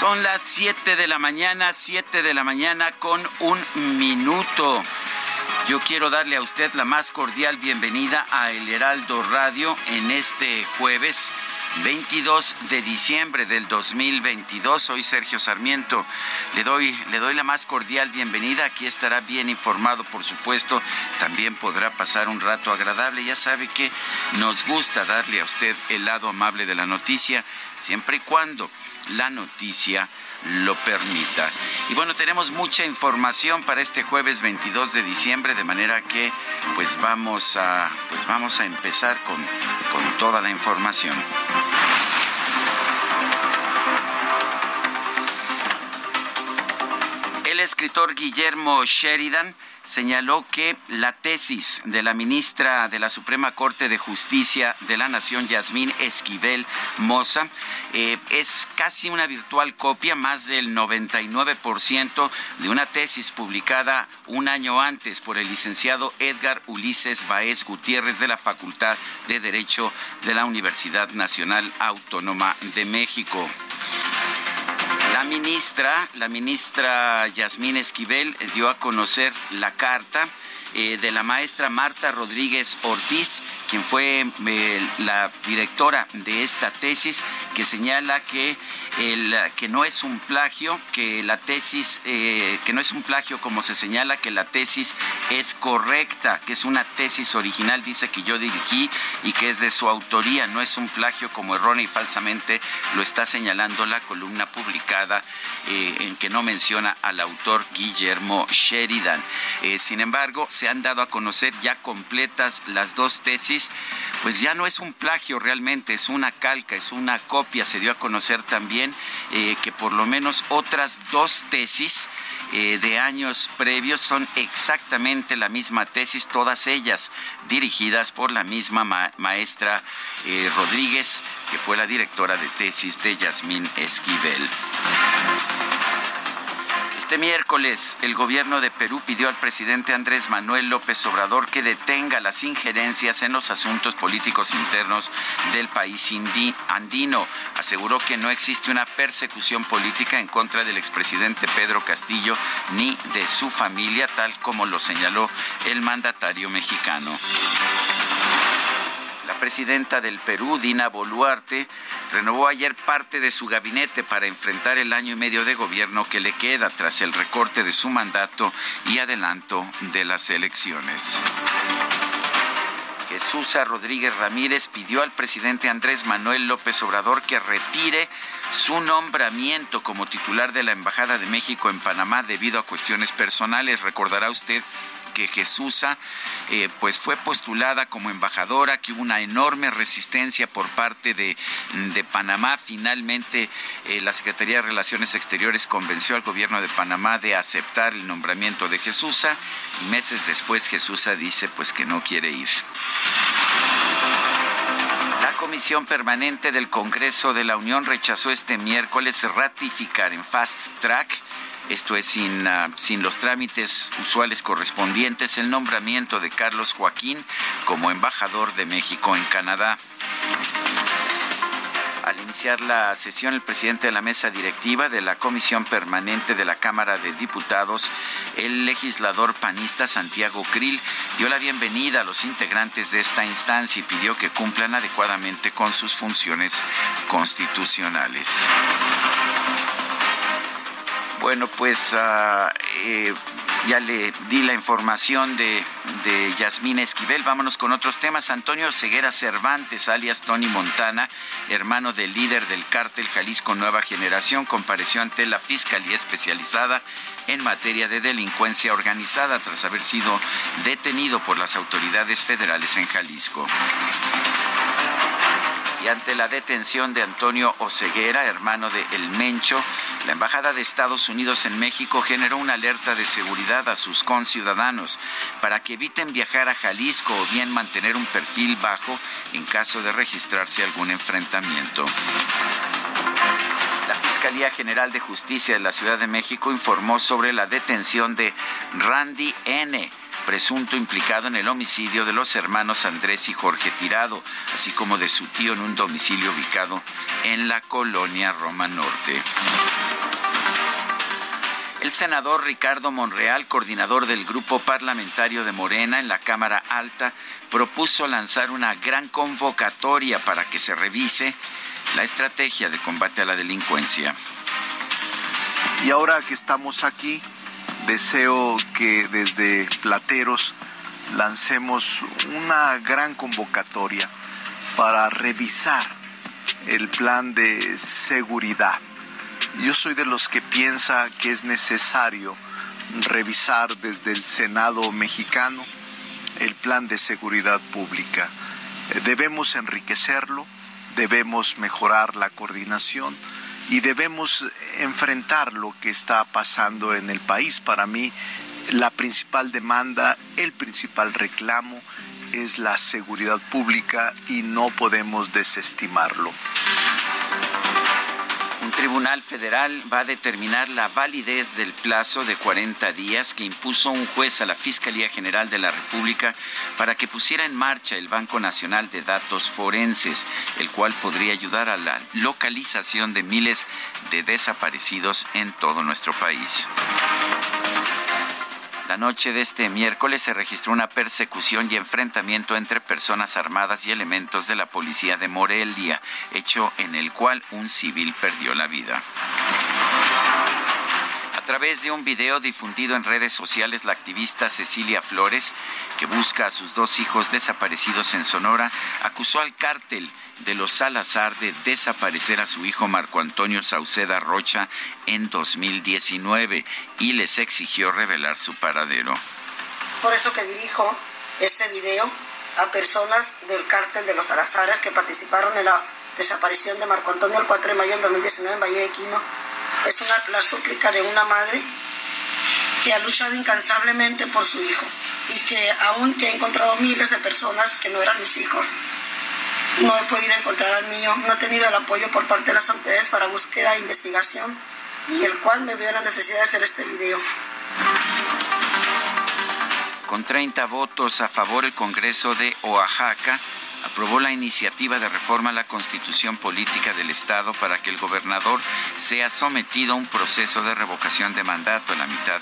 Son las 7 de la mañana, 7 de la mañana con un minuto. Yo quiero darle a usted la más cordial bienvenida a El Heraldo Radio en este jueves 22 de diciembre del 2022. Soy Sergio Sarmiento. Le doy, le doy la más cordial bienvenida. Aquí estará bien informado, por supuesto. También podrá pasar un rato agradable. Ya sabe que nos gusta darle a usted el lado amable de la noticia, siempre y cuando la noticia lo permita. Y bueno, tenemos mucha información para este jueves 22 de diciembre, de manera que pues vamos a, pues vamos a empezar con, con toda la información. El escritor Guillermo Sheridan señaló que la tesis de la ministra de la Suprema Corte de Justicia de la Nación, Yasmín Esquivel Moza, eh, es casi una virtual copia, más del 99% de una tesis publicada un año antes por el licenciado Edgar Ulises Baez Gutiérrez de la Facultad de Derecho de la Universidad Nacional Autónoma de México. La ministra, la ministra Yasmín Esquivel dio a conocer la carta eh, de la maestra Marta Rodríguez Ortiz, quien fue eh, la directora de esta tesis, que señala que, el, que no es un plagio, que la tesis, eh, que no es un plagio como se señala, que la tesis es correcta, que es una tesis original, dice que yo dirigí y que es de su autoría, no es un plagio como erróneo y falsamente lo está señalando la columna publicada en que no menciona al autor Guillermo Sheridan. sin embargo, se han dado a conocer ya completas las dos tesis, pues ya no es un plagio realmente, es una calca, es una copia. Se dio a conocer también eh, que por lo menos otras dos tesis eh, de años previos son exactamente la misma tesis, todas ellas dirigidas por la misma maestra eh, Rodríguez, que fue la directora de tesis de Yasmín Esquivel. Este miércoles, el gobierno de Perú pidió al presidente Andrés Manuel López Obrador que detenga las injerencias en los asuntos políticos internos del país andino. Aseguró que no existe una persecución política en contra del expresidente Pedro Castillo ni de su familia, tal como lo señaló el mandatario mexicano. La presidenta del Perú, Dina Boluarte, renovó ayer parte de su gabinete para enfrentar el año y medio de gobierno que le queda tras el recorte de su mandato y adelanto de las elecciones. Jesús Rodríguez Ramírez pidió al presidente Andrés Manuel López Obrador que retire su nombramiento como titular de la Embajada de México en Panamá debido a cuestiones personales. Recordará usted que Jesús eh, pues fue postulada como embajadora, que hubo una enorme resistencia por parte de, Panamá. Finalmente, eh, la Secretaría de Relaciones Exteriores convenció al gobierno de Panamá de aceptar el nombramiento de Jesús y meses después Jesús dice pues que no quiere ir. La Comisión Permanente del Congreso de la Unión rechazó este miércoles ratificar en fast track esto es sin, ah, sin los trámites usuales correspondientes, el nombramiento de Carlos Joaquín como embajador de México en Canadá. Al iniciar la sesión, el presidente de la mesa directiva de la Comisión Permanente de la Cámara de Diputados, el legislador panista Santiago Krill, dio la bienvenida a los integrantes de esta instancia y pidió que cumplan adecuadamente con sus funciones constitucionales. Bueno, pues uh, eh, ya le di la información de, de Esquivel. Vámonos con otros temas. Antonio Ceguera Cervantes, alias Tony Montana, hermano del líder del cártel Jalisco Nueva Generación, compareció ante la Fiscalía Especializada en materia de delincuencia organizada tras haber sido detenido por las autoridades federales en Jalisco y ante la detención de Antonio Oceguera, hermano de El Mencho, la Embajada de Estados Unidos en México generó una alerta de seguridad a sus conciudadanos para que eviten viajar a Jalisco o bien mantener un perfil bajo en caso de registrarse algún enfrentamiento. La Fiscalía General de Justicia de la Ciudad de México informó sobre la detención de Randy N presunto implicado en el homicidio de los hermanos Andrés y Jorge Tirado, así como de su tío en un domicilio ubicado en la colonia Roma Norte. El senador Ricardo Monreal, coordinador del grupo parlamentario de Morena en la Cámara Alta, propuso lanzar una gran convocatoria para que se revise la estrategia de combate a la delincuencia. Y ahora que estamos aquí, deseo que desde Plateros lancemos una gran convocatoria para revisar el plan de seguridad. Yo soy de los que piensa que es necesario revisar desde el Senado mexicano el plan de seguridad pública. Debemos enriquecerlo, debemos mejorar la coordinación, y debemos enfrentar lo que está pasando en el país. Para mí, la principal demanda, el principal reclamo es la seguridad pública y no podemos desestimarlo. Un tribunal federal va a determinar la validez del plazo de 40 días que impuso un juez a la Fiscalía General de la República para que pusiera en marcha el Banco Nacional de Datos Forenses, el cual podría ayudar a la localización de miles de desaparecidos en todo nuestro país. La noche de este miércoles se registró una persecución y enfrentamiento entre personas armadas y elementos de la policía de Morelia, hecho en el cual un civil perdió la vida. A través de un video difundido en redes sociales, la activista Cecilia Flores, que busca a sus dos hijos desaparecidos en Sonora, acusó al cártel de los Salazar de desaparecer a su hijo Marco Antonio Sauceda Rocha en 2019 y les exigió revelar su paradero. Por eso que dirijo este video a personas del cártel de los Salazares que participaron en la desaparición de Marco Antonio el 4 de mayo del 2019 en Valle de Quino. Es una, la súplica de una madre que ha luchado incansablemente por su hijo y que aún que ha encontrado miles de personas que no eran mis hijos no he podido encontrar al mío, no he tenido el apoyo por parte de las autoridades para búsqueda e investigación y el cual me veo la necesidad de hacer este video. Con 30 votos a favor, el Congreso de Oaxaca aprobó la iniciativa de reforma a la constitución política del Estado para que el gobernador sea sometido a un proceso de revocación de mandato a la mitad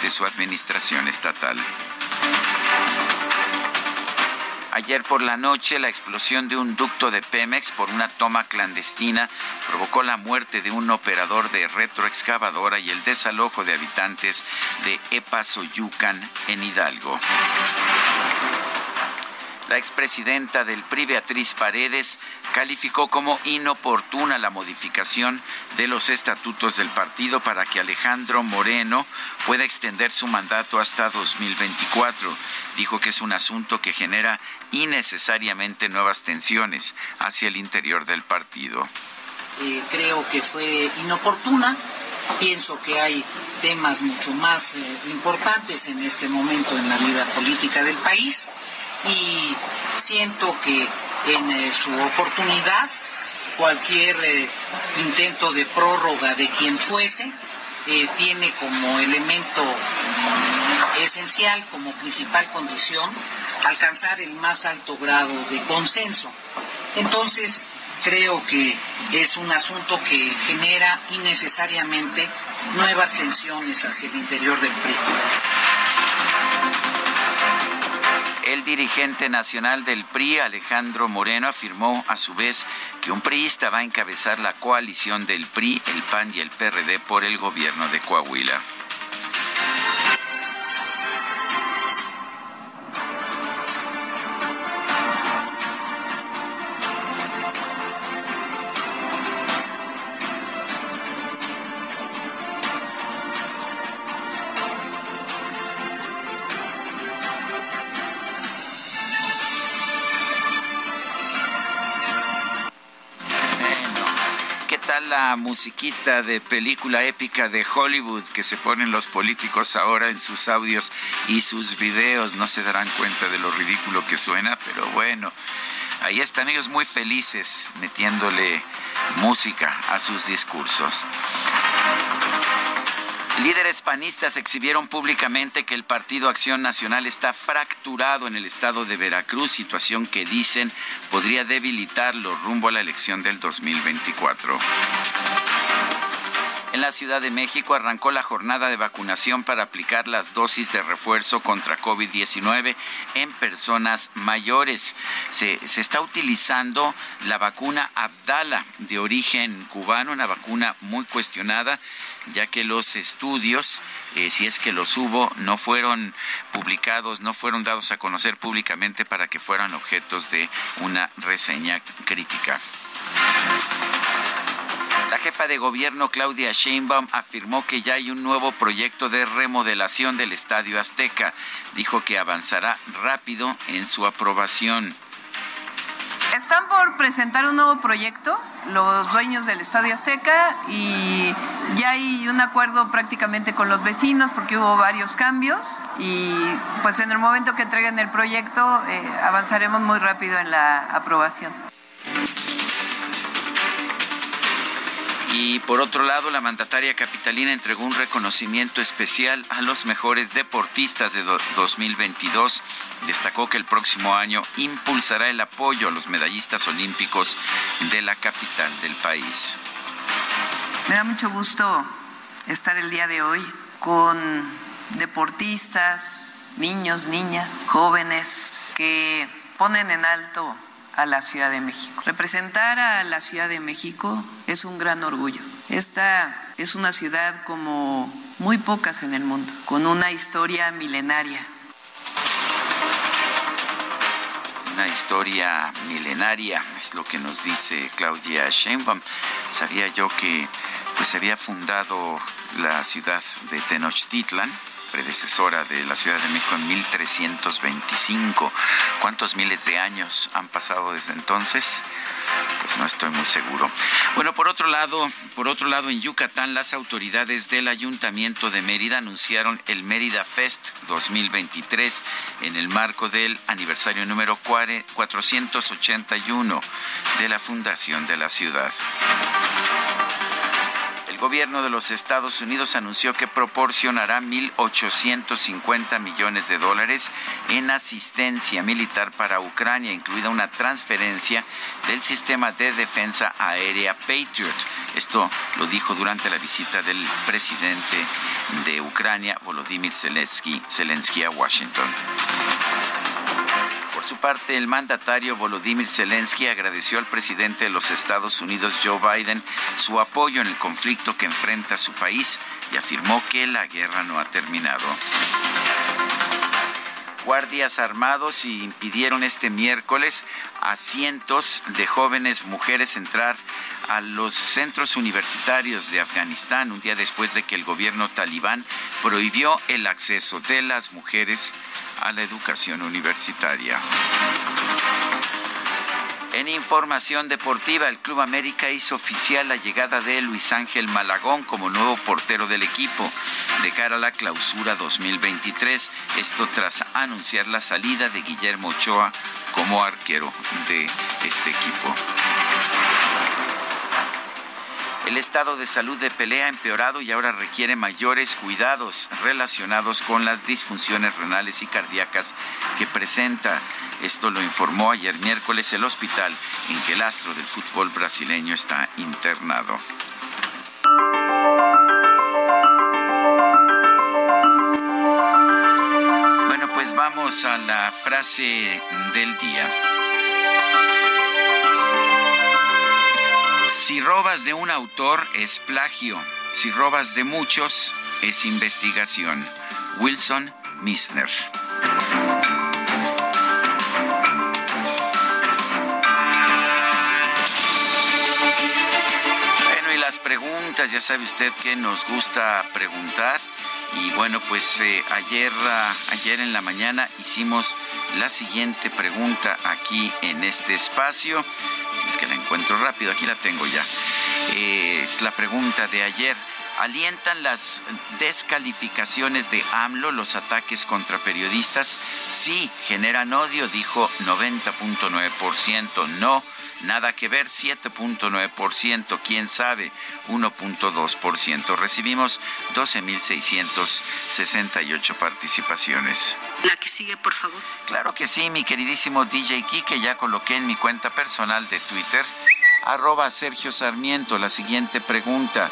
de su administración estatal. Ayer por la noche, la explosión de un ducto de Pemex por una toma clandestina provocó la muerte de un operador de retroexcavadora y el desalojo de habitantes de Epazoyucan en Hidalgo. La expresidenta del PRI, Beatriz Paredes, calificó como inoportuna la modificación de los estatutos del partido para que Alejandro Moreno pueda extender su mandato hasta 2024. Dijo que es un asunto que genera innecesariamente nuevas tensiones hacia el interior del partido. Eh, creo que fue inoportuna. Pienso que hay temas mucho más eh, importantes en este momento en la vida política del país y siento que en eh, su oportunidad cualquier eh, intento de prórroga de quien fuese eh, tiene como elemento esencial, como principal condición, alcanzar el más alto grado de consenso. Entonces, creo que es un asunto que genera innecesariamente nuevas tensiones hacia el interior del PRI. El dirigente nacional del PRI, Alejandro Moreno, afirmó a su vez que un priista va a encabezar la coalición del PRI, el PAN y el PRD por el gobierno de Coahuila. Musiquita de película épica de Hollywood que se ponen los políticos ahora en sus audios y sus videos. No se darán cuenta de lo ridículo que suena, pero bueno, ahí están ellos muy felices metiéndole música a sus discursos. Líderes panistas exhibieron públicamente que el Partido Acción Nacional está fracturado en el estado de Veracruz, situación que dicen podría debilitarlo rumbo a la elección del 2024. En la Ciudad de México arrancó la jornada de vacunación para aplicar las dosis de refuerzo contra COVID-19 en personas mayores. Se, está utilizando la vacuna Abdala de origen cubano, una vacuna muy cuestionada ya que los estudios, eh, si es que los hubo, no fueron publicados, no fueron dados a conocer públicamente para que fueran objetos de una reseña crítica. La jefa de gobierno Claudia Sheinbaum afirmó que ya hay un nuevo proyecto de remodelación del Estadio Azteca. Dijo que avanzará rápido en su aprobación. Están por presentar un nuevo proyecto los dueños del Estadio Azteca y ya hay un acuerdo prácticamente con los vecinos porque hubo varios cambios y pues en el momento que entreguen el proyecto eh, avanzaremos muy rápido en la aprobación. Y por otro lado, la mandataria capitalina entregó un reconocimiento especial a los mejores deportistas de 2022. Destacó que el próximo año impulsará el apoyo a los medallistas olímpicos de la capital del país. Me da mucho gusto estar el día de hoy con deportistas, niños, niñas, jóvenes que ponen en alto a la Ciudad de México. Representar a la Ciudad de México es un gran orgullo. Esta es una ciudad como muy pocas en el mundo, con una historia milenaria. Una historia milenaria es lo que nos dice Claudia Sheinbaum. Sabía yo que pues se había fundado la ciudad de Tenochtitlan predecesora de la Ciudad de México en 1325. ¿Cuántos miles de años han pasado desde entonces? Pues no estoy muy seguro. Bueno, por otro lado, por otro lado en Yucatán las autoridades del Ayuntamiento de Mérida anunciaron el Mérida Fest 2023 en el marco del aniversario número 481 de la fundación de la ciudad. El gobierno de los Estados Unidos anunció que proporcionará 1.850 millones de dólares en asistencia militar para Ucrania, incluida una transferencia del sistema de defensa aérea Patriot. Esto lo dijo durante la visita del presidente de Ucrania, Volodymyr Zelensky, Zelensky a Washington. Su parte, el mandatario Volodymyr Zelensky agradeció al presidente de los Estados Unidos, Joe Biden, su apoyo en el conflicto que enfrenta su país y afirmó que la guerra no ha terminado guardias armados impidieron este miércoles a cientos de jóvenes mujeres entrar a los centros universitarios de Afganistán un día después de que el gobierno talibán prohibió el acceso de las mujeres a la educación universitaria. En información deportiva, el Club América hizo oficial la llegada de Luis Ángel Malagón como nuevo portero del equipo de cara a la clausura 2023. Esto tras anunciar la salida de Guillermo Ochoa como arquero de este equipo. El estado de salud de Pelea ha empeorado y ahora requiere mayores cuidados relacionados con las disfunciones renales y cardíacas que presenta. Esto lo informó ayer miércoles el hospital en que el astro del fútbol brasileño está internado. Bueno, pues vamos a la frase del día. Si robas de un autor es plagio, si robas de muchos es investigación. Wilson Misner. Bueno, y las preguntas, ya sabe usted que nos gusta preguntar. Y bueno, pues eh, ayer, ah, ayer en la mañana hicimos la siguiente pregunta aquí en este espacio. Es que la encuentro rápido, aquí la tengo ya. Es la pregunta de ayer. ¿Alientan las descalificaciones de AMLO los ataques contra periodistas? Sí, generan odio, dijo 90.9%. No, nada que ver, 7.9%. ¿Quién sabe? 1.2%. Recibimos 12.668 participaciones. La que sigue, por favor. Claro que sí, mi queridísimo DJ que ya coloqué en mi cuenta personal de Twitter arroba Sergio Sarmiento. La siguiente pregunta.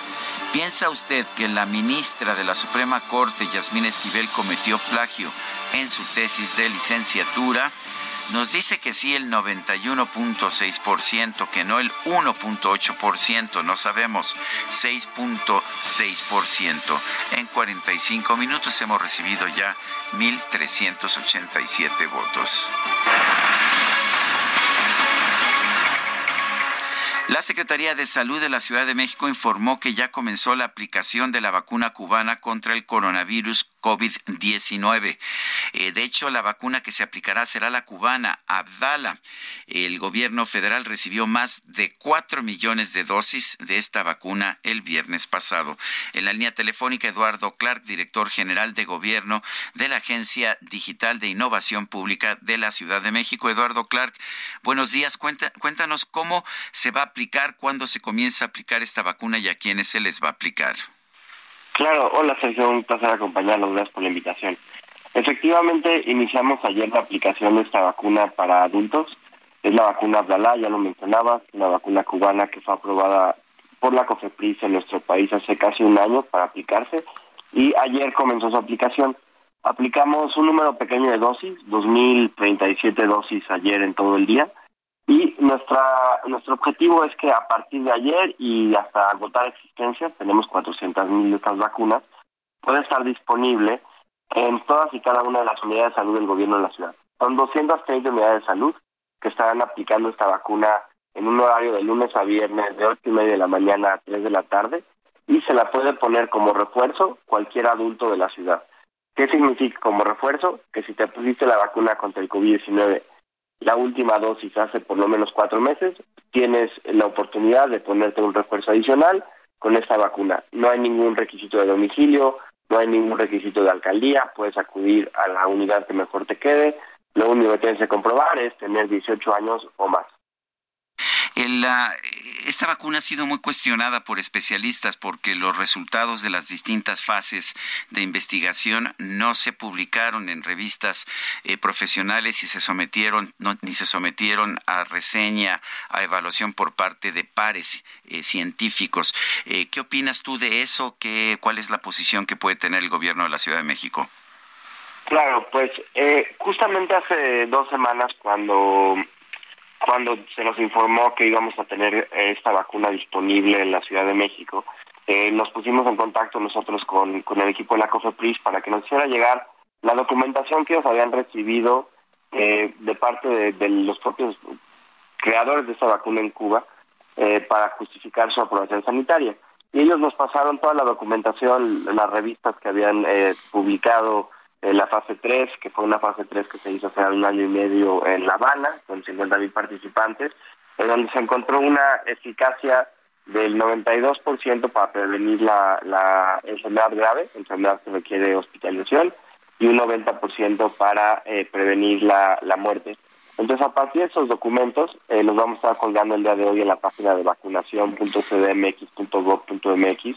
¿Piensa usted que la ministra de la Suprema Corte, Yasmín Esquivel, cometió plagio en su tesis de licenciatura? Nos dice que sí el 91.6%, que no el 1.8%, no sabemos, 6.6%. En 45 minutos hemos recibido ya 1.387 votos. La Secretaría de Salud de la Ciudad de México informó que ya comenzó la aplicación de la vacuna cubana contra el coronavirus COVID-19. Eh, de hecho, la vacuna que se aplicará será la cubana Abdala. El gobierno federal recibió más de 4 millones de dosis de esta vacuna el viernes pasado. En la línea telefónica, Eduardo Clark, director general de gobierno de la Agencia Digital de Innovación Pública de la Ciudad de México. Eduardo Clark, buenos días. cuéntanos cómo se va a cuándo se comienza a aplicar esta vacuna y a quiénes se les va a aplicar. Claro, hola Sergio, un placer acompañarlos, gracias por la invitación. Efectivamente, iniciamos ayer la aplicación de esta vacuna para adultos. Es la vacuna Abdalá, ya lo mencionabas, una vacuna cubana que fue aprobada por la COFEPRIS en nuestro país hace casi un año para aplicarse y ayer comenzó su aplicación. Aplicamos un número pequeño de dosis, 2.037 dosis ayer en todo el día y nuestra nuestro objetivo es que a partir de ayer y hasta agotar existencias, tenemos 400.000 de estas vacunas, puede estar disponible en todas y cada una de las unidades de salud del gobierno de la ciudad. Son 230 unidades de salud que estarán aplicando esta vacuna en un horario de lunes a viernes de 8 y media de la mañana a 3 de la tarde y se la puede poner como refuerzo cualquier adulto de la ciudad. ¿Qué significa como refuerzo? Que si te pusiste la vacuna contra el COVID-19 la última dosis hace por lo menos cuatro meses, tienes la oportunidad de ponerte un refuerzo adicional con esta vacuna. No hay ningún requisito de domicilio, no hay ningún requisito de alcaldía, puedes acudir a la unidad que mejor te quede. Lo único que tienes que comprobar es tener 18 años o más. Esta vacuna ha sido muy cuestionada por especialistas porque los resultados de las distintas fases de investigación no se publicaron en revistas eh, profesionales y se sometieron, ni se sometieron a reseña, a evaluación por parte de pares eh, científicos. Eh, ¿Qué opinas tú de eso? ¿Qué, ¿Cuál es la posición que puede tener el gobierno de la Ciudad de México? Claro, pues justamente hace dos semanas cuando cuando se nos informó que íbamos a tener esta vacuna disponible en la Ciudad de México, eh, nos pusimos en contacto nosotros con, con el equipo de la COFEPRIS para que nos hiciera llegar la documentación que ellos habían recibido eh, de parte de, los propios creadores de esta vacuna en Cuba eh, para justificar su aprobación sanitaria. Y ellos nos pasaron toda la documentación, las revistas que habían publicado en la fase 3, que fue una fase 3 que se hizo hace un año y medio en La Habana, con 50.000 participantes, en donde se encontró una eficacia del 92% para prevenir la, la enfermedad grave, enfermedad que requiere hospitalización, y un 90% para eh, prevenir la, la muerte. Entonces, a partir de esos documentos, eh, los vamos a estar colgando el día de hoy en la página de vacunación.cdmx.gov.mx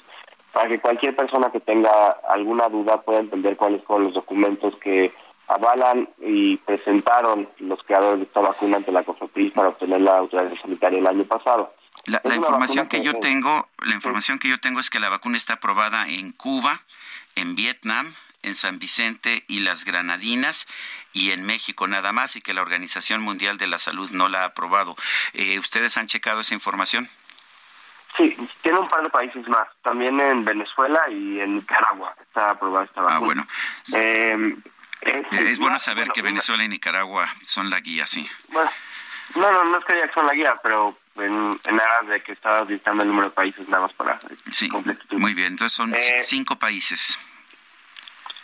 para que cualquier persona que tenga alguna duda pueda entender cuáles son los documentos que avalan y presentaron los creadores de esta vacuna ante la COFEPRIS para obtener la autorización sanitaria el año pasado. La, información que, yo tengo, la información que yo tengo es que la vacuna está aprobada en Cuba, en Vietnam, en San Vicente y las Granadinas y en México nada más y que la Organización Mundial de la Salud no la ha aprobado. Eh, ¿Ustedes han checado esa información? Sí, tiene un par de países más. También en Venezuela y en Nicaragua está aprobada esta vacuna. Ah, bueno. Eh, es, bueno saber que Venezuela y Nicaragua son la guía, sí. Bueno, no, no, no es que que son la guía, pero en, en aras de que estaba dictando el número de países nada más para... Sí, muy bien. Entonces son eh, cinco países.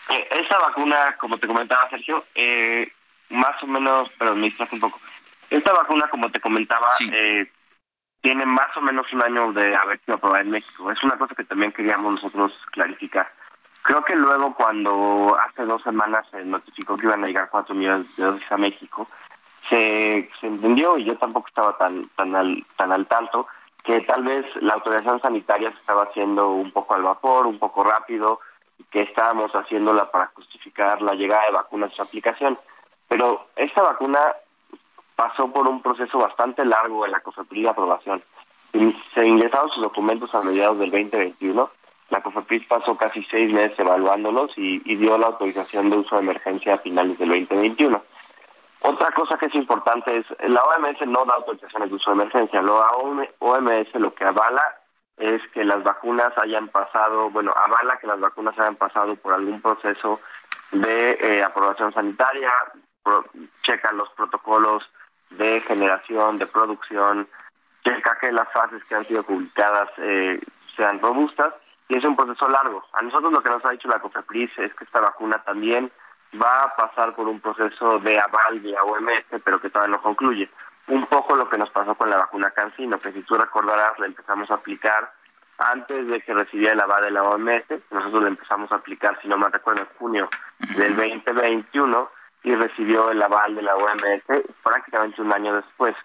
Eh, esta vacuna, como te comentaba Sergio, eh, más o menos, pero me distraje un poco. Esta vacuna, como te comentaba, eh, tiene más o menos un año de haber sido aprobada en México. Es una cosa que también queríamos nosotros clarificar. Creo que luego cuando hace dos semanas se notificó que iban a llegar cuatro millones de dosis a México, se, se entendió, y yo tampoco estaba tan, tan, al, tan al tanto, que tal vez la autorización sanitaria se estaba haciendo un poco al vapor, un poco rápido, que estábamos haciéndola para justificar la llegada de vacunas a su aplicación. Pero esta vacuna pasó por un proceso bastante largo en la COFEPRIS de aprobación. Se ingresaron sus documentos a mediados del 2021. La COFEPRIS pasó casi seis meses evaluándolos y, dio la autorización de uso de emergencia a finales del 2021. Otra cosa que es importante es, la OMS no da autorizaciones de uso de emergencia. La OMS lo que avala es que las vacunas hayan pasado, bueno, avala que las vacunas hayan pasado por algún proceso de eh, aprobación sanitaria, checa los protocolos de generación, de producción, checa que las fases que han sido publicadas eh, sean robustas y es un proceso largo. A nosotros lo que nos ha dicho la COFEPRIS es que esta vacuna también va a pasar por un proceso de aval de OMS, pero que todavía no concluye. Un poco lo que nos pasó con la vacuna Cancino, que si tú recordarás la empezamos a aplicar antes de que recibiera el aval de la OMS, nosotros la empezamos a aplicar, si no me recuerdo, en junio del 2021 y recibió el aval de la OMS prácticamente un año después.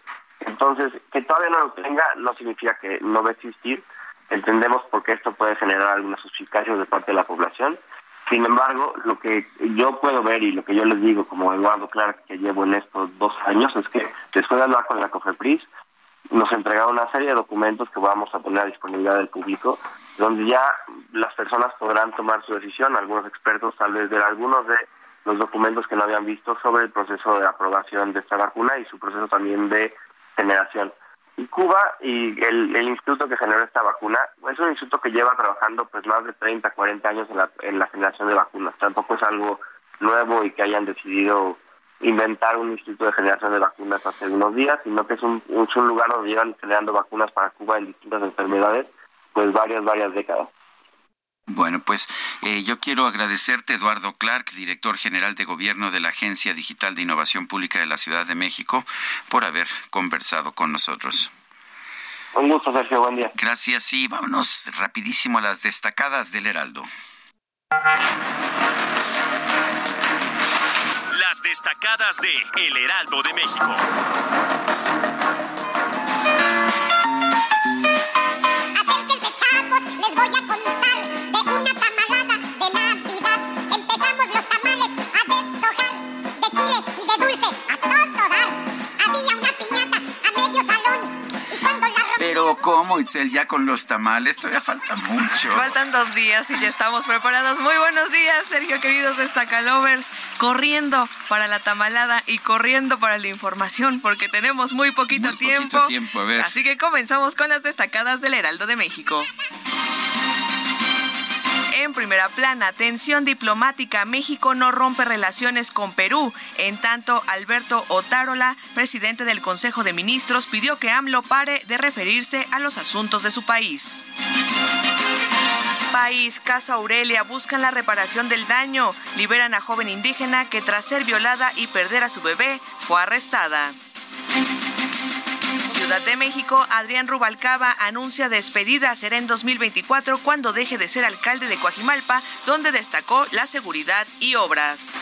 Entonces, que todavía no lo tenga no significa que no va a existir. Entendemos por qué esto puede generar algunas suspicacias de parte de la población, sin embargo, lo que yo puedo ver y lo que yo les digo como Eduardo Clark, que llevo en estos dos años, es que después de hablar con la COFEPRIS, nos entregaron una serie de documentos que vamos a poner a disponibilidad del público, donde ya las personas podrán tomar su decisión, algunos expertos tal vez ver algunos de los documentos que no habían visto sobre el proceso de aprobación de esta vacuna y su proceso también de generación. Y Cuba y el, instituto que generó esta vacuna es un instituto que lleva trabajando pues más de 30, 40 años en la, en la generación de vacunas. Tampoco es algo nuevo y que hayan decidido inventar un instituto de generación de vacunas hace unos días, sino que es un, es un lugar donde llevan generando vacunas para Cuba en distintas enfermedades, pues varias, varias décadas. Bueno, pues eh, yo quiero agradecerte, Eduardo Clark, director general de gobierno de la Agencia Digital de Innovación Pública de la Ciudad de México, por haber conversado con nosotros. Un gusto, Sergio. Buen día. Gracias. Y vámonos rapidísimo a las destacadas del Heraldo. Las destacadas de El Heraldo de México. ¿Cómo, Itzel? Ya con los tamales, todavía falta mucho. Faltan dos días y ya estamos preparados. Muy buenos días, Sergio, queridos destacalovers. Corriendo para la tamalada y corriendo para la información, porque tenemos muy poquito tiempo. tiempo a ver. Así que comenzamos con las destacadas del Heraldo de México. En primera plana, tensión diplomática. México no rompe relaciones con Perú. En tanto, Alberto Otárola, presidente del Consejo de Ministros, pidió que AMLO pare de referirse a los asuntos de su país. País, Casa Aurelia buscan la reparación del daño. Liberan a joven indígena que tras ser violada y perder a su bebé fue arrestada. Ciudad de México, Adrián Rubalcaba anuncia despedida será en 2024 cuando deje de ser alcalde de Coajimalpa, donde destacó la seguridad y obras.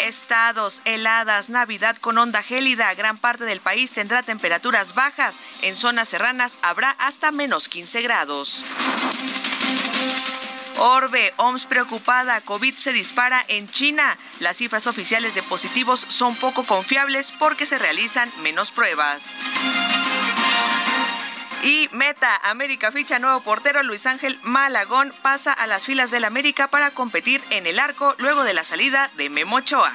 estados, heladas, Navidad con onda gélida. Gran parte del país tendrá temperaturas bajas. En zonas serranas habrá hasta menos 15 grados. Orbe, OMS preocupada, COVID se dispara en China. Las cifras oficiales de positivos son poco confiables porque se realizan menos pruebas. Y Meta, América ficha nuevo portero Luis Ángel Malagón pasa a las filas del América para competir en el arco luego de la salida de Memo Ochoa.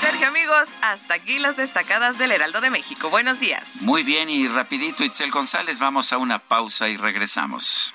Sergio, amigos, hasta aquí las destacadas del Heraldo de México. Buenos días. Muy bien y rapidito, Itzel González, vamos a una pausa y regresamos.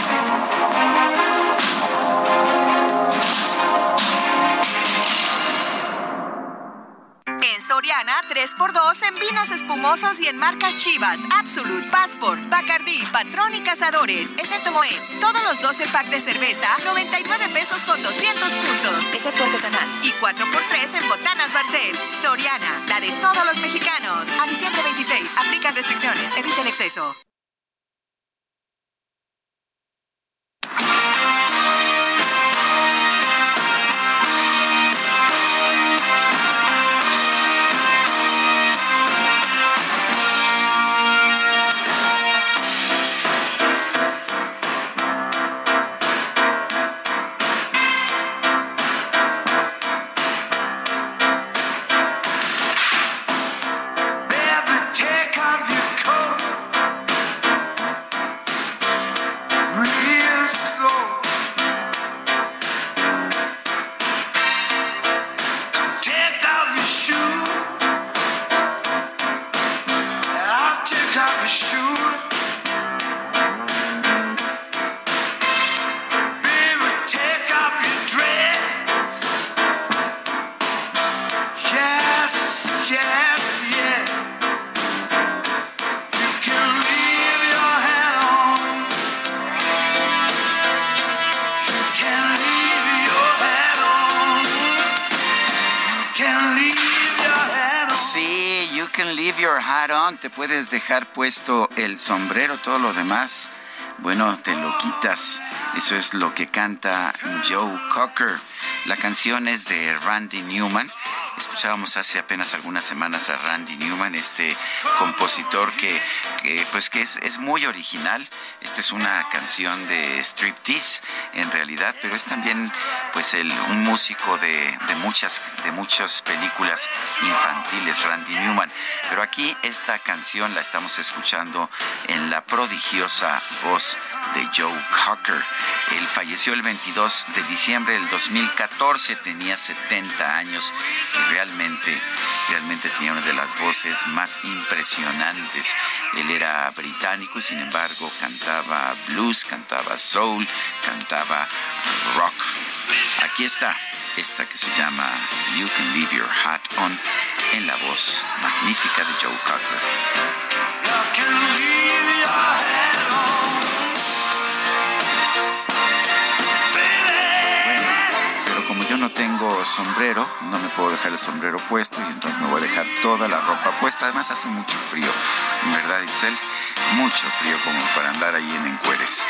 Soriana, 3x2 en vinos espumosos y en marcas chivas, Absolute, Passport, Bacardí, Patrón y Cazadores, excepto Moed. Todos los 12 pack de cerveza, 99 pesos con 200 puntos, excepto artesanal. Y 4x3 en Botanas Barcel. Soriana, la de todos los mexicanos. A diciembre 26, aplican restricciones, evita el exceso. Te puedes dejar puesto el sombrero, todo lo demás. Bueno, te lo quitas. Eso es lo que canta Joe Cocker. La canción es de Randy Newman. Escuchábamos hace apenas algunas semanas a Randy Newman, este compositor que, pues que es, es, muy original. Esta es una canción de striptease en realidad, pero es también pues el, un músico de, de, muchas de muchas películas infantiles, Randy Newman. Pero aquí esta canción la estamos escuchando en la prodigiosa voz de Joe Cocker. Él falleció el 22 de diciembre del 2014, tenía 70 años y realmente, realmente tenía una de las voces más impresionantes. Él era británico y sin embargo cantaba blues, cantaba soul, cantaba rock. Aquí está esta que se llama You Can Leave Your Hat On en la voz magnífica de Joe Cocker. Yo no tengo sombrero, no me puedo dejar el sombrero puesto y entonces me voy a dejar toda la ropa puesta. Además hace mucho frío, ¿verdad, Itzel? Mucho frío como para andar ahí en encueres.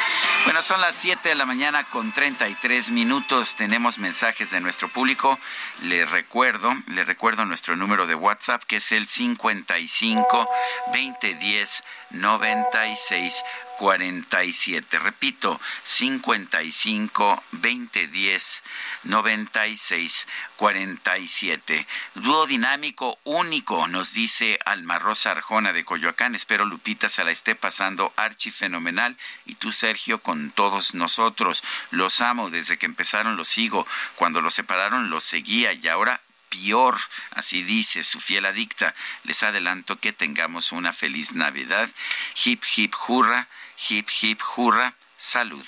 Bueno, son las 7 de la mañana con 33 minutos. Tenemos mensajes de nuestro público. Le recuerdo, le recuerdo nuestro número de WhatsApp que es el 55 2010 96 47. Repito, 55 2010 96 47. Dúo dinámico único, nos dice Alma Rosa Arjona de Coyoacán. Espero Lupita se la esté pasando archi fenomenal y tú, Sergio, con todos nosotros. Los amo, desde que empezaron los sigo. Cuando los separaron los seguía y ahora peor, así dice su fiel adicta. Les adelanto que tengamos una feliz Navidad. Hip, hip, hurra, hip, hip, hurra salud.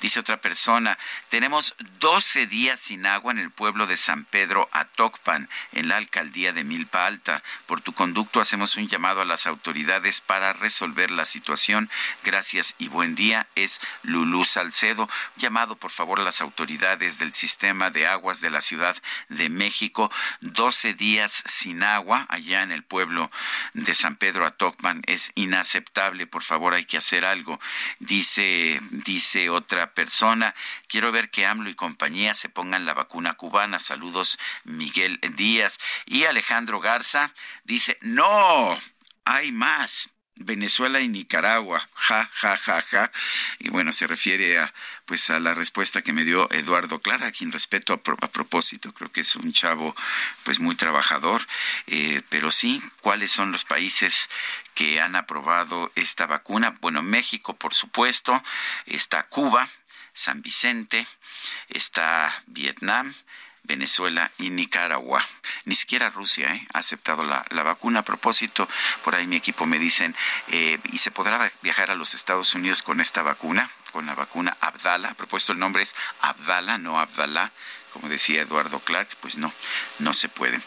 Dice otra persona, tenemos 12 días sin agua en el pueblo de San Pedro Atocpan, en la alcaldía de Milpa Alta. Por tu conducto hacemos un llamado a las autoridades para resolver la situación. Gracias y buen día. Es Lulú Salcedo. Llamado por favor a las autoridades del sistema de aguas de la Ciudad de México. 12 días sin agua allá en el pueblo de San Pedro Atocpan. Es inaceptable. Por favor, hay que hacer algo. Dice dice otra persona. Quiero ver que AMLO y compañía se pongan la vacuna cubana. Saludos, Miguel Díaz. Y Alejandro Garza dice, no, hay más. Venezuela y Nicaragua, ja, ja, ja, ja. Y bueno, se refiere a, pues, a la respuesta que me dio Eduardo Clara, a quien respeto a, propósito. Creo que es un chavo, pues, muy trabajador. Eh, pero sí, ¿cuáles son los países que han aprobado esta vacuna? Bueno, México, por supuesto, está Cuba, San Vicente, está Vietnam, Venezuela y Nicaragua. Ni siquiera Rusia ¿eh? ha aceptado la, vacuna. A propósito, por ahí mi equipo me dicen, eh, ¿y se podrá viajar a los Estados Unidos con esta vacuna? Con la vacuna Abdala. A propósito, el nombre es Abdala, no Abdalá como decía Eduardo Clark, pues no, no se puede.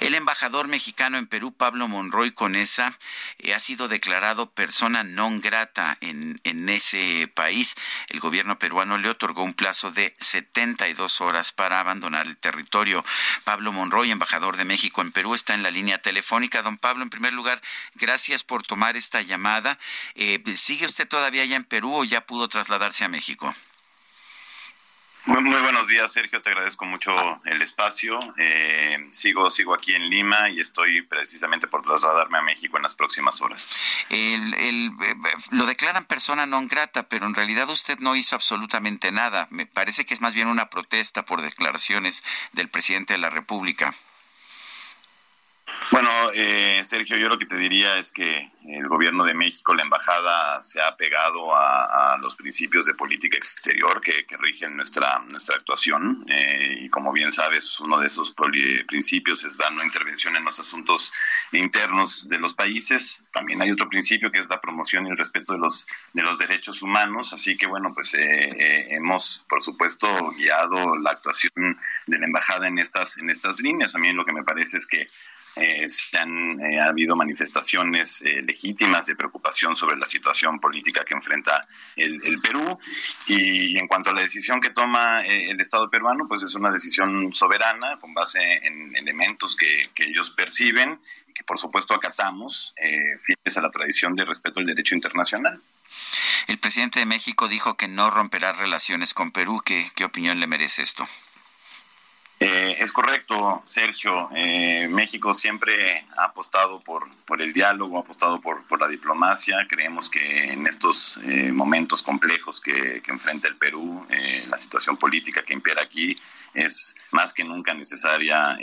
El embajador mexicano en Perú, Pablo Monroy Conesa, eh, ha sido declarado persona non grata en, en ese país. El gobierno peruano le otorgó un plazo de 72 horas para abandonar el territorio. Pablo Monroy, embajador de México en Perú, está en la línea telefónica. Don Pablo, en primer lugar, gracias por tomar esta llamada. Eh, ¿Sigue usted todavía allá en Perú o ya pudo trasladarse a México? Muy, buenos días, Sergio. Te agradezco mucho el espacio. Eh, sigo, sigo aquí en Lima y estoy precisamente por trasladarme a México en las próximas horas. El, el, lo declaran persona non grata, pero en realidad usted no hizo absolutamente nada. Me parece que es más bien una protesta por declaraciones del presidente de la República. Bueno, eh, Sergio, yo lo que te diría es que el gobierno de México, la embajada, se ha pegado a, los principios de política exterior que, rigen nuestra, nuestra actuación. Eh, y como bien sabes, uno de esos principios es la no intervención en los asuntos internos de los países. También hay otro principio que es la promoción y el respeto de los, de los derechos humanos. Así que, bueno, pues eh, hemos, por supuesto, guiado la actuación de la embajada en estas, en estas líneas. A mí lo que me parece es que eh, se han eh, ha habido manifestaciones eh, legítimas de preocupación sobre la situación política que enfrenta el, Perú y, en cuanto a la decisión que toma el Estado peruano, pues es una decisión soberana con base en elementos que, ellos perciben y que por supuesto acatamos, fieles a la tradición de respeto al derecho internacional. El presidente de México dijo que no romperá relaciones con Perú. ¿Qué, qué opinión le merece esto? Eh, es correcto, Sergio. Eh, México siempre ha apostado por, por el diálogo, ha apostado por, por la diplomacia. Creemos que en estos eh, momentos complejos que, que, enfrenta el Perú, la situación política que impera aquí es más que nunca necesaria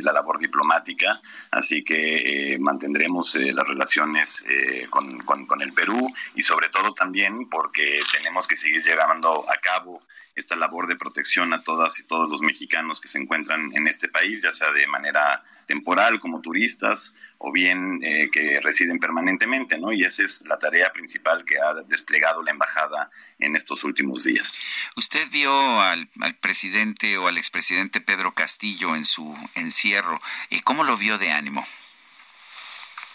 la labor diplomática. Así que mantendremos las relaciones con, con, con el Perú y sobre todo también porque tenemos que seguir llevando a cabo esta labor de protección a todas y todos los mexicanos que se encuentran en este país, ya sea de manera temporal como turistas o bien eh, que residen permanentemente, ¿no? Y esa es la tarea principal que ha desplegado la embajada en estos últimos días. Usted vio al, presidente o al expresidente Pedro Castillo en su encierro, ¿y cómo lo vio de ánimo?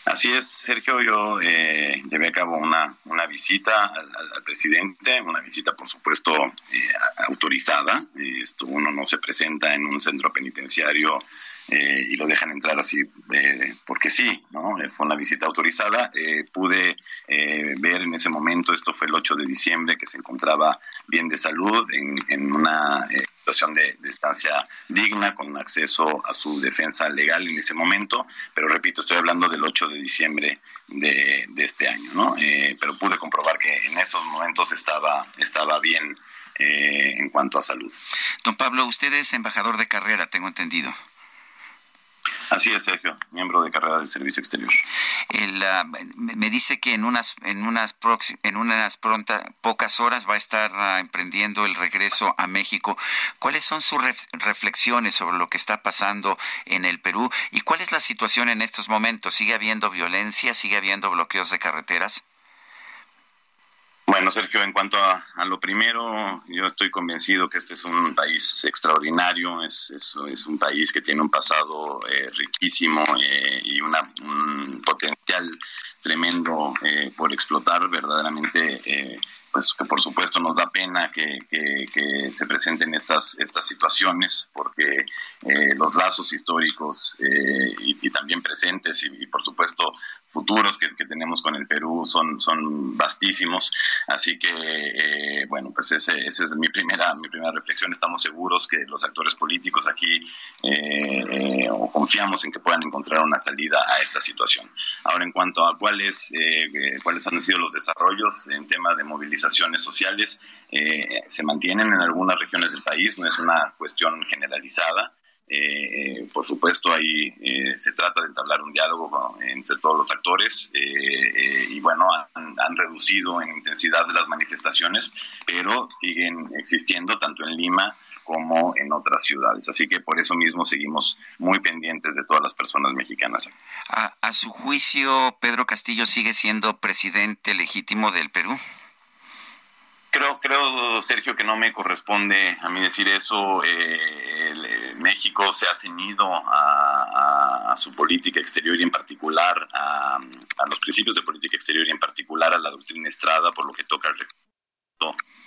Así es, Sergio, yo eh, llevé a cabo una, una visita al, presidente, una visita por supuesto eh, autorizada. Esto uno no se presenta en un centro penitenciario eh, y lo dejan entrar así porque sí, ¿no? fue una visita autorizada. pude ver en ese momento, esto fue el 8 de diciembre, que se encontraba bien de salud en, en una situación de, estancia digna, con acceso a su defensa legal en ese momento, pero repito, estoy hablando del 8 de diciembre de, este año, ¿no? Eh, pero pude comprobar que en esos momentos estaba, estaba bien eh, en cuanto a salud. Don Pablo, usted es embajador de carrera, tengo entendido. Así es, Sergio, miembro de carrera del Servicio Exterior. me dice que en unas en unas en unas pronta, pocas horas va a estar ah, emprendiendo el regreso a México. ¿Cuáles son sus reflexiones sobre lo que está pasando en el Perú y cuál es la situación en estos momentos? ¿Sigue habiendo violencia? ¿Sigue habiendo bloqueos de carreteras? Bueno, Sergio, en cuanto a, lo primero, yo estoy convencido que este es un país extraordinario, es, es, un país que tiene un pasado eh, riquísimo eh, y una, un potencial tremendo eh, por explotar verdaderamente pues que por supuesto nos da pena que, se presenten estas, estas situaciones, porque eh, los lazos históricos eh, y, también presentes y, por supuesto futuros que, tenemos con el Perú son, son vastísimos. Así que, eh, bueno, pues esa es mi primera, mi primera reflexión. Estamos seguros que los actores políticos aquí confiamos en que puedan encontrar una salida a esta situación. Ahora, en cuanto a cuáles, cuáles han sido los desarrollos en tema de movilización, sociales eh, se mantienen en algunas regiones del país, no es una cuestión generalizada. Eh, por supuesto, ahí eh, se trata de entablar un diálogo entre todos los actores y bueno, han, reducido en intensidad las manifestaciones, pero siguen existiendo tanto en Lima como en otras ciudades. Así que por eso mismo seguimos muy pendientes de todas las personas mexicanas. A su juicio, Pedro Castillo sigue siendo presidente legítimo del Perú. Creo, creo, Sergio, que no me corresponde a mí decir eso. Eh, México se ha ceñido a, su política exterior y en particular a, los principios de política exterior y en particular a la doctrina Estrada por lo que toca al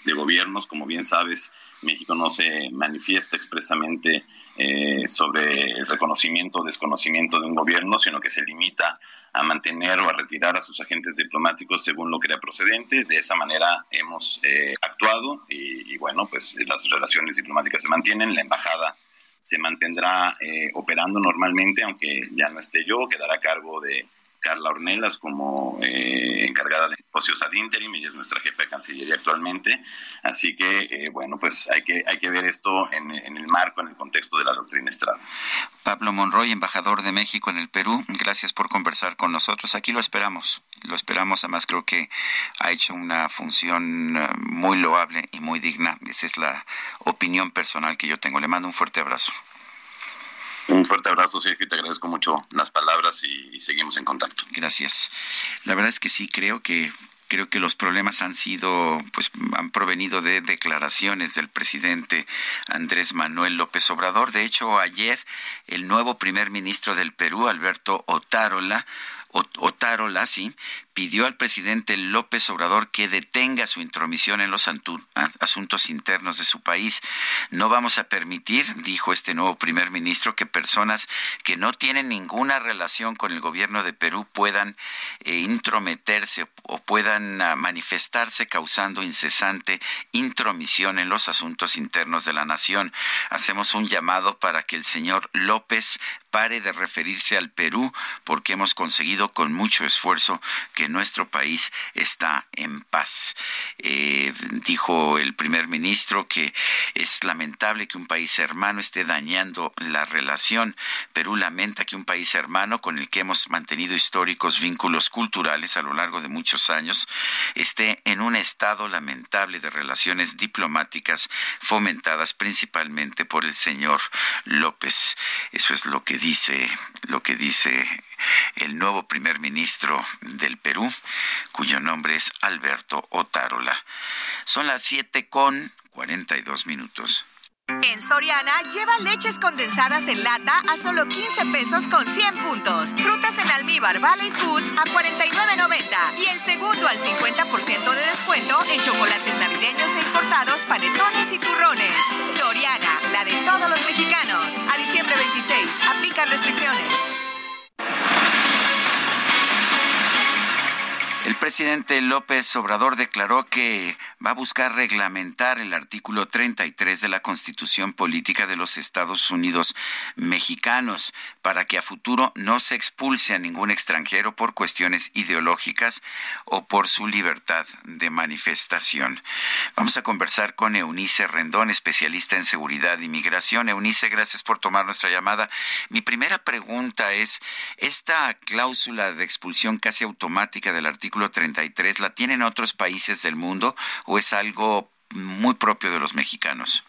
de gobiernos. Como bien sabes, México no se manifiesta expresamente eh, sobre el reconocimiento o desconocimiento de un gobierno, sino que se limita a mantener o a retirar a sus agentes diplomáticos según lo que era procedente. De esa manera hemos eh, actuado y, bueno, pues las relaciones diplomáticas se mantienen, la embajada se mantendrá eh, operando normalmente, aunque ya no esté yo, quedará a cargo de Carla Ornelas como eh, encargada de negocios ad interim, ella es nuestra jefa de Cancillería actualmente, así que eh, bueno, pues hay que, hay que ver esto en, el marco, en el contexto de la doctrina Estrada. Pablo Monroy, embajador de México en el Perú, gracias por conversar con nosotros, aquí lo esperamos, lo esperamos, además creo que ha hecho una función eh, muy loable y muy digna, esa es la opinión personal que yo tengo, le mando un fuerte abrazo. Un fuerte abrazo, Sergio, y te agradezco mucho las palabras y, seguimos en contacto. Gracias. La verdad es que sí, creo que creo que los problemas han sido, pues han provenido de declaraciones del presidente Andrés Manuel López Obrador. De hecho, ayer el nuevo primer ministro del Perú, Alberto Otárola, Otárola, sí, pidió al presidente López Obrador que detenga su intromisión en los asuntos internos de su país. No vamos a permitir, dijo este nuevo primer ministro, que personas que no tienen ninguna relación con el gobierno de Perú puedan eh, intrometerse o puedan ah, manifestarse causando incesante intromisión en los asuntos internos de la nación. Hacemos un llamado para que el señor López pare de referirse al Perú porque hemos conseguido con mucho esfuerzo que nuestro país está en paz. Eh, dijo el primer ministro que es lamentable que un país hermano esté dañando la relación. Perú lamenta que un país hermano con el que hemos mantenido históricos vínculos culturales a lo largo de muchos años esté en un estado lamentable de relaciones diplomáticas fomentadas principalmente por el señor López. Eso es lo que dice, lo que dice el nuevo primer ministro del Perú, cuyo nombre es Alberto Otárola. Son las siete con 42 minutos. En Soriana, lleva leches condensadas en lata a solo 15 pesos con 100 puntos. Frutas en almíbar Valley Foods a 49.90. Y el segundo al 50% de descuento en chocolates navideños e importados, panetones y turrones. Soriana, la de todos los mexicanos. A diciembre 26. Aplican restricciones. Presidente López Obrador declaró que va a buscar reglamentar el artículo 33 de la Constitución Política de los Estados Unidos Mexicanos para que a futuro no se expulse a ningún extranjero por cuestiones ideológicas o por su libertad de manifestación. Vamos a conversar con Eunice Rendón, especialista en seguridad y migración. Eunice, gracias por tomar nuestra llamada. Mi primera pregunta es, ¿esta cláusula de expulsión casi automática del artículo 33 la tienen otros países del mundo o es algo muy propio de los mexicanos?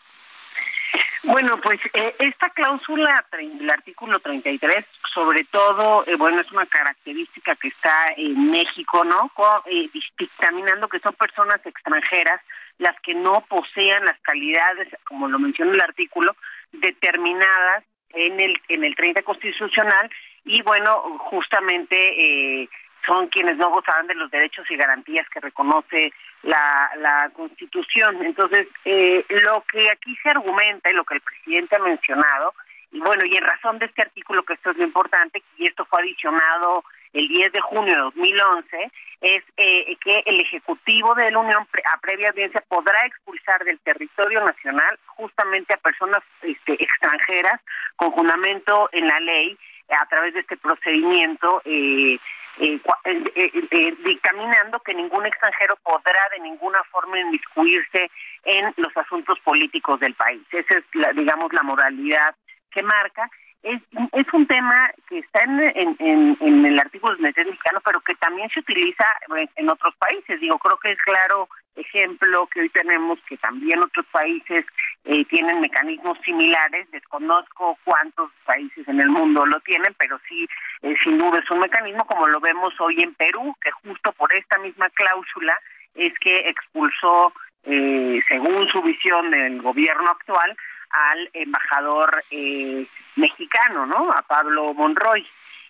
Bueno, pues eh, esta cláusula del artículo 33, sobre todo, eh, bueno, es una característica que está en México, ¿no? Eh, dictaminando que son personas extranjeras las que no posean las calidades, como lo menciona el artículo, determinadas en el en el 30 constitucional y bueno, justamente son quienes no gozaban de los derechos y garantías que reconoce la, la Constitución. Entonces, eh, lo que aquí se argumenta y lo que el presidente ha mencionado, y bueno, y en razón de este artículo, que esto es lo importante, y esto fue adicionado el 10 de junio de 2011, es eh, que el Ejecutivo de la Unión a previa audiencia podrá expulsar del territorio nacional justamente a personas este, extranjeras con fundamento en la ley a través de este procedimiento eh, eh, dictaminando que ningún extranjero podrá de ninguna forma inmiscuirse en los asuntos políticos del país. Esa es, la, digamos, la moralidad que marca es, es un tema que está en, en, el artículo del mexicano, pero que también se utiliza en otros países. Digo, creo que es claro ejemplo que hoy tenemos que también otros países eh, tienen mecanismos similares. Desconozco cuántos países en el mundo lo tienen, pero sí, eh, sin duda es un mecanismo como lo vemos hoy en Perú, que justo por esta misma cláusula es que expulsó, eh, según su visión del gobierno actual, al embajador eh, mexicano, ¿no? A Pablo Monroy.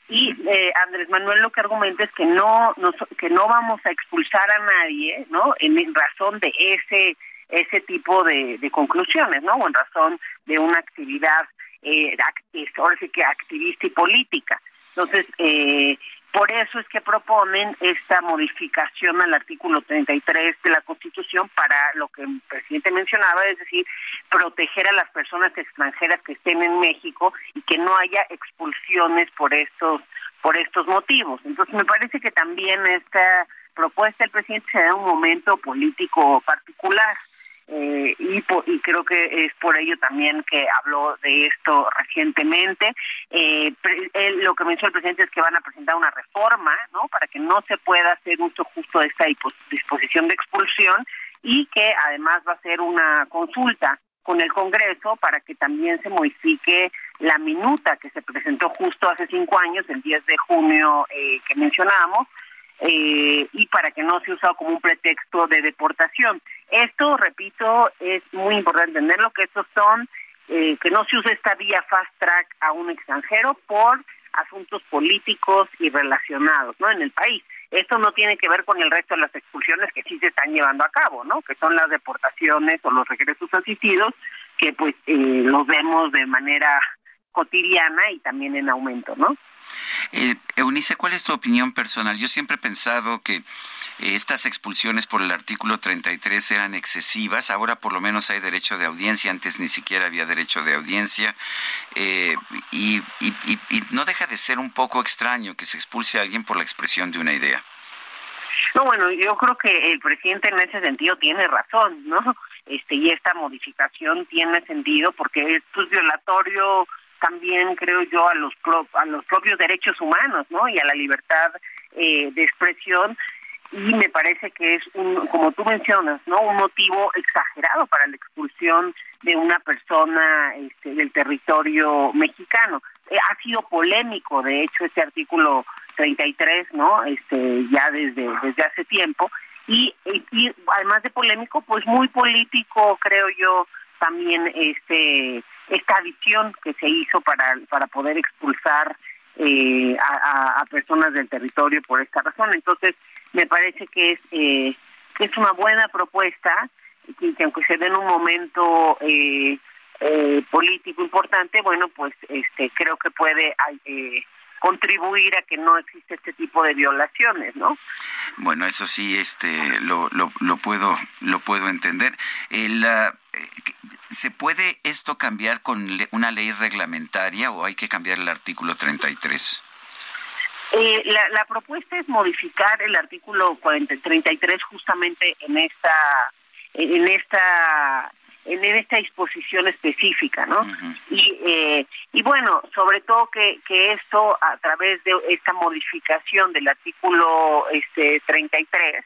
Y eh, Andrés Manuel lo que argumenta es que no, que no vamos a expulsar a nadie, ¿no? En, razón de ese ese tipo de, conclusiones, ¿no? O en razón de una actividad, eh, ahora sí que activista y política. Entonces, eh, por eso es que proponen esta modificación al artículo 33 de la Constitución para lo que el presidente mencionaba, es decir, proteger a las personas extranjeras que estén en México y que no haya expulsiones por estos por estos motivos. Entonces, me parece que también esta propuesta del presidente se da un momento político particular. Eh, y, y creo que es por ello también que habló de esto recientemente. Eh, lo que mencionó el presidente es que van a presentar una reforma, ¿no? Para que no se pueda hacer uso justo de esta disposición de expulsión y que además va a ser una consulta con el Congreso para que también se modifique la minuta que se presentó justo hace cinco años, el 10 de junio eh, que mencionábamos, eh, y para que no se usado como un pretexto de deportación. Esto, repito, es muy importante entenderlo, que estos son, eh, que no se use esta vía fast track a un extranjero por asuntos políticos y relacionados, ¿no? En el país. Esto no tiene que ver con el resto de las expulsiones que sí se están llevando a cabo, ¿no? Que son las deportaciones o los regresos asistidos, que pues eh, los vemos de manera cotidiana y también en aumento, ¿no? Eh, Eunice, ¿cuál es tu opinión personal? Yo siempre he pensado que eh, estas expulsiones por el artículo 33 eran excesivas. Ahora por lo menos hay derecho de audiencia. Antes ni siquiera había derecho de audiencia. Eh, y, no deja de ser un poco extraño que se expulse a alguien por la expresión de una idea. No, bueno, yo creo que el presidente en ese sentido tiene razón, ¿no? Este, y esta modificación tiene sentido porque es pues, violatorio también creo yo a los a los propios derechos humanos no y a la libertad eh, de expresión. Y me parece que es un como tú mencionas no un motivo exagerado para la expulsión de una persona este, del territorio mexicano. Eh, ha sido polémico de hecho este artículo 33 no este ya desde desde hace tiempo. Y además de polémico pues muy político creo yo también este esta visión que se hizo para, para poder expulsar eh, a, personas del territorio por esta razón. Entonces, me parece que es, eh, que es una buena propuesta y que aunque se dé en un momento eh, político importante, bueno, pues este creo que puede contribuir a que no existe este tipo de violaciones, ¿no? Bueno, eso sí, este, lo, lo, lo puedo, lo puedo entender. El, uh, ¿Se puede esto cambiar con una ley reglamentaria o hay que cambiar el artículo 33? Eh, la, la, propuesta es modificar el artículo 40, 33 justamente en esta en esta en esta disposición específica, ¿no? y, eh, y bueno, sobre todo que, que esto a través de esta modificación del artículo este 33,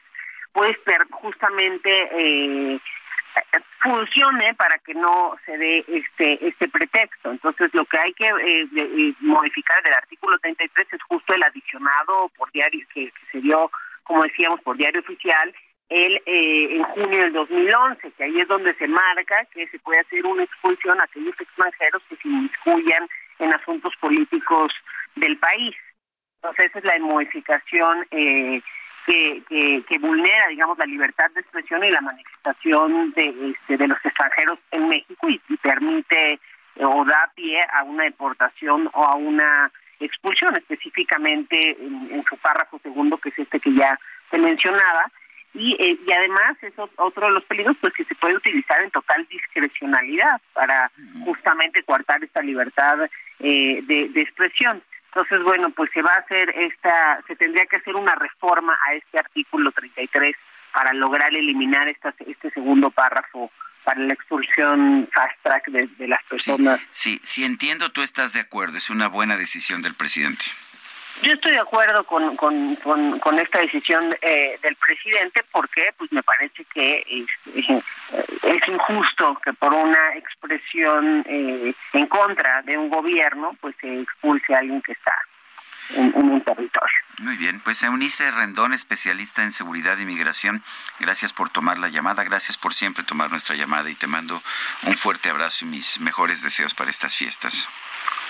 pues justamente eh, funcione para que no se dé este este pretexto. Entonces, lo que hay que eh, eh, modificar del artículo 33 es justo el adicionado por diario que, se dio, como decíamos, por diario oficial el eh, en junio del 2011, que ahí es donde se marca que se puede hacer una expulsión a aquellos extranjeros que se inmiscuyan en asuntos políticos del país. Entonces, esa es la modificación eh, que, que, vulnera, digamos, la libertad de expresión y la manifestación de, este, de los extranjeros en México y, permite eh, o da pie a una deportación o a una expulsión, específicamente en, su párrafo segundo, que es este que ya se mencionaba. Y, eh, y además es otro de los peligros pues que se puede utilizar en total discrecionalidad para justamente coartar esta libertad eh, de, de expresión. Entonces, bueno, pues se va a hacer esta, se tendría que hacer una reforma a este artículo 33 para lograr eliminar esta, este segundo párrafo para la expulsión fast track de, las personas. Sí, sí, si entiendo, tú estás de acuerdo, es una buena decisión del presidente. Yo estoy de acuerdo con, con, con, esta decisión eh, del presidente porque pues me parece que es, injusto que por una expresión eh, en contra de un gobierno pues se expulse a alguien que está en, un territorio. Muy bien, pues Eunice Rendón, especialista en seguridad y migración, gracias por tomar la llamada, gracias por siempre tomar nuestra llamada y te mando un fuerte abrazo y mis mejores deseos para estas fiestas.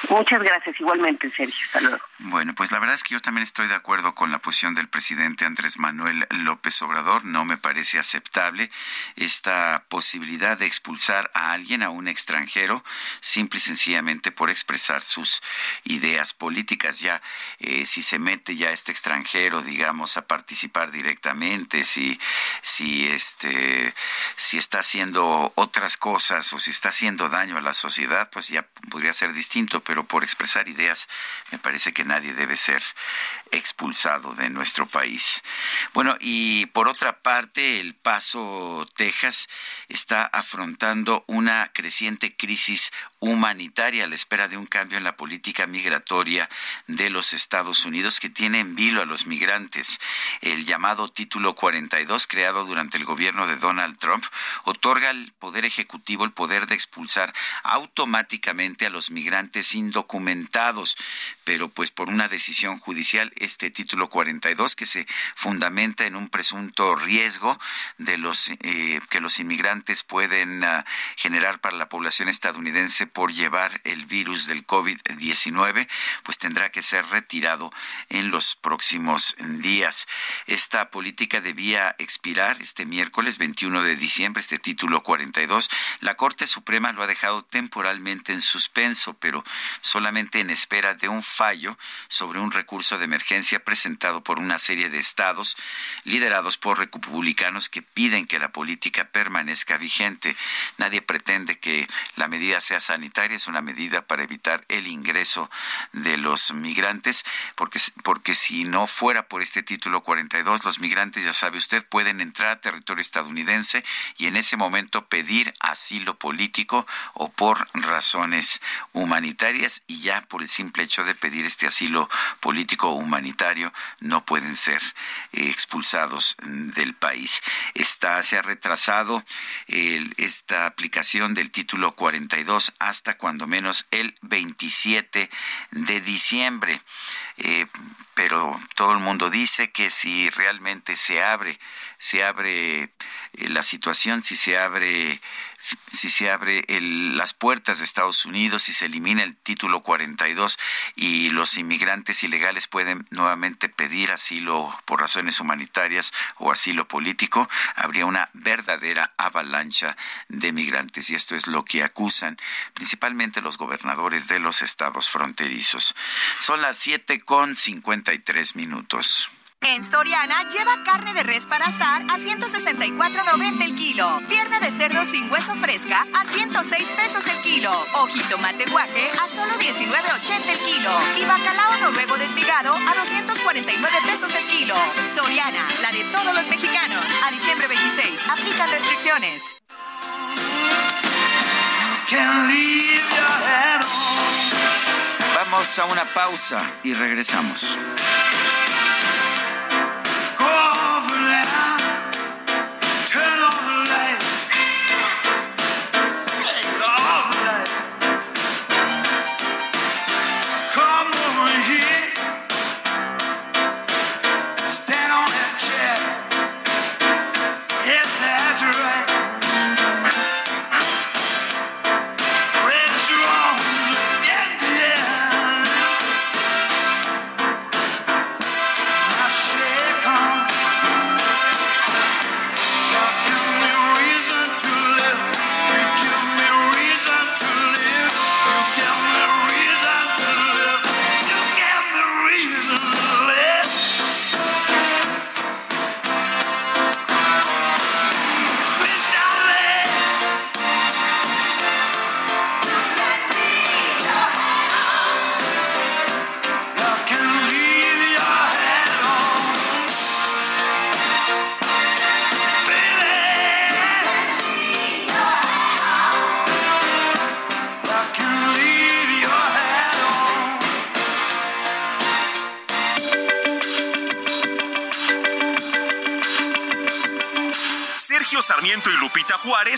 Muchas gracias, igualmente, Sergio. Hasta Bueno, pues la verdad es que yo también estoy de acuerdo con la posición del presidente Andrés Manuel López Obrador. No me parece aceptable esta posibilidad de expulsar a alguien, a un extranjero, simple y sencillamente por expresar sus ideas políticas. Ya, eh, si se mete ya este extranjero, digamos, a participar directamente, si, si, este, si está haciendo otras cosas o si está haciendo daño a la sociedad, pues ya podría ser distinto por expresar ideas me parece que nadie debe ser expulsado de nuestro país. Bueno, y por otra parte, El Paso, Texas, está afrontando una creciente crisis humanitaria a la espera de un cambio en la política migratoria de los Estados Unidos que tiene en vilo a los migrantes. El llamado Título 42, creado durante el gobierno de Donald Trump, otorga al Poder Ejecutivo el poder de expulsar automáticamente a los migrantes indocumentados, pero pues por una decisión judicial este título 42 que se fundamenta en un presunto riesgo de los eh, que los inmigrantes pueden uh, generar para la población estadounidense por llevar el virus del COVID-19, pues tendrá que ser retirado en los próximos días. Esta política debía expirar este miércoles 21 de diciembre, este título 42. La Corte Suprema lo ha dejado temporalmente en suspenso, pero solamente en espera de un fallo sobre un recurso de emergencia presentado por una serie de estados liderados por republicanos que piden que la política permanezca vigente. Nadie pretende que la medida sea sanitaria, es una medida para evitar el ingreso de los migrantes, porque, porque si no fuera por este título 42, los migrantes, ya sabe usted, pueden entrar a territorio estadounidense y en ese momento pedir asilo político o por razones humanitarias y ya por el simple hecho de pedir este asilo político o humanitario no pueden ser eh, expulsados del país. Está, se ha retrasado esta aplicación del título 42 hasta cuando menos el 27 de diciembre. Eh, pero todo el mundo dice que si realmente se abre, se abre eh, la situación, si se abre si se abre las puertas de Estados Unidos, si se elimina el título 42 y los inmigrantes ilegales pueden nuevamente pedir asilo por razones humanitarias o asilo político, habría una verdadera avalancha de migrantes y esto es lo que acusan principalmente los gobernadores de los estados fronterizos. Son las 7 con 53 minutos. En Soriana lleva carne de res para asar a 164.90 el kilo. Pierna de cerdo sin hueso fresca a 106 pesos el kilo. Ojito mate guaje a solo 19.80 el kilo. Y bacalao noruego desmigado a 249 pesos el kilo. Soriana, la de todos los mexicanos. A diciembre 26. Aplican restricciones. Vamos a una pausa y regresamos.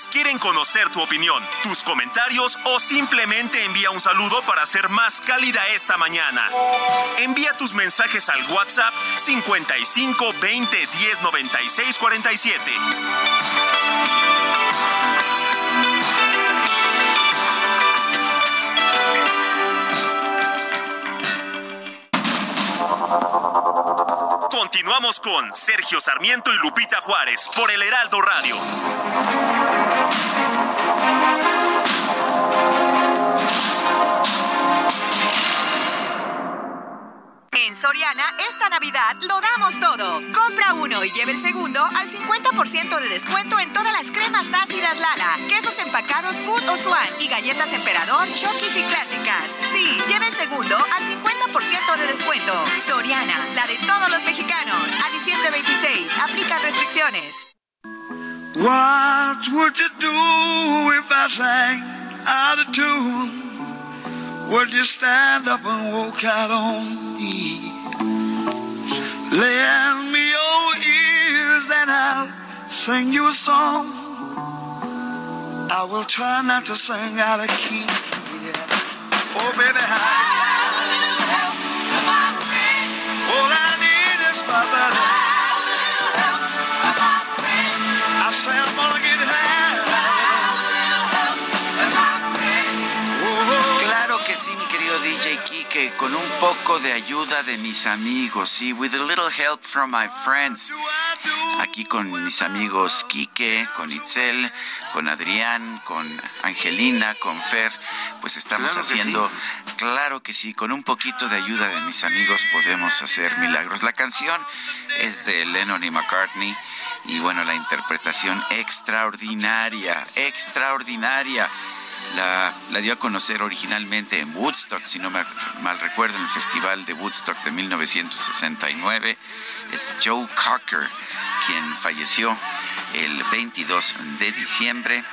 Quieren conocer tu opinión, tus comentarios o simplemente envía un saludo para ser más cálida esta mañana. Envía tus mensajes al WhatsApp 55 20 10 96 47. Continuamos con Sergio Sarmiento y Lupita Juárez por el Heraldo Radio. Soriana, esta Navidad lo damos todo. Compra uno y lleve el segundo al 50% de descuento en todas las cremas ácidas Lala, quesos empacados Food o Swan y galletas Emperador, Chokis y clásicas. Sí, lleve el segundo al 50% de descuento. Soriana, la de todos los mexicanos. A diciembre 26, aplica restricciones. What would you do if I sang out of tune? Would you stand up and walk out on me? Lend me your ears and I'll sing you a song. I will try not to sing out of key. Yeah. Oh, baby, how? Kike, con un poco de ayuda de mis amigos, sí, with a little help from my friends. Aquí con mis amigos Kike, con Itzel, con Adrián, con Angelina, con Fer, pues estamos haciendo, claro que sí, con un poquito de ayuda de mis amigos podemos hacer milagros. La canción es de Lennon y McCartney y bueno, la interpretación extraordinaria, extraordinaria. La, dio a conocer originalmente en Woodstock, si no me, mal recuerdo, en el Festival de Woodstock de 1969. Es Joe Cocker quien falleció el 22 de diciembre.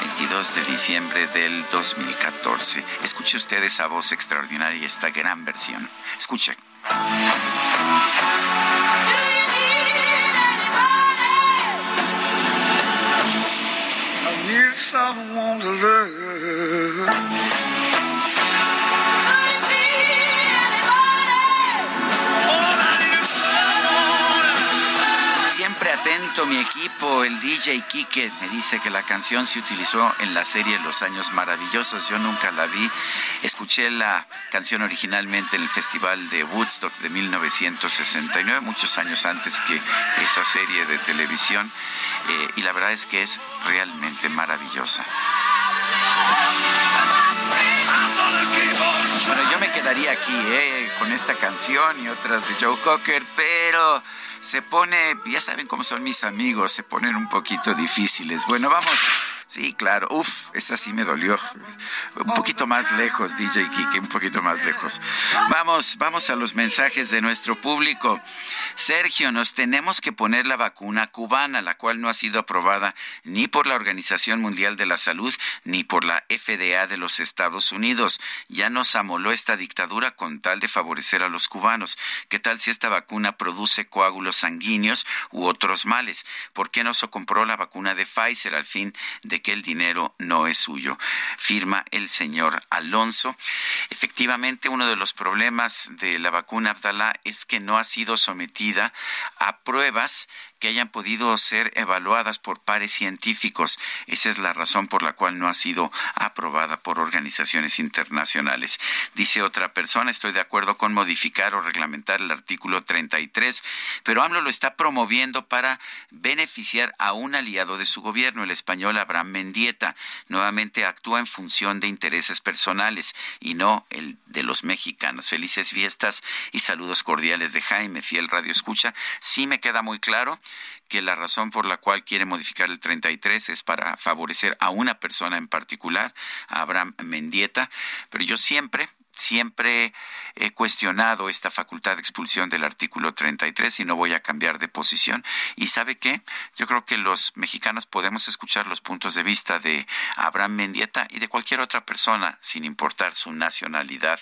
22 de diciembre del 2014. Escuche usted esa voz extraordinaria esta gran versión. Escuche. Someone to love. Atento mi equipo, el DJ Kike me dice que la canción se utilizó en la serie Los Años Maravillosos. Yo nunca la vi. Escuché la canción originalmente en el Festival de Woodstock de 1969, muchos años antes que esa serie de televisión. Eh, y la verdad es que es realmente maravillosa. Bueno, yo me quedaría aquí eh, con esta canción y otras de Joe Cocker, pero se pone, ya saben cómo son mis amigos, se ponen un poquito difíciles. Bueno, vamos. Sí, claro. Uf, esa sí me dolió. Un poquito más lejos, DJ Kike, un poquito más lejos. Vamos, vamos a los mensajes de nuestro público. Sergio, nos tenemos que poner la vacuna cubana, la cual no ha sido aprobada ni por la Organización Mundial de la Salud ni por la FDA de los Estados Unidos. Ya nos amoló esta dictadura con tal de favorecer a los cubanos. ¿Qué tal si esta vacuna produce coágulos sanguíneos u otros males? ¿Por qué no se compró la vacuna de Pfizer al fin de que el dinero no es suyo. Firma el señor Alonso. Efectivamente, uno de los problemas de la vacuna Abdalá es que no ha sido sometida a pruebas que hayan podido ser evaluadas por pares científicos. Esa es la razón por la cual no ha sido aprobada por organizaciones internacionales. Dice otra persona, estoy de acuerdo con modificar o reglamentar el artículo 33, pero AMLO lo está promoviendo para beneficiar a un aliado de su gobierno, el español Abraham Mendieta. Nuevamente actúa en función de intereses personales y no el de los mexicanos. Felices fiestas y saludos cordiales de Jaime, fiel radio escucha. Sí me queda muy claro que la razón por la cual quiere modificar el 33 es para favorecer a una persona en particular, a Abraham Mendieta, pero yo siempre siempre he cuestionado esta facultad de expulsión del artículo 33 y no voy a cambiar de posición. ¿Y sabe qué? Yo creo que los mexicanos podemos escuchar los puntos de vista de Abraham Mendieta y de cualquier otra persona, sin importar su nacionalidad,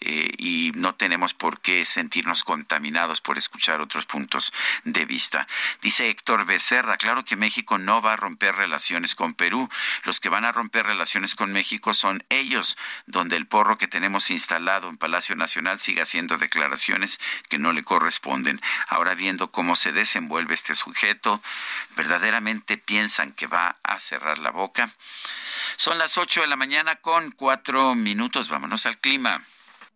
eh, y no tenemos por qué sentirnos contaminados por escuchar otros puntos de vista. Dice Héctor Becerra, claro que México no va a romper relaciones con Perú. Los que van a romper relaciones con México son ellos, donde el porro que tenemos instalado en Palacio Nacional sigue haciendo declaraciones que no le corresponden. Ahora viendo cómo se desenvuelve este sujeto, verdaderamente piensan que va a cerrar la boca. Son las ocho de la mañana con cuatro minutos. Vámonos al clima.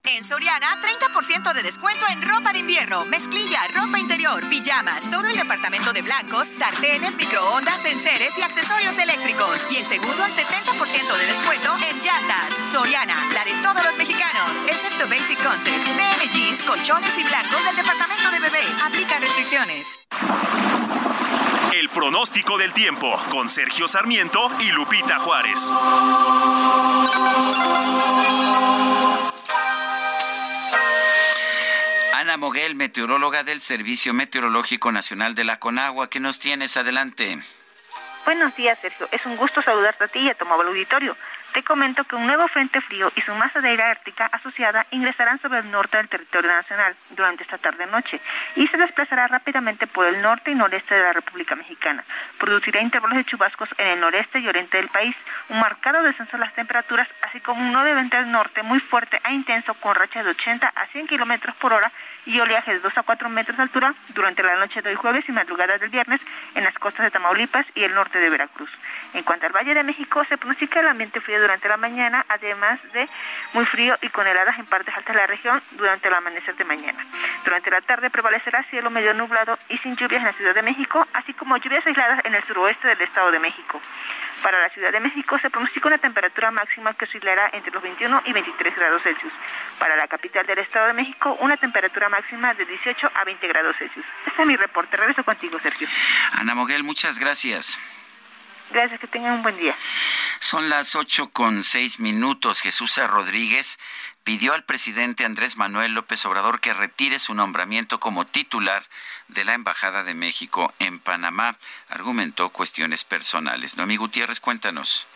En Soriana, 30% de descuento en ropa de invierno, mezclilla, ropa interior, pijamas, todo el departamento de blancos, sartenes, microondas, enseres y accesorios eléctricos. Y el segundo al 70% de descuento en llantas. Soriana, la de todos los mexicanos, excepto Basic Concepts, Jeans, colchones y blancos del departamento de bebé. Aplica restricciones. El pronóstico del tiempo con Sergio Sarmiento y Lupita Juárez. Ana Moguel, meteoróloga del Servicio Meteorológico Nacional de la Conagua. ¿Qué nos tienes? Adelante. Buenos días, Sergio. Es un gusto saludarte a ti y a tu amable auditorio. Te comento que un nuevo frente frío y su masa de aire ártica asociada ingresarán sobre el norte del territorio nacional durante esta tarde-noche y se desplazará rápidamente por el norte y noreste de la República Mexicana. Producirá intervalos de chubascos en el noreste y oriente del país, un marcado descenso de las temperaturas, así como un nuevo viento del norte muy fuerte e intenso con rachas de 80 a 100 kilómetros por hora y oleaje de 2 a 4 metros de altura durante la noche del jueves y madrugada del viernes en las costas de Tamaulipas y el norte de Veracruz. En cuanto al Valle de México, se pronostica el ambiente frío durante la mañana, además de muy frío y con heladas en partes altas de la región durante el amanecer de mañana. Durante la tarde prevalecerá cielo medio nublado y sin lluvias en la Ciudad de México, así como lluvias aisladas en el suroeste del Estado de México. Para la Ciudad de México se pronostica una temperatura máxima que oscilará entre los 21 y 23 grados Celsius. Para la capital del Estado de México, una temperatura máxima de 18 a 20 grados Celsius. Este es mi reporte. Regreso contigo, Sergio. Ana Moguel, muchas gracias. Gracias, que tengan un buen día. Son las ocho con seis minutos. Jesús Rodríguez pidió al presidente Andrés Manuel López Obrador que retire su nombramiento como titular de la Embajada de México en Panamá. Argumentó cuestiones personales. Noemí Gutiérrez, cuéntanos.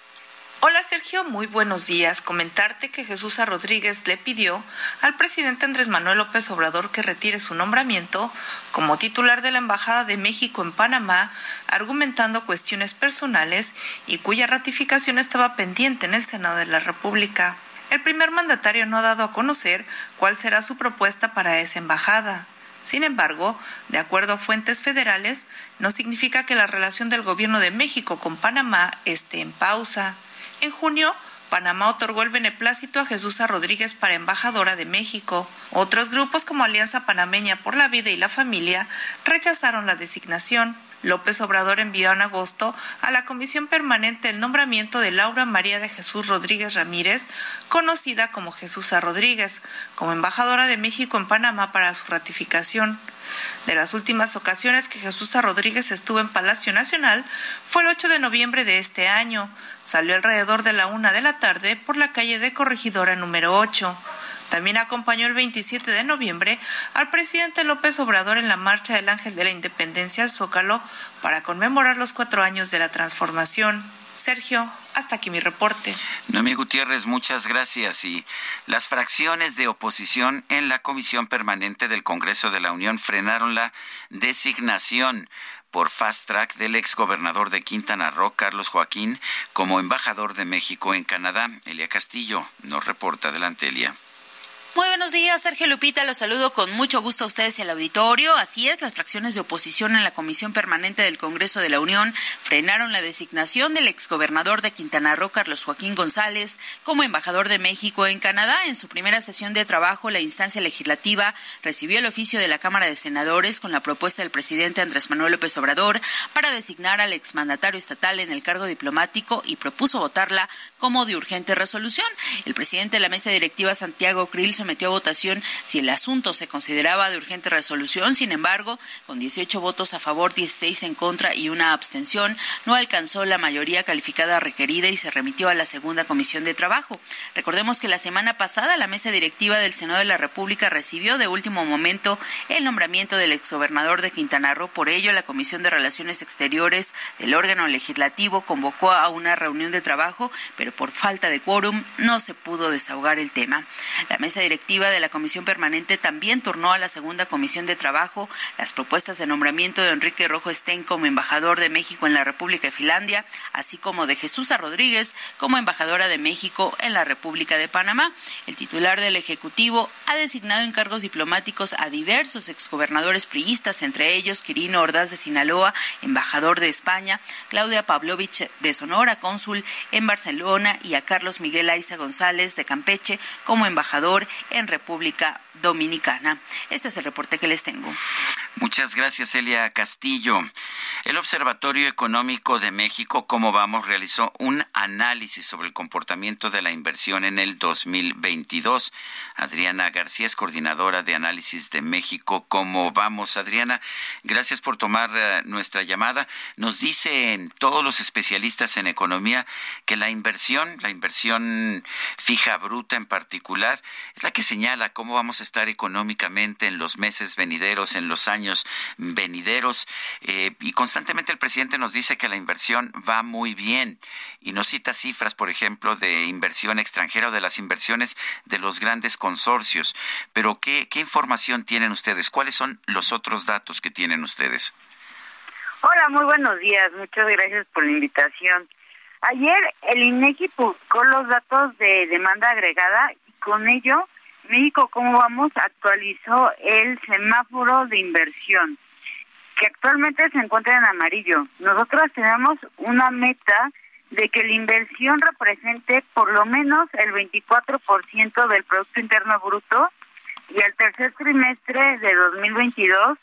Hola Sergio, muy buenos días. Comentarte que Jesús Rodríguez le pidió al presidente Andrés Manuel López Obrador que retire su nombramiento como titular de la Embajada de México en Panamá, argumentando cuestiones personales y cuya ratificación estaba pendiente en el Senado de la República. El primer mandatario no ha dado a conocer cuál será su propuesta para esa embajada. Sin embargo, de acuerdo a fuentes federales, no significa que la relación del gobierno de México con Panamá esté en pausa. En junio, Panamá otorgó el beneplácito a Jesús Rodríguez para embajadora de México. Otros grupos como Alianza Panameña por la Vida y la Familia rechazaron la designación. López Obrador envió en agosto a la Comisión Permanente el nombramiento de Laura María de Jesús Rodríguez Ramírez, conocida como Jesús Rodríguez, como embajadora de México en Panamá para su ratificación. De las últimas ocasiones que Jesús Rodríguez estuvo en Palacio Nacional fue el 8 de noviembre de este año. Salió alrededor de la una de la tarde por la calle de Corregidora número 8. También acompañó el 27 de noviembre al presidente López Obrador en la marcha del Ángel de la Independencia al Zócalo para conmemorar los cuatro años de la transformación. Sergio, hasta aquí mi reporte. Noemí Gutiérrez, muchas gracias. Y las fracciones de oposición en la Comisión Permanente del Congreso de la Unión frenaron la designación por fast track del exgobernador de Quintana Roo, Carlos Joaquín, como embajador de México en Canadá. Elia Castillo nos reporta. Adelante, Elia. Muy buenos días, Sergio Lupita. Los saludo con mucho gusto a ustedes y al auditorio. Así es, las fracciones de oposición en la Comisión Permanente del Congreso de la Unión frenaron la designación del exgobernador de Quintana Roo, Carlos Joaquín González, como embajador de México en Canadá. En su primera sesión de trabajo, la instancia legislativa recibió el oficio de la Cámara de Senadores con la propuesta del presidente Andrés Manuel López Obrador para designar al exmandatario estatal en el cargo diplomático y propuso votarla como de urgente resolución. El presidente de la mesa directiva, Santiago Krill, metió a votación si el asunto se consideraba de urgente resolución. Sin embargo, con 18 votos a favor, 16 en contra y una abstención, no alcanzó la mayoría calificada requerida y se remitió a la segunda comisión de trabajo. Recordemos que la semana pasada la mesa directiva del Senado de la República recibió de último momento el nombramiento del exgobernador de Quintana Roo. Por ello, la Comisión de Relaciones Exteriores del órgano legislativo convocó a una reunión de trabajo, pero por falta de quórum no se pudo desahogar el tema. La mesa directiva directiva de la Comisión Permanente también turnó a la segunda Comisión de Trabajo las propuestas de nombramiento de Enrique Rojo Estén como embajador de México en la República de Finlandia, así como de Jesús Rodríguez como embajadora de México en la República de Panamá. El titular del Ejecutivo ha designado en cargos diplomáticos a diversos exgobernadores priistas, entre ellos Quirino Ordaz de Sinaloa, embajador de España, Claudia Pavlovich de Sonora, cónsul en Barcelona, y a Carlos Miguel Aiza González de Campeche como embajador en República Dominicana. Este es el reporte que les tengo. Muchas gracias, Elia Castillo. El Observatorio Económico de México, ¿cómo vamos?, realizó un análisis sobre el comportamiento de la inversión en el 2022. Adriana García es coordinadora de análisis de México. ¿Cómo vamos, Adriana? Gracias por tomar eh, nuestra llamada. Nos dicen todos los especialistas en economía que la inversión, la inversión fija bruta en particular, es la que señala cómo vamos a estar económicamente en los meses venideros, en los años venideros. Eh, y constantemente el presidente nos dice que la inversión va muy bien y nos cita cifras, por ejemplo, de inversión extranjera o de las inversiones de los grandes consorcios. Pero ¿qué, qué información tienen ustedes? ¿Cuáles son los otros datos que tienen ustedes? Hola, muy buenos días. Muchas gracias por la invitación. Ayer el INEGI publicó los datos de demanda agregada y con ello México, ¿cómo vamos? Actualizó el semáforo de inversión, que actualmente se encuentra en amarillo. Nosotros tenemos una meta de que la inversión represente por lo menos el 24% del Producto Interno Bruto y el tercer trimestre de 2022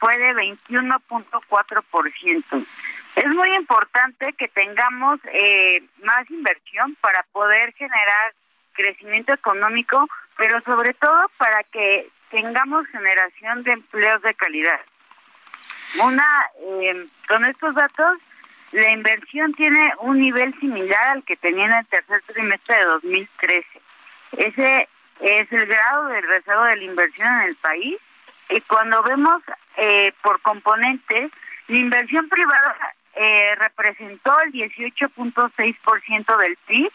fue de 21.4%. Es muy importante que tengamos eh, más inversión para poder generar crecimiento económico pero sobre todo para que tengamos generación de empleos de calidad. Una, eh, con estos datos, la inversión tiene un nivel similar al que tenía en el tercer trimestre de 2013. Ese es el grado del rezago de la inversión en el país. Y cuando vemos eh, por componentes, la inversión privada eh, representó el 18.6% del PIB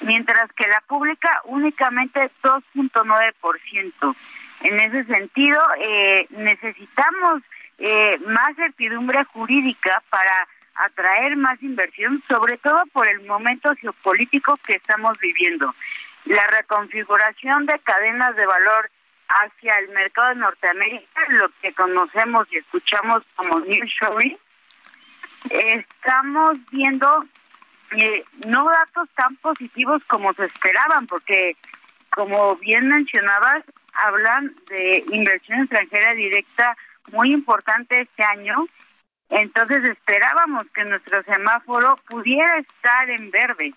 mientras que la pública únicamente 2.9%. En ese sentido, eh, necesitamos eh, más certidumbre jurídica para atraer más inversión, sobre todo por el momento geopolítico que estamos viviendo. La reconfiguración de cadenas de valor hacia el mercado de Norteamérica, lo que conocemos y escuchamos como nearshoring, estamos viendo eh, no datos tan positivos como se esperaban, porque como bien mencionabas, hablan de inversión extranjera directa muy importante este año. Entonces esperábamos que nuestro semáforo pudiera estar en verde,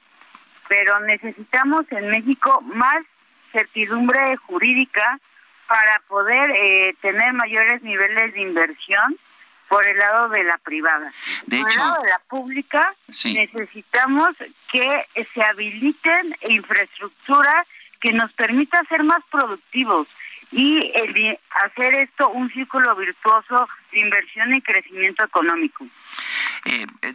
pero necesitamos en México más certidumbre jurídica para poder eh, tener mayores niveles de inversión por el lado de la privada. De por el lado de la pública necesitamos que se habiliten infraestructuras que nos permita ser más productivos y hacer esto un círculo virtuoso de inversión y crecimiento económico. Eh, eh,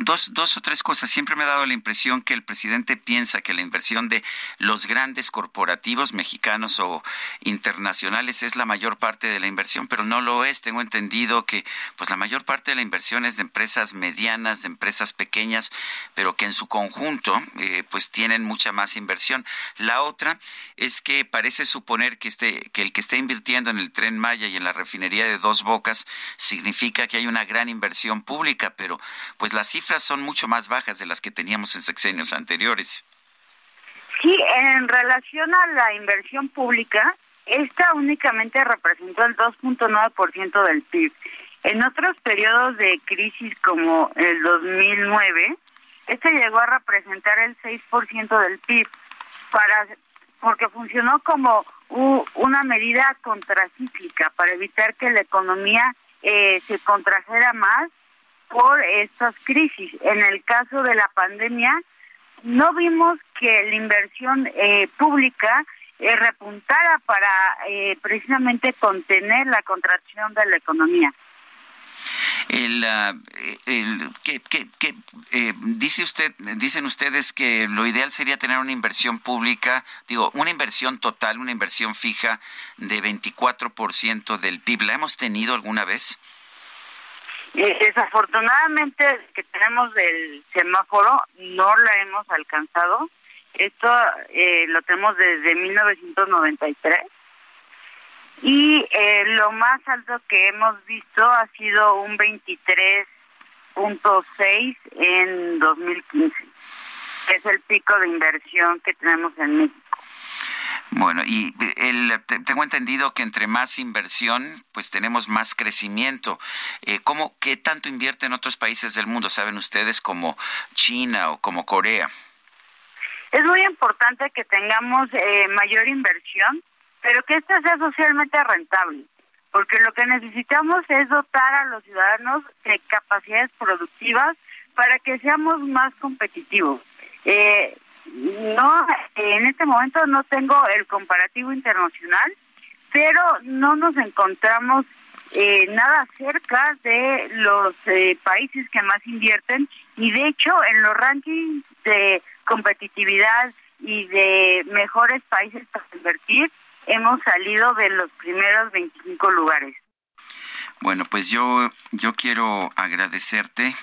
dos, dos o tres cosas. Siempre me ha dado la impresión que el presidente piensa que la inversión de los grandes corporativos mexicanos o internacionales es la mayor parte de la inversión, pero no lo es. Tengo entendido que pues la mayor parte de la inversión es de empresas medianas, de empresas pequeñas, pero que en su conjunto eh, pues tienen mucha más inversión. La otra es que parece suponer que, este, que el que esté invirtiendo en el tren Maya y en la refinería de Dos Bocas significa que hay una gran inversión pública, pero pero pues las cifras son mucho más bajas de las que teníamos en sexenios anteriores. Sí, en relación a la inversión pública, esta únicamente representó el 2.9% del PIB. En otros periodos de crisis como el 2009, este llegó a representar el 6% del PIB para porque funcionó como una medida contracíclica para evitar que la economía eh, se contrajera más por estas crisis. En el caso de la pandemia, no vimos que la inversión eh, pública eh, repuntara para eh, precisamente contener la contracción de la economía. El, ah, que, dice usted, dicen ustedes que lo ideal sería tener una inversión pública, digo, una inversión total, una inversión fija de 24% del PIB. ¿La hemos tenido alguna vez? Desafortunadamente que tenemos del semáforo no la hemos alcanzado. Esto eh, lo tenemos desde 1993 y eh, lo más alto que hemos visto ha sido un 23.6 en 2015. Es el pico de inversión que tenemos en México. Bueno, y el, tengo entendido que entre más inversión, pues tenemos más crecimiento. Eh, ¿Cómo, qué tanto invierte en otros países del mundo? ¿Saben ustedes como China o como Corea? Es muy importante que tengamos eh, mayor inversión, pero que esta sea socialmente rentable, porque lo que necesitamos es dotar a los ciudadanos de capacidades productivas para que seamos más competitivos. Eh, no, en este momento no tengo el comparativo internacional, pero no nos encontramos eh, nada cerca de los eh, países que más invierten y de hecho en los rankings de competitividad y de mejores países para invertir hemos salido de los primeros 25 lugares. Bueno, pues yo, yo quiero agradecerte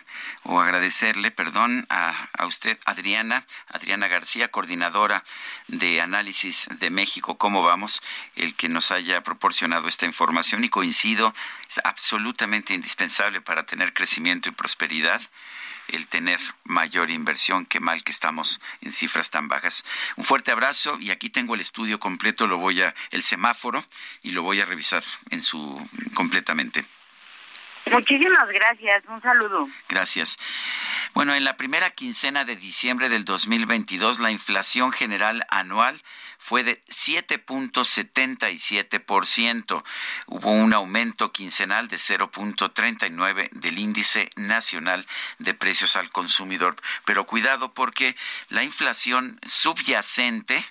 o agradecerle, perdón, a, a, usted, Adriana, Adriana García, coordinadora de análisis de México, cómo vamos, el que nos haya proporcionado esta información y coincido, es absolutamente indispensable para tener crecimiento y prosperidad el tener mayor inversión. Qué mal que estamos en cifras tan bajas. Un fuerte abrazo y aquí tengo el estudio completo, lo voy a el semáforo y lo voy a revisar en su completamente. Muchísimas gracias, un saludo. Gracias. Bueno, en la primera quincena de diciembre del 2022 la inflación general anual fue de 7.77%. Hubo un aumento quincenal de 0.39 del índice nacional de precios al consumidor. Pero cuidado porque la inflación subyacente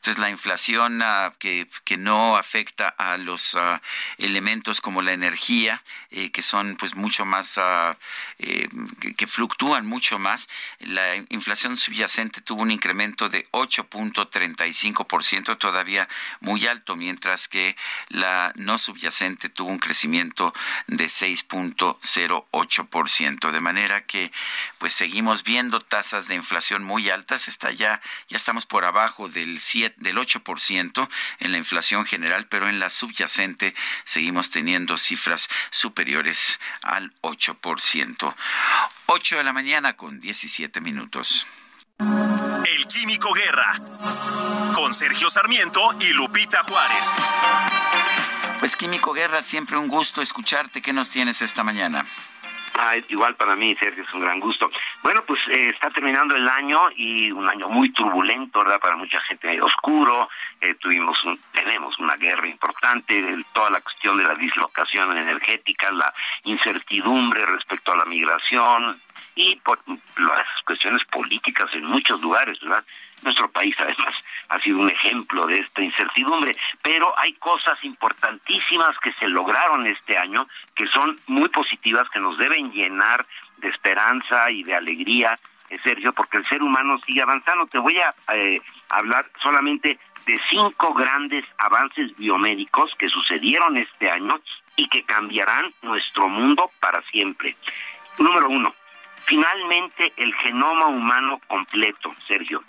esto es la inflación ah, que, no afecta a los ah, elementos como la energía, eh, que son pues mucho más, ah, eh, que, fluctúan mucho más. La inflación subyacente tuvo un incremento de 8.35%, todavía muy alto, mientras que la no subyacente tuvo un crecimiento de 6.08%. De manera que pues seguimos viendo tasas de inflación muy altas, está ya ya estamos por abajo del 7 del 8% en la inflación general, pero en la subyacente seguimos teniendo cifras superiores al 8%. 8 de la mañana con 17 minutos. El Químico Guerra con Sergio Sarmiento y Lupita Juárez. Pues Químico Guerra, siempre un gusto escucharte. ¿Qué nos tienes esta mañana? Ah, igual para mí, Sergio, es un gran gusto. Bueno, pues eh, está terminando el año y un año muy turbulento, ¿verdad? Para mucha gente oscuro. Eh, tuvimos, tenemos una guerra importante, toda la cuestión de la dislocación energética, la incertidumbre respecto a la migración y por las cuestiones políticas en muchos lugares, ¿verdad? Nuestro país, además, ha sido un ejemplo de esta incertidumbre, pero hay cosas importantísimas que se lograron este año que son muy positivas, que nos deben llenar de esperanza y de alegría, eh, Sergio, porque el ser humano sigue avanzando. Te voy a eh, hablar solamente de cinco grandes avances biomédicos que sucedieron este año y que cambiarán nuestro mundo para siempre. Número uno, finalmente el genoma humano completo, Sergio.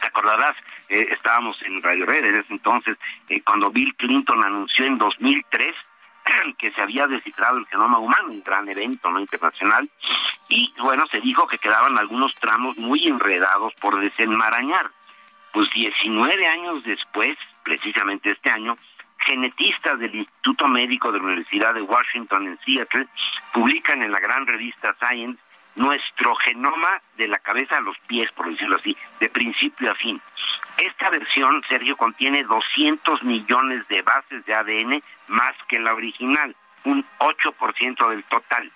¿Te acordarás? Eh, estábamos en Radio Red en ese entonces, eh, cuando Bill Clinton anunció en 2003 que se había descifrado el genoma humano, un gran evento no internacional, y bueno, se dijo que quedaban algunos tramos muy enredados por desenmarañar. Pues 19 años después, precisamente este año, genetistas del Instituto Médico de la Universidad de Washington en Seattle publican en la gran revista Science nuestro genoma de la cabeza a los pies, por decirlo así, de principio a fin. Esta versión, Sergio, contiene 200 millones de bases de ADN más que la original, un 8% del total.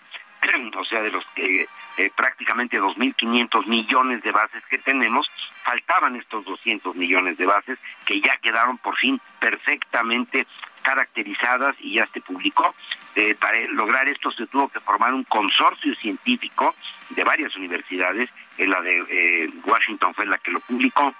O sea, de los que eh, prácticamente 2.500 millones de bases que tenemos, faltaban estos 200 millones de bases que ya quedaron por fin perfectamente caracterizadas y ya se publicó. Eh, para lograr esto se tuvo que formar un consorcio científico de varias universidades, en la de eh, Washington fue la que lo publicó.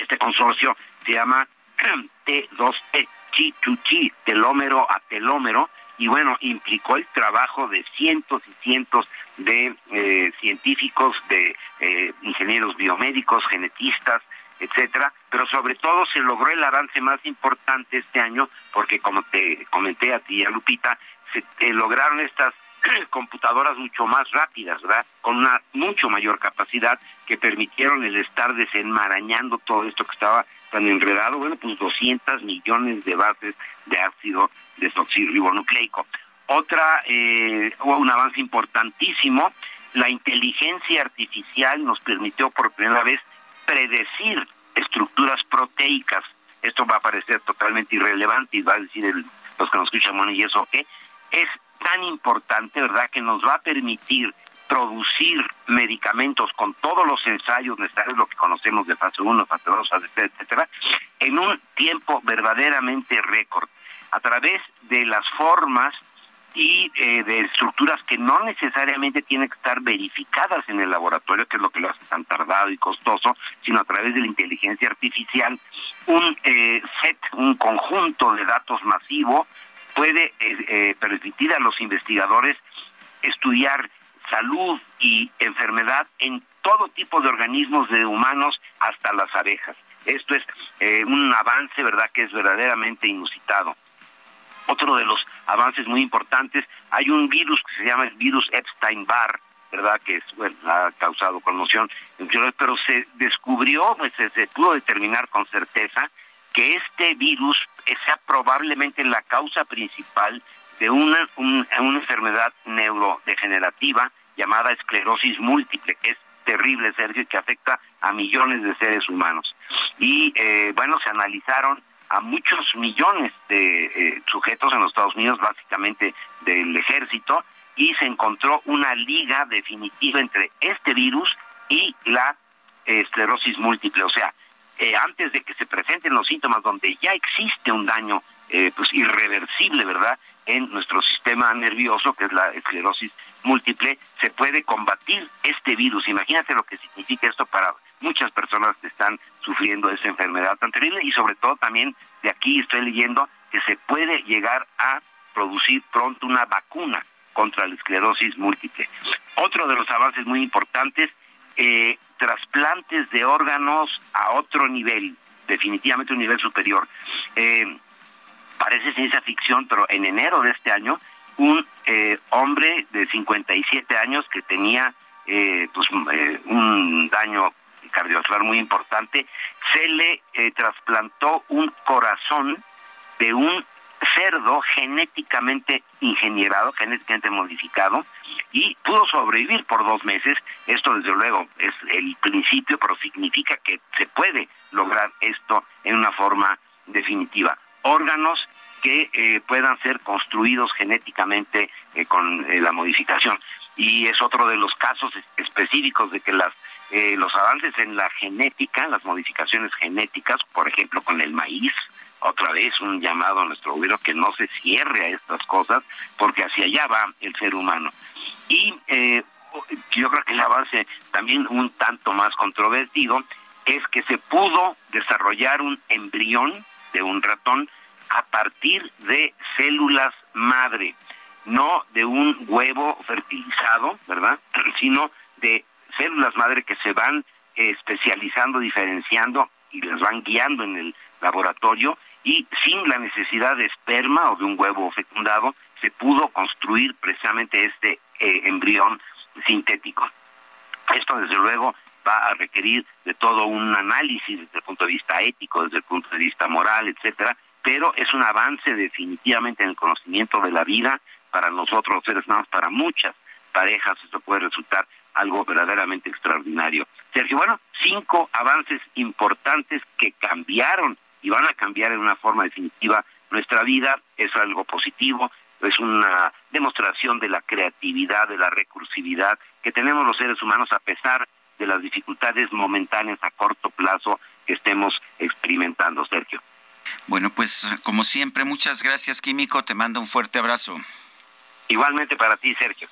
Este consorcio se llama T2T, chi chi, telómero a telómero, y bueno, implicó el trabajo de cientos y cientos de eh, científicos, de eh, ingenieros biomédicos, genetistas, etcétera, pero sobre todo se logró el avance más importante este año porque como te comenté a ti a Lupita, se eh, lograron estas computadoras mucho más rápidas, ¿verdad? Con una mucho mayor capacidad que permitieron el estar desenmarañando todo esto que estaba tan enredado, bueno, pues 200 millones de bases de ácido desoxirribonucleico. Otra, eh, un avance importantísimo, la inteligencia artificial nos permitió por primera vez predecir estructuras proteicas. Esto va a parecer totalmente irrelevante y va a decir el, los que nos escuchan, bueno, ¿y eso qué? Es tan importante, ¿verdad?, que nos va a permitir producir medicamentos con todos los ensayos necesarios, lo que conocemos de fase 1, fase 2, fase 3, etcétera, en un tiempo verdaderamente récord, a través de las formas y eh, de estructuras que no necesariamente tienen que estar verificadas en el laboratorio, que es lo que lo hace tan tardado y costoso, sino a través de la inteligencia artificial, un eh, set, un conjunto de datos masivo puede eh, permitir a los investigadores estudiar salud y enfermedad en todo tipo de organismos de humanos hasta las abejas. Esto es un avance, ¿verdad?, que es verdaderamente inusitado. Otro de los avances muy importantes, hay un virus que se llama el virus Epstein-Barr, ¿verdad? Que es, bueno, ha causado conmoción, pero se descubrió, pues se, pudo determinar con certeza que este virus sea probablemente la causa principal de una, una enfermedad neurodegenerativa llamada esclerosis múltiple, que es terrible, Sergio, que afecta a millones de seres humanos. Y eh, bueno, se analizaron a muchos millones de eh, sujetos en los Estados Unidos, básicamente del ejército, y se encontró una liga definitiva entre este virus y la esclerosis múltiple. O sea, eh, antes de que se presenten los síntomas donde ya existe un daño eh, pues irreversible, ¿verdad? en nuestro sistema nervioso, que es la esclerosis múltiple, se puede combatir este virus. Imagínate lo que significa esto para muchas personas que están sufriendo esa enfermedad tan terrible y sobre todo también de aquí estoy leyendo que se puede llegar a producir pronto una vacuna contra la esclerosis múltiple. Otro de los avances muy importantes, eh, trasplantes de órganos a otro nivel, definitivamente un nivel superior. Eh, parece ciencia ficción, pero en enero de este año, un eh, hombre de 57 años que tenía eh, pues, eh, un daño cardiovascular muy importante, se le trasplantó un corazón de un cerdo genéticamente ingenierado, genéticamente modificado, y pudo sobrevivir por dos meses. Esto, desde luego, es el principio, pero significa que se puede lograr esto en una forma definitiva. Órganos que eh, puedan ser construidos genéticamente eh, con eh, la modificación. Y es otro de los casos específicos de que las los avances en la genética, las modificaciones genéticas, por ejemplo con el maíz, otra vez un llamado a nuestro gobierno que no se cierre a estas cosas, porque hacia allá va el ser humano. Y yo creo que el avance también un tanto más controvertido es que se pudo desarrollar un embrión de un ratón a partir de células madre, no de un huevo fertilizado, ¿verdad? Sino de células madre que se van especializando, diferenciando y las van guiando en el laboratorio y sin la necesidad de esperma o de un huevo fecundado se pudo construir precisamente este eh, embrión sintético. Esto desde luego va a requerir de todo un análisis desde el punto de vista ético, desde el punto de vista moral, etcétera, pero es un avance definitivamente en el conocimiento de la vida para nosotros los seres humanos, para muchas parejas esto puede resultar algo verdaderamente extraordinario. Sergio, bueno, cinco avances importantes que cambiaron y van a cambiar en una forma definitiva nuestra vida, es algo positivo, es una demostración de la creatividad, de la recursividad que tenemos los seres humanos a pesar de las dificultades momentáneas a corto plazo que estemos experimentando, Sergio. Bueno, pues como siempre, muchas gracias, Químico. Te mando un fuerte abrazo. Igualmente para ti, Sergio.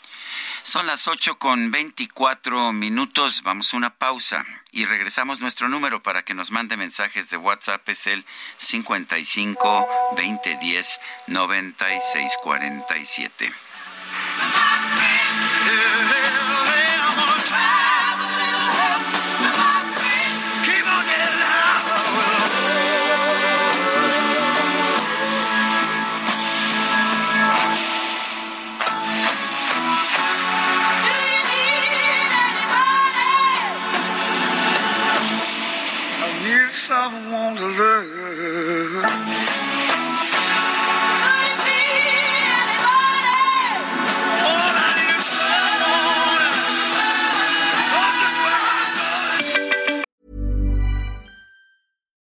Son las 8 con 24 minutos. Vamos a una pausa y regresamos. Nuestro número para que nos mande mensajes de WhatsApp es el 55 2010 9647.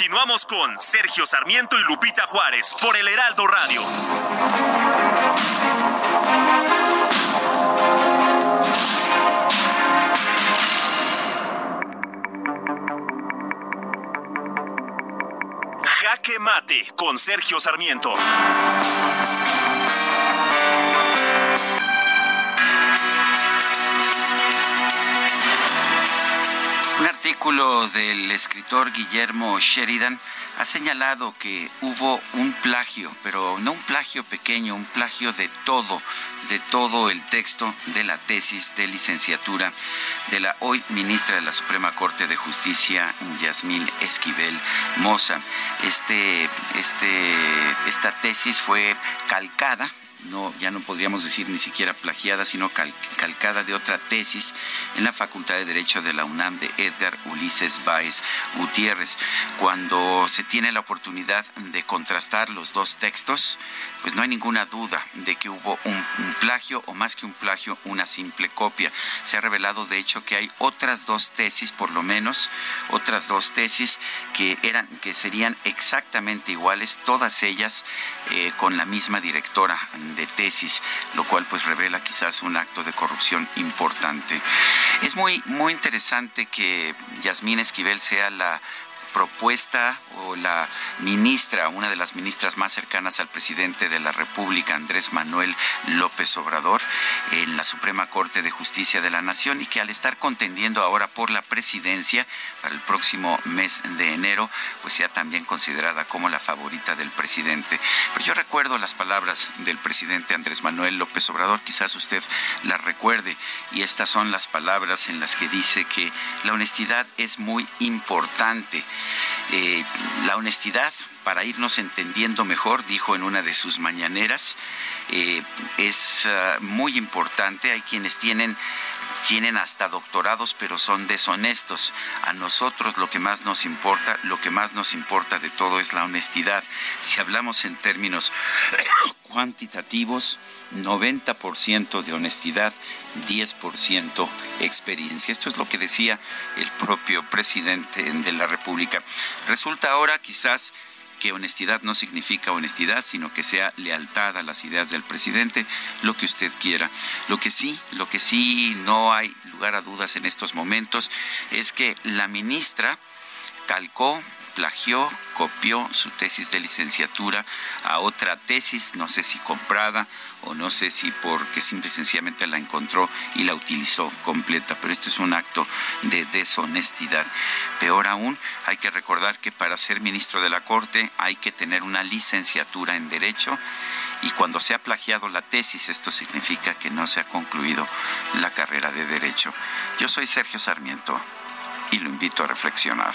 Continuamos con Sergio Sarmiento y Lupita Juárez por el Heraldo Radio. Jaque Mate con Sergio Sarmiento. Artículo del escritor Guillermo Sheridan ha señalado que hubo un plagio, pero no un plagio pequeño, un plagio de todo, de todo el texto de la tesis de licenciatura de la hoy ministra de la Suprema Corte de Justicia, Yasmín Esquivel Moza. Este, este, esta tesis fue calcada no, ya no podríamos decir ni siquiera plagiada, sino calcada de otra tesis en la Facultad de Derecho de la UNAM de Edgar Ulises Báez Gutiérrez. Cuando se tiene la oportunidad de contrastar los dos textos, pues no hay ninguna duda de que hubo un, plagio o más que un plagio, una simple copia. Se ha revelado de hecho que hay otras dos tesis, por lo menos, otras dos tesis que eran, que serían exactamente iguales, todas ellas eh, con la misma directora de tesis, lo cual pues revela quizás un acto de corrupción importante. Es muy, muy interesante que Yasmín Esquivel sea la propuesta o la ministra, una de las ministras más cercanas al presidente de la República, Andrés Manuel López Obrador, en la Suprema Corte de Justicia de la Nación y que al estar contendiendo ahora por la presidencia para el próximo mes de enero, pues sea también considerada como la favorita del presidente. Pero yo recuerdo las palabras del presidente Andrés Manuel López Obrador, quizás usted las recuerde, y estas son las palabras en las que dice que la honestidad es muy importante eh, la honestidad, para irnos entendiendo mejor, dijo en una de sus mañaneras, eh, es ah, muy importante. Hay quienes tienen tienen hasta doctorados, pero son deshonestos. A nosotros lo que más nos importa, lo que más nos importa de todo es la honestidad. Si hablamos en términos cuantitativos, 90% de honestidad, 10% experiencia. Esto es lo que decía el propio presidente de la República. Resulta ahora quizás que honestidad no significa honestidad, sino que sea lealtad a las ideas del presidente, lo que usted quiera. Lo que sí, lo que sí no hay lugar a dudas en estos momentos es que la ministra calcó plagió, copió su tesis de licenciatura a otra tesis, no sé si comprada o no sé si porque simple y sencillamente la encontró y la utilizó completa, pero esto es un acto de deshonestidad. Peor aún, hay que recordar que para ser ministro de la Corte hay que tener una licenciatura en Derecho y cuando se ha plagiado la tesis, esto significa que no se ha concluido la carrera de Derecho. Yo soy Sergio Sarmiento y lo invito a reflexionar.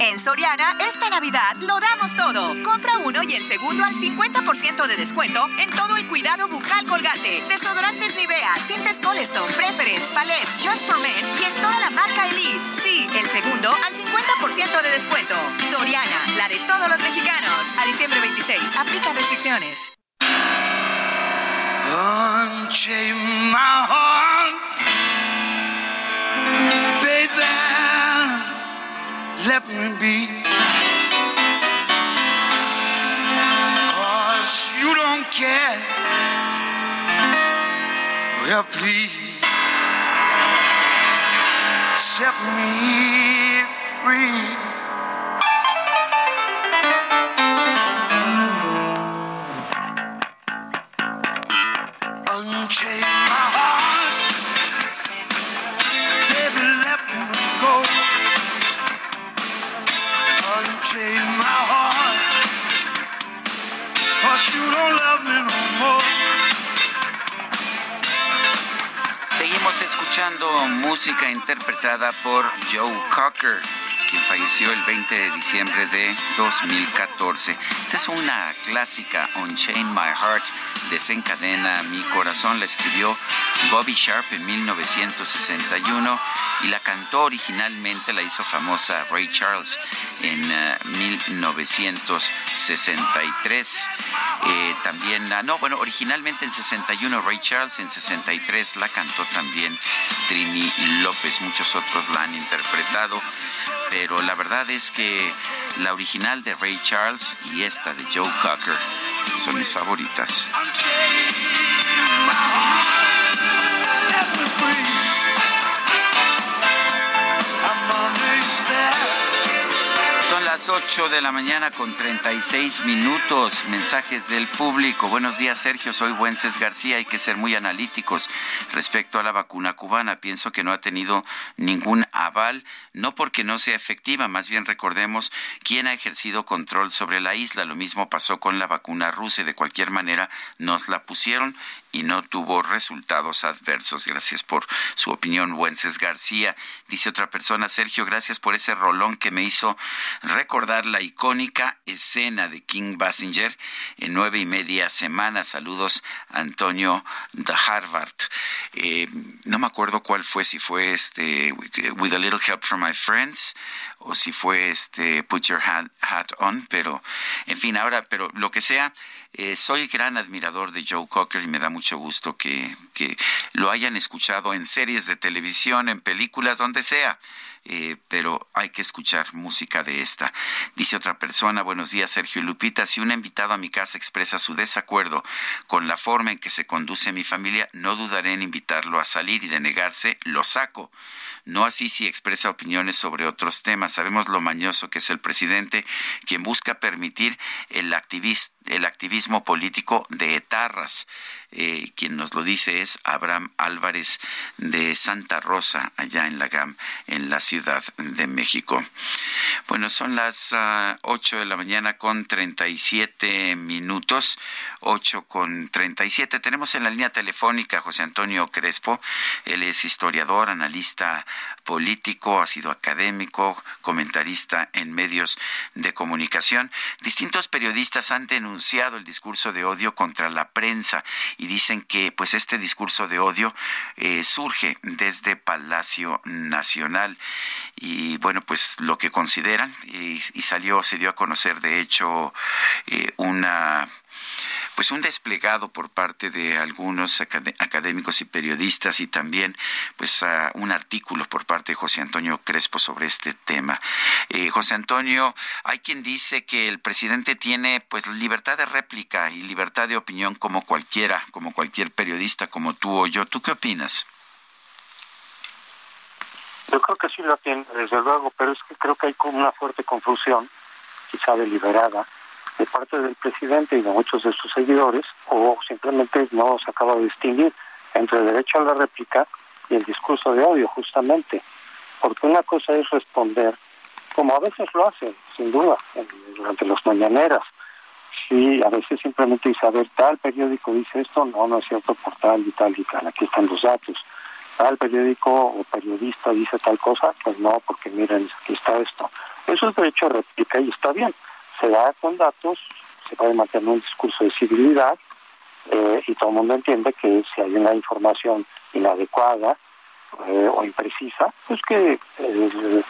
En Soriana, esta Navidad lo damos todo. Compra uno y el segundo al 50% de descuento en todo el cuidado bucal colgate, desodorantes Nivea, tintes Colestone, Preference, Palette, Just for Men y en toda la marca Elite. Sí, el segundo al 50% de descuento. Soriana, la de todos los mexicanos. A diciembre 26, aplica restricciones. Let me be. Cause you don't care. Well, please set me free. Música interpretada por Joe Cocker, quien falleció el 20 de diciembre de 2014. Esta es una clásica, Unchain My Heart, desencadena mi corazón, la escribió Bobby Sharp en 1961 y la cantó originalmente, la hizo famosa Ray Charles en 1963. Eh, eh, también, no, bueno, originalmente en 61 Ray Charles, en 63 la cantó también Trini López, muchos otros la han interpretado, pero la verdad es que la original de Ray Charles y esta de Joe Cocker son mis favoritas. Son las 8 de la mañana con 36 minutos. Mensajes del público. Buenos días, Sergio. Soy Wences García. Hay que ser muy analíticos respecto a la vacuna cubana. Pienso que no ha tenido ningún aval, no porque no sea efectiva, más bien recordemos quién ha ejercido control sobre la isla. Lo mismo pasó con la vacuna rusa y de cualquier manera nos la pusieron y no tuvo resultados adversos. Gracias por su opinión, Wences García. Dice otra persona, Sergio, gracias por ese rolón que me hizo recordar la icónica escena de King Basinger en nueve y media semanas. Saludos, Antonio de Harvard. Eh, no me acuerdo cuál fue, si fue este With a Little Help from My Friends o si fue este Put Your Hat, On, pero en fin, ahora, pero lo que sea, eh, soy gran admirador de Joe Cocker y me da mucho gusto que, que lo hayan escuchado en series de televisión, en películas, donde sea. Eh, pero hay que escuchar música de esta. Dice otra persona, buenos días Sergio y Lupita, si un invitado a mi casa expresa su desacuerdo con la forma en que se conduce mi familia, no dudaré en invitarlo a salir y de negarse, lo saco. No así si expresa opiniones sobre otros temas. Sabemos lo mañoso que es el presidente, quien busca permitir el, el activismo político de etarras. Eh, quien nos lo dice es Abraham Álvarez de Santa Rosa, allá en la GAM, en la Ciudad de México. Bueno, son las uh, 8 de la mañana con 37 minutos, 8 con 37. Tenemos en la línea telefónica a José Antonio Crespo. Él es historiador, analista político, ha sido académico, comentarista en medios de comunicación. Distintos periodistas han denunciado el discurso de odio contra la prensa y dicen que pues este discurso de odio eh, surge desde Palacio Nacional y bueno pues lo que consideran y, salió se dio a conocer de hecho eh, una pues un desplegado por parte de algunos académicos y periodistas y también pues un artículo por parte de José Antonio Crespo sobre este tema. Eh, José Antonio, hay quien dice que el presidente tiene pues libertad de réplica y libertad de opinión como cualquiera, como cualquier periodista, como tú o yo. ¿Tú qué opinas? Yo creo que sí lo tiene, desde luego, pero es que creo que hay como una fuerte confusión, quizá deliberada, de parte del presidente y de muchos de sus seguidores, o simplemente no se acaba de distinguir entre el derecho a la réplica y el discurso de odio, justamente. Porque una cosa es responder, como a veces lo hacen, sin duda, durante las mañaneras. Sí, a veces simplemente dice, a ver, tal periódico dice esto, no, no es cierto, por tal y tal y tal, aquí están los datos. Tal periódico o periodista dice tal cosa, pues no, porque miren, aquí está esto. Eso es derecho a réplica y está bien se da con datos, se puede mantener un discurso de civilidad eh, y todo el mundo entiende que si hay una información inadecuada eh, o imprecisa, pues que el,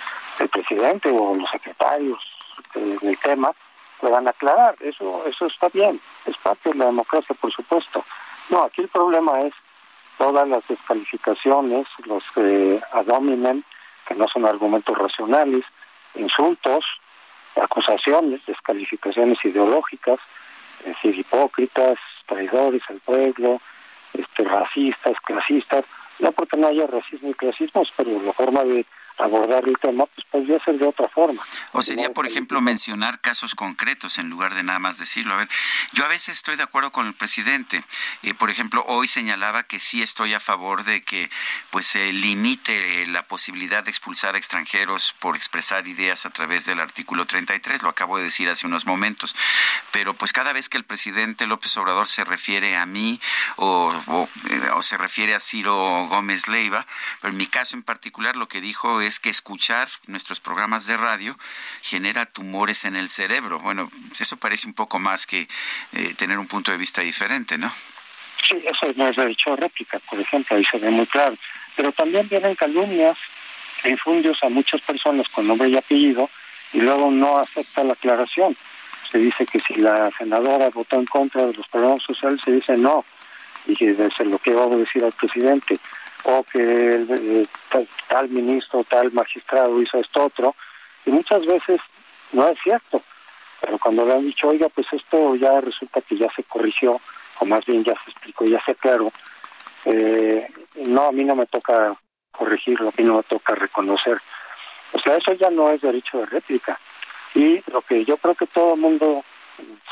presidente o los secretarios del tema puedan aclarar. Eso, eso está bien, es parte de la democracia, por supuesto. No, aquí el problema es todas las descalificaciones, los que adominen, que no son argumentos racionales, insultos, acusaciones, descalificaciones ideológicas, es decir, hipócritas, traidores al pueblo, este, racistas, clasistas, no porque no haya racismo y clasismos, pero la forma de abordar el tema, pues podría ser de otra forma. O sería, por ejemplo, mencionar casos concretos en lugar de nada más decirlo. A ver, yo a veces estoy de acuerdo con el presidente. Eh, por ejemplo, hoy señalaba que sí estoy a favor de que pues se limite la posibilidad de expulsar a extranjeros por expresar ideas a través del artículo 33. Lo acabo de decir hace unos momentos. Pero pues cada vez que el presidente López Obrador se refiere a mí o, o, eh, o se refiere a Ciro Gómez Leiva, pero en mi caso en particular lo que dijo es es que escuchar nuestros programas de radio genera tumores en el cerebro. Bueno, eso parece un poco más que eh, tener un punto de vista diferente, ¿no? Sí, eso no es derecho a réplica, por ejemplo, ahí se ve muy claro. Pero también vienen calumnias e infundios a muchas personas con nombre y apellido y luego no acepta la aclaración. Se dice que si la senadora votó en contra de los programas sociales, se dice no. Y es lo que va a decir al presidente o que el, tal, ministro, tal magistrado hizo esto otro, y muchas veces no es cierto. pero cuando le han dicho, oiga, pues esto ya resulta que ya se corrigió, o más bien ya se explicó, ya se aclaró, eh, no, a mí no me toca corregirlo, a mí no me toca reconocer. O sea, eso ya no es derecho de réplica. Y lo que yo creo que todo el mundo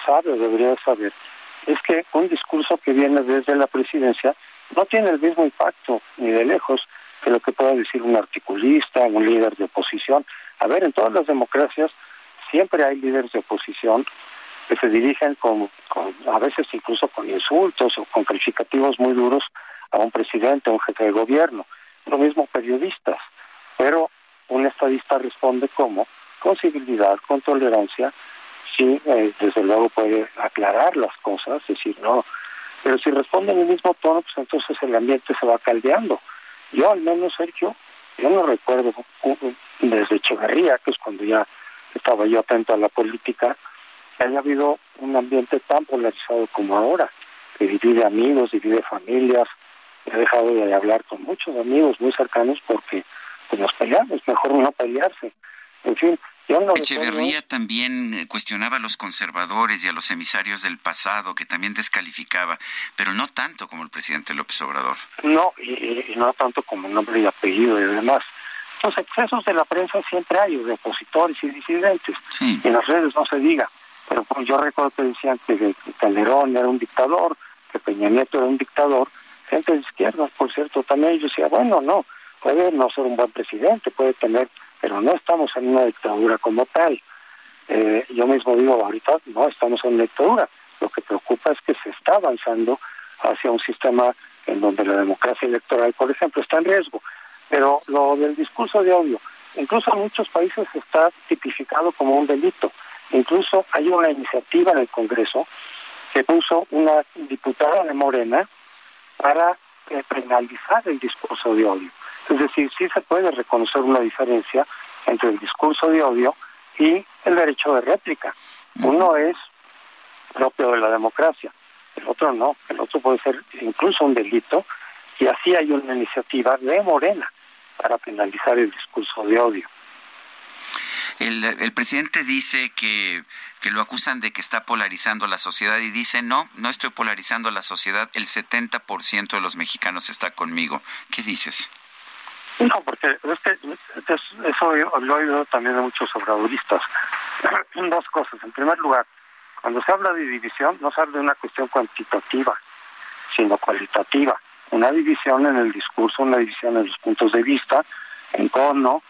sabe o debería saber es que un discurso que viene desde la presidencia no tiene el mismo impacto ni de lejos que lo que pueda decir un articulista, un líder de oposición. A ver, en todas las democracias siempre hay líderes de oposición que se dirigen con, a veces incluso con insultos o con calificativos muy duros a un presidente, a un jefe de gobierno. Lo mismo periodistas. Pero un estadista responde como con civilidad, con tolerancia, sí, eh, desde luego puede aclarar las cosas, decir, no, pero si responde en el mismo tono, pues entonces el ambiente se va caldeando. Yo al menos, Sergio, yo no recuerdo desde Echeverría, que es cuando ya estaba yo atento a la política, que haya habido un ambiente tan polarizado como ahora, que divide amigos, divide familias. He dejado de hablar con muchos amigos muy cercanos porque pues, nos peleamos, mejor no pelearse. En fin, Echeverría también eh, cuestionaba a los conservadores y a los emisarios del pasado, que también descalificaba, pero no tanto como el presidente López Obrador. No, y, no tanto como nombre y apellido y demás. Los excesos de la prensa siempre hay, de opositores y disidentes. Y en las redes no se diga. Pero pues, yo recuerdo que decían que, Calderón era un dictador, que Peña Nieto era un dictador. Gente de izquierda, por cierto, también yo decía, bueno, no, puede no ser un buen presidente, puede tener pero no estamos en una dictadura como tal. Eh, yo mismo digo, ahorita no estamos en una dictadura. Lo que preocupa es que se está avanzando hacia un sistema en donde la democracia electoral, por ejemplo, está en riesgo. Pero lo del discurso de odio, incluso en muchos países está tipificado como un delito. Incluso hay una iniciativa en el Congreso que puso una diputada de Morena para eh, penalizar el discurso de odio. Es decir, sí se puede reconocer una diferencia entre el discurso de odio y el derecho de réplica. Uno es propio de la democracia, el otro no, el otro puede ser incluso un delito y así hay una iniciativa de Morena para penalizar el discurso de odio. El, presidente dice que, que, lo acusan de que está polarizando la sociedad y dice, no, no estoy polarizando la sociedad, el 70% de los mexicanos está conmigo. ¿Qué dices? No, porque es que eso lo he oído también de muchos obradoristas. Dos cosas. En primer lugar, cuando se habla de división, no se habla de una cuestión cuantitativa, sino cualitativa. Una división en el discurso, una división en los puntos de vista, en tono,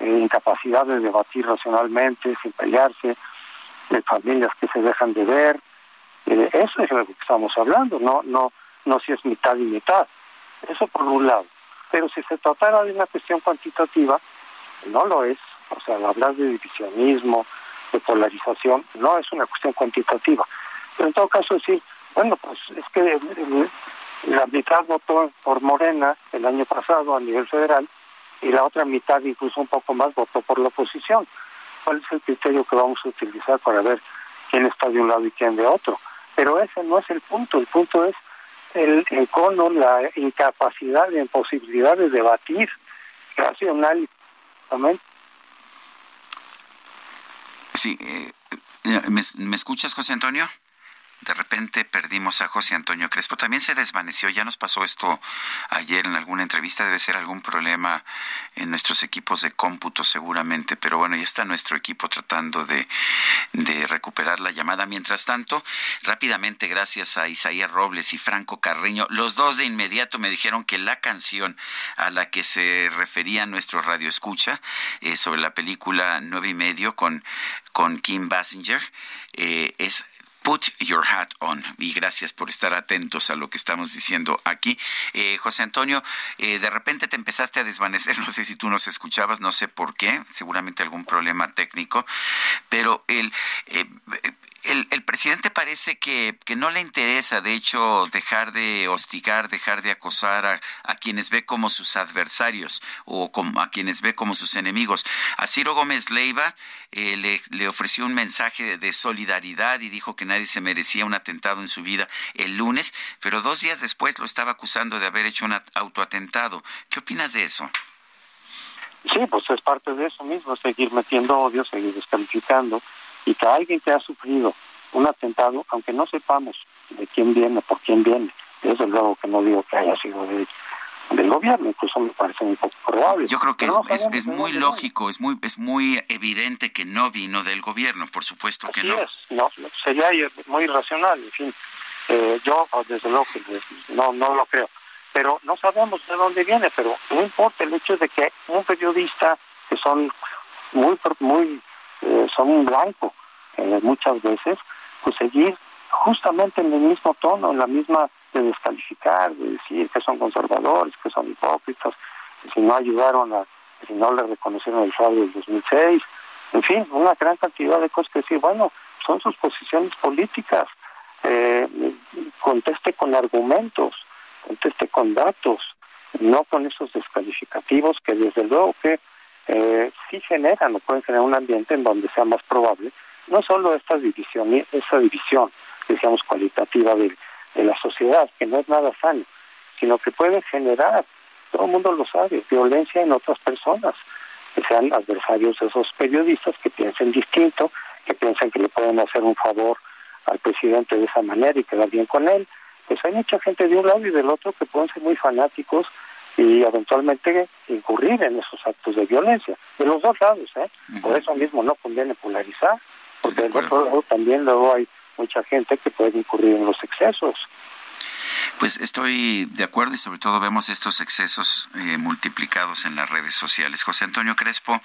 en incapacidad de debatir racionalmente, sin pelearse, de familias que se dejan de ver. Eh, eso es lo que estamos hablando, no, no, no si es mitad y mitad. Eso por un lado. Pero si se tratara de una cuestión cuantitativa, no lo es. O sea, hablar de divisionismo, de polarización, no es una cuestión cuantitativa. Pero en todo caso decir, bueno, pues es que la mitad votó por Morena el año pasado a nivel federal y la otra mitad, incluso un poco más, votó por la oposición. ¿Cuál es el criterio que vamos a utilizar para ver quién está de un lado y quién de otro? Pero ese no es el punto. El punto es el encono, la incapacidad la imposibilidad de debatir racional. Sí, eh, ¿me, ¿me escuchas, José Antonio? De repente perdimos a José Antonio Crespo. También se desvaneció, ya nos pasó esto ayer en alguna entrevista, debe ser algún problema en nuestros equipos de cómputo seguramente, pero bueno, ya está nuestro equipo tratando de, de recuperar la llamada. Mientras tanto, rápidamente, gracias a Isaías Robles y Franco Carreño, los dos de inmediato me dijeron que la canción a la que se refería nuestro radio escucha eh, sobre la película Nueve y Medio con, con Kim Basinger eh, es Put Your Hat On. Y gracias por estar atentos a lo que estamos diciendo aquí. Eh, José Antonio, eh, de repente te empezaste a desvanecer, no sé si tú nos escuchabas, no sé por qué, seguramente algún problema técnico, pero el, eh, el, el, presidente parece que, que, no le interesa, de hecho, dejar de hostigar, dejar de acosar a, a quienes ve como sus adversarios o como, a quienes ve como sus enemigos. A Ciro Gómez Leiva eh, le, le, ofreció un mensaje de, solidaridad y dijo que nadie se merecía un atentado en su vida el lunes, pero dos días después lo estaba acusando de haber hecho un autoatentado. ¿Qué opinas de eso? Sí, pues es parte de eso mismo, seguir metiendo odio, seguir descalificando y que alguien que ha sufrido un atentado, aunque no sepamos de quién viene, por quién viene, desde luego que no digo que haya sido de del gobierno, incluso me parece un poco probable. Yo creo que es, es, muy lógico, es muy es muy evidente que no vino del gobierno, por supuesto que no. no. Sería muy irracional, en fin. Eh, yo, desde luego, no, no lo creo. Pero no sabemos de dónde viene, pero no importa el hecho de que un periodista que son muy, muy, eh, son un blanco eh, muchas veces, pues seguir justamente en el mismo tono, en la misma de descalificar, de decir que son conservadores, que son hipócritas, que si no ayudaron a, que si no le reconocieron el fraude del 2006, en fin, una gran cantidad de cosas que decir, bueno, son sus posiciones políticas, eh, conteste con argumentos, conteste con datos, no con esos descalificativos que desde luego que eh, sí generan o pueden generar un ambiente en donde sea más probable no solo esta división, esa división, decíamos, cualitativa de, de la sociedad, que no es nada sano, sino que puede generar, todo el mundo lo sabe, violencia en otras personas, que sean adversarios de esos periodistas que piensen distinto, que piensen que le pueden hacer un favor al presidente de esa manera y quedar bien con él. Pues hay mucha gente de un lado y del otro que pueden ser muy fanáticos y eventualmente incurrir en esos actos de violencia, de los dos lados, ¿eh? Por eso mismo no conviene polarizar, porque del otro lado también luego hay mucha gente que puede incurrir en los excesos. Pues estoy de acuerdo y sobre todo vemos estos excesos eh, multiplicados en las redes sociales. José Antonio Crespo,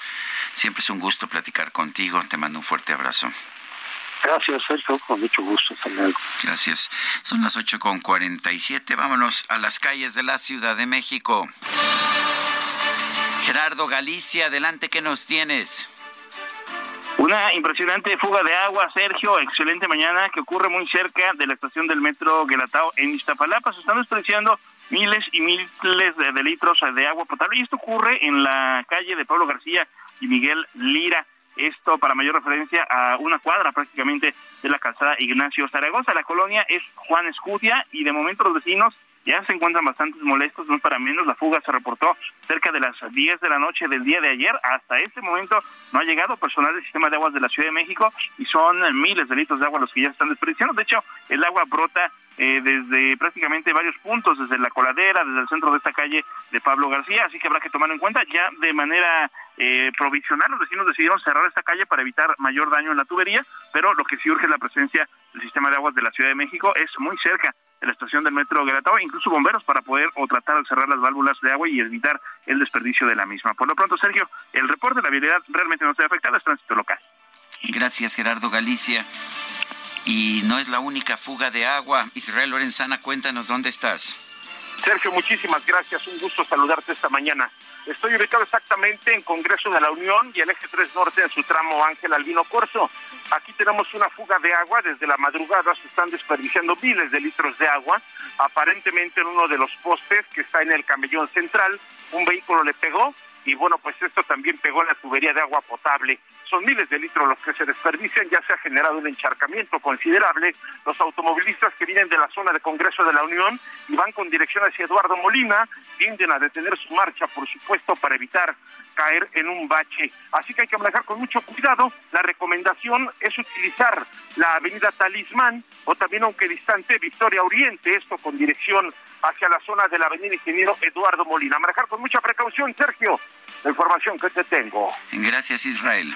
siempre es un gusto platicar contigo. Te mando un fuerte abrazo. Gracias, Sergio, con mucho gusto. también. Gracias. Son las ocho con siete. Vámonos a las calles de la Ciudad de México. Gerardo Galicia, adelante, ¿qué nos tienes? Una impresionante fuga de agua, Sergio. Excelente mañana que ocurre muy cerca de la estación del metro Guelatao en Iztapalapa. Se están despreciando miles y miles de, litros de agua potable y esto ocurre en la calle de Pablo García y Miguel Lira. Esto para mayor referencia a una cuadra prácticamente de la calzada Ignacio Zaragoza. La colonia es Juan Escutia y de momento los vecinos ya se encuentran bastante molestos, no es para menos. La fuga se reportó cerca de las 10 de la noche del día de ayer. Hasta este momento no ha llegado personal del sistema de aguas de la Ciudad de México y son miles de litros de agua los que ya están desperdiciando. De hecho, el agua brota eh, desde prácticamente varios puntos, desde la coladera, desde el centro de esta calle de Pablo García, así que habrá que tomarlo en cuenta. Ya de manera eh, provisional, los vecinos decidieron cerrar esta calle para evitar mayor daño en la tubería, pero lo que sí urge es la presencia del sistema de aguas de la Ciudad de México, es muy cerca la estación del metro Guelatao, incluso bomberos para poder o tratar de cerrar las válvulas de agua y evitar el desperdicio de la misma. Por lo pronto, Sergio, el reporte de la vialidad realmente no está afectado, es tránsito local. Gracias, Gerardo Galicia. Y no es la única fuga de agua. Israel Lorenzana, cuéntanos dónde estás. Sergio, muchísimas gracias. Un gusto saludarte esta mañana. Estoy ubicado exactamente en Congreso de la Unión y el eje 3 Norte en su tramo Ángel Albino Corso. Aquí tenemos una fuga de agua. Desde la madrugada se están desperdiciando miles de litros de agua. Aparentemente en uno de los postes que está en el camellón central, un vehículo le pegó y bueno, pues esto también pegó en la tubería de agua potable. Son miles de litros los que se desperdician, ya se ha generado un encharcamiento considerable. Los automovilistas que vienen de la zona de Congreso de la Unión y van con dirección hacia Eduardo Molina tienden a detener su marcha, por supuesto, para evitar caer en un bache. Así que hay que manejar con mucho cuidado. La recomendación es utilizar la avenida Talismán o también, aunque distante, Victoria Oriente, esto con dirección hacia la zona de la avenida Ingeniero Eduardo Molina. Manejar con mucha precaución, Sergio la información que te tengo. Gracias, Israel.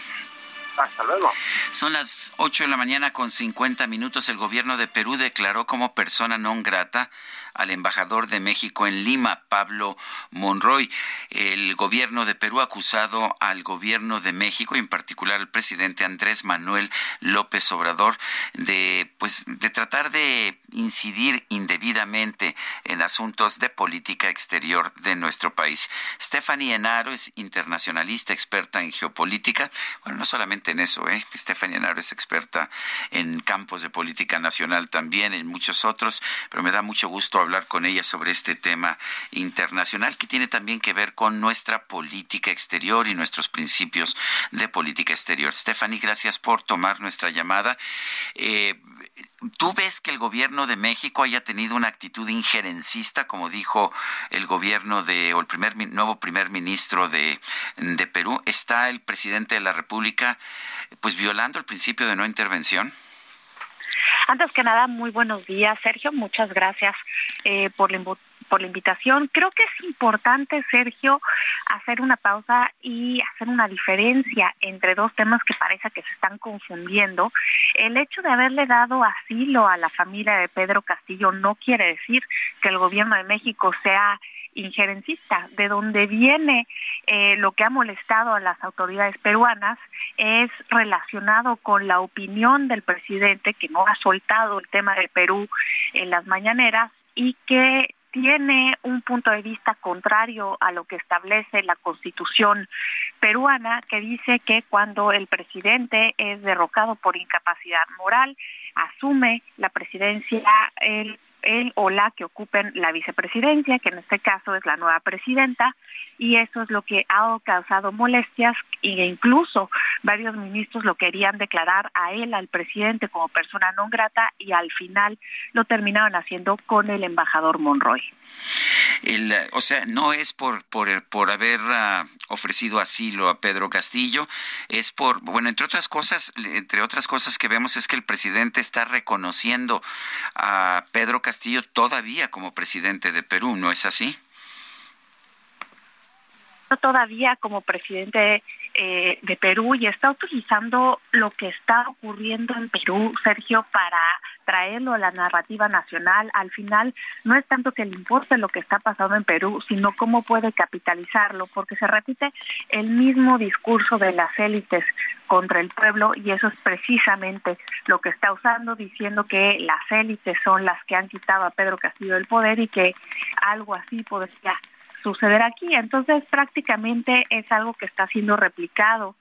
Hasta luego. Son las 8 de la mañana con 50 minutos. El gobierno de Perú declaró como persona non grata al embajador de México en Lima, Pablo Monroy. El gobierno de Perú ha acusado al gobierno de México, en particular al presidente Andrés Manuel López Obrador, de pues de tratar de incidir indebidamente en asuntos de política exterior de nuestro país. Stephanie Enaro es internacionalista, experta en geopolítica. Bueno, no solamente en eso, ¿eh? Stephanie Enaro es experta en campos de política nacional también, en muchos otros, pero me da mucho gusto hablar con ella sobre este tema internacional que tiene también que ver con nuestra política exterior y nuestros principios de política exterior. Stephanie, gracias por tomar nuestra llamada. Eh, ¿Tú ves que el gobierno de México haya tenido una actitud injerencista, como dijo el gobierno de, o el primer, nuevo primer ministro de, de Perú? ¿Está el presidente de la República pues violando el principio de no intervención? Antes que nada, muy buenos días, Sergio. Muchas gracias eh, por, la, por la invitación. Creo que es importante, Sergio, hacer una pausa y hacer una diferencia entre dos temas que parece que se están confundiendo. El hecho de haberle dado asilo a la familia de Pedro Castillo no quiere decir que el gobierno de México sea injerencista. De donde viene eh, lo que ha molestado a las autoridades peruanas es relacionado con la opinión del presidente que no ha soltado el tema de Perú en las mañaneras y que tiene un punto de vista contrario a lo que establece la constitución peruana, que dice que cuando el presidente es derrocado por incapacidad moral, asume la presidencia el él o la que ocupen la vicepresidencia, que en este caso es la nueva presidenta, y eso es lo que ha causado molestias e incluso varios ministros lo querían declarar a él, al presidente, como persona no grata y al final lo terminaron haciendo con el embajador Monroy o sea, no es por, por, por haber uh, ofrecido asilo a Pedro Castillo, es por, bueno, entre otras cosas, entre otras cosas que vemos es que el presidente está reconociendo a Pedro Castillo todavía como presidente de Perú, ¿no es así? todavía como presidente eh, de Perú y está utilizando lo que está ocurriendo en Perú, Sergio, para traerlo a la narrativa nacional. Al final no es tanto que le importe lo que está pasando en Perú, sino cómo puede capitalizarlo, porque se repite el mismo discurso de las élites contra el pueblo y eso es precisamente lo que está usando, diciendo que las élites son las que han quitado a Pedro Castillo del poder y que algo así podría suceder aquí. Entonces prácticamente es algo que está siendo replicado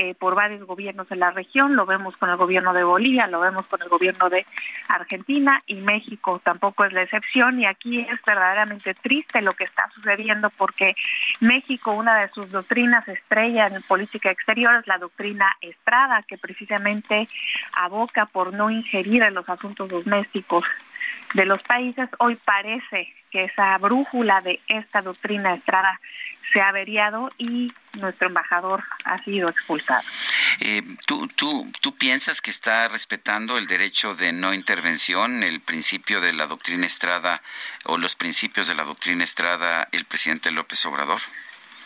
eh, por varios gobiernos en la región, lo vemos con el gobierno de Bolivia, lo vemos con el gobierno de Argentina y México. Tampoco es la excepción y aquí es verdaderamente triste lo que está sucediendo porque México, una de sus doctrinas estrella en política exterior es la doctrina Estrada, que precisamente aboca por no ingerir en los asuntos domésticos de los países, hoy parece que esa brújula de esta doctrina Estrada se ha averiado y nuestro embajador ha sido expulsado. Eh, ¿tú, tú, ¿Tú piensas que está respetando el derecho de no intervención, el principio de la doctrina Estrada o los principios de la doctrina Estrada el presidente López Obrador?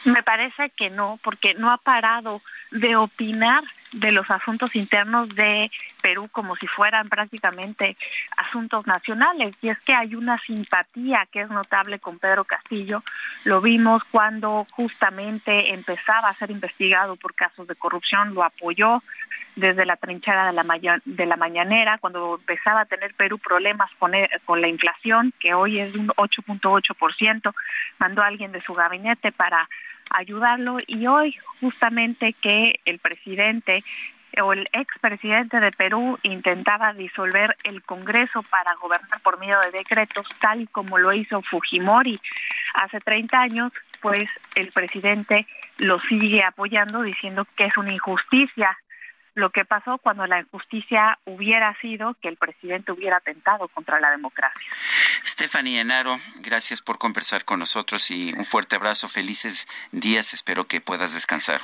Me parece que no, porque no ha parado de opinar de los asuntos internos de Perú como si fueran prácticamente asuntos nacionales. Y es que hay una simpatía que es notable con Pedro Castillo. Lo vimos cuando justamente empezaba a ser investigado por casos de corrupción, lo apoyó desde la trinchera de la, de la mañanera, cuando empezaba a tener Perú problemas con, e, con la inflación, que hoy es de un 8.8%, mandó a alguien de su gabinete para ayudarlo. Y hoy justamente que el presidente o el expresidente de Perú intentaba disolver el Congreso para gobernar por medio de decretos, tal como lo hizo Fujimori hace 30 años, pues el presidente lo sigue apoyando diciendo que es una injusticia lo que pasó cuando la injusticia hubiera sido que el presidente hubiera atentado contra la democracia. Stephanie Enaro, gracias por conversar con nosotros y un fuerte abrazo, felices días, espero que puedas descansar.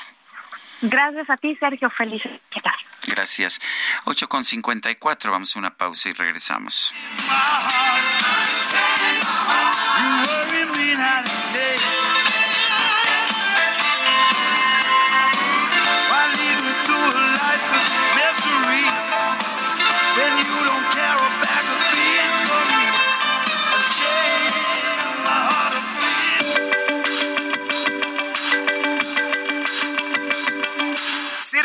Gracias a ti, Sergio, felices días. Gracias. 8 con 54, vamos a una pausa y regresamos.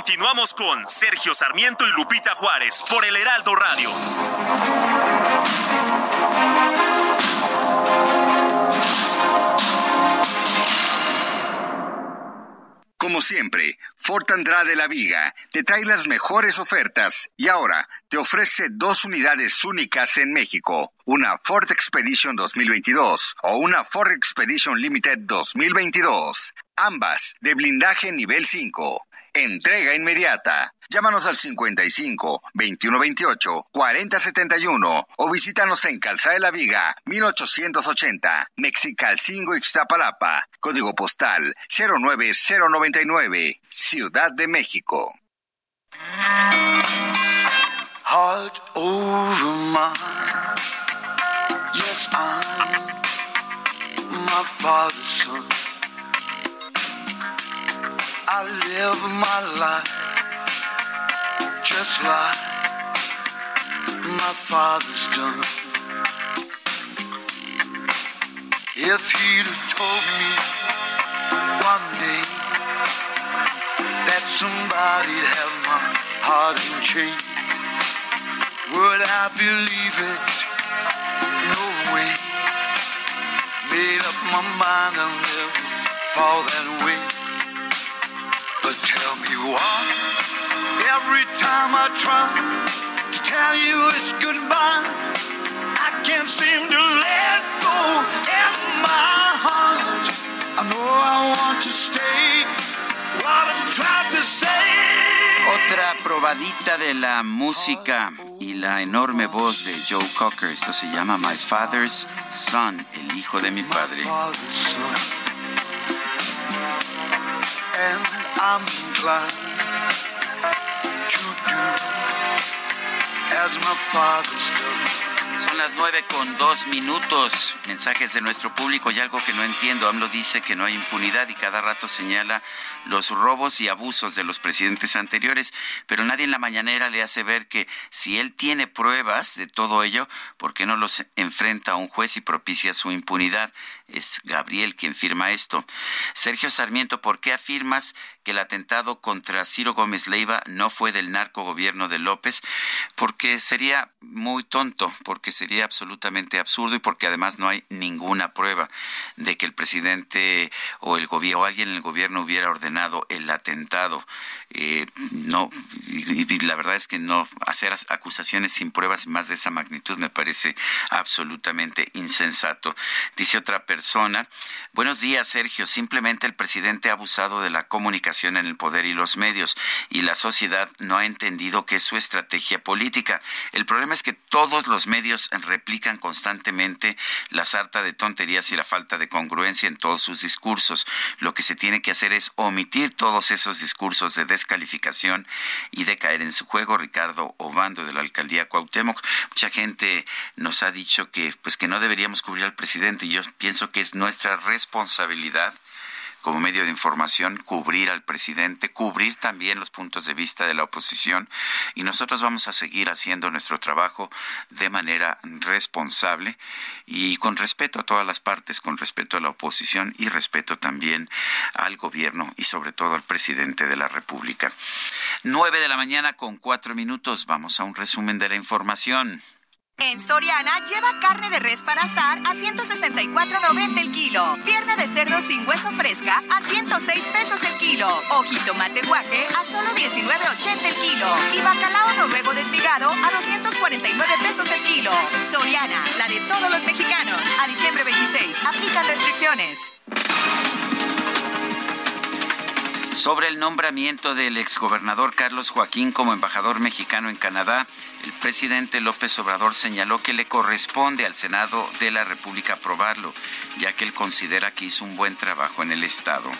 Continuamos con Sergio Sarmiento y Lupita Juárez por el Heraldo Radio. Como siempre, Ford Andrade La Viga te trae las mejores ofertas y ahora te ofrece dos unidades únicas en México, una Ford Expedition 2022 o una Ford Expedition Limited 2022, ambas de blindaje nivel 5. Entrega inmediata. Llámanos al 55 2128 4071 o visítanos en Calzada de la Viga 1880, Mexicalcingo Ixtapalapa, código postal 09099, Ciudad de México. Heart over mind. Yes, I'm my father's I live my life just like my father's done. If he'd have told me one day that somebody'd have my heart in chains, would I believe it? No way. Made up my mind I'll never fall that way. But tell me why, every time I try to tell you it's goodbye, I can't seem to let go in my heart. I know I want to stay, what I'm trying to say. Otra probadita de la música y la enorme voz de Joe Cocker. Esto se llama My Father's Son, el hijo de mi padre. Son las nueve con dos minutos. Mensajes de nuestro público y algo que no entiendo. AMLO dice que no hay impunidad y cada rato señala los robos y abusos de los presidentes anteriores, pero nadie en la mañanera le hace ver que si él tiene pruebas de todo ello, ¿por qué no los enfrenta a un juez y propicia su impunidad? Es Gabriel quien firma esto. Sergio Sarmiento, ¿por qué afirmas que el atentado contra Ciro Gómez Leiva no fue del narco gobierno de López? Porque sería muy tonto, porque sería absolutamente absurdo y porque además no hay ninguna prueba de que el presidente o el gobierno o alguien en el gobierno hubiera ordenado el atentado. Eh, no, y, la verdad es que no hacer acusaciones sin pruebas más de esa magnitud me parece absolutamente insensato. Dice otra persona, buenos días Sergio, simplemente el presidente ha abusado de la comunicación en el poder y los medios y la sociedad no ha entendido que es su estrategia política. El problema es que todos los medios replican constantemente la sarta de tonterías y la falta de congruencia en todos sus discursos. Lo que se tiene que hacer es omitir todos esos discursos de descalificación y de caer en su juego. Ricardo Obando de la alcaldía Cuauhtémoc. Mucha gente nos ha dicho que pues que no deberíamos cubrir al presidente y yo pienso que es nuestra responsabilidad como medio de información, cubrir al presidente, cubrir también los puntos de vista de la oposición y nosotros vamos a seguir haciendo nuestro trabajo de manera responsable y con respeto a todas las partes, con respeto a la oposición y respeto también al gobierno y sobre todo al presidente de la República. Nueve de la mañana con cuatro minutos, vamos a un resumen de la información. En Soriana lleva carne de res para asar a 164.90 el kilo. Pierna de cerdo sin hueso fresca a 106 pesos el kilo. Ojito mate guaje a solo 19.80 el kilo. Y bacalao noruego desmigado a 249 pesos el kilo. Soriana, la de todos los mexicanos. A diciembre 26, aplican restricciones. Sobre el nombramiento del exgobernador Carlos Joaquín como embajador mexicano en Canadá, el presidente López Obrador señaló que le corresponde al Senado de la República aprobarlo, ya que él considera que hizo un buen trabajo en el Estado.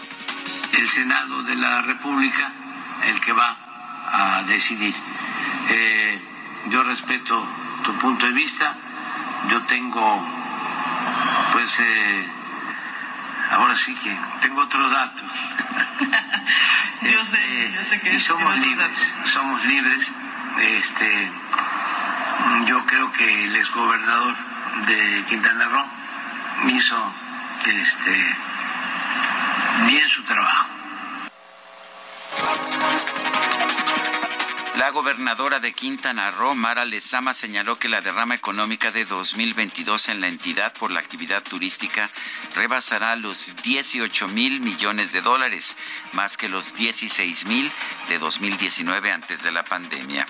el Senado de la República el que va a decidir. Eh, yo respeto tu punto de vista, yo tengo, pues, eh, ahora sí que tengo otro dato. yo sé, yo sé que y somos libres, somos libres. Este, yo creo que el exgobernador de Quintana Roo hizo este, bien su trabajo. La gobernadora de Quintana Roo, Mara Lezama, señaló que la derrama económica de 2022 en la entidad por la actividad turística rebasará los 18 mil millones de dólares, más que los 16 mil de 2019 antes de la pandemia.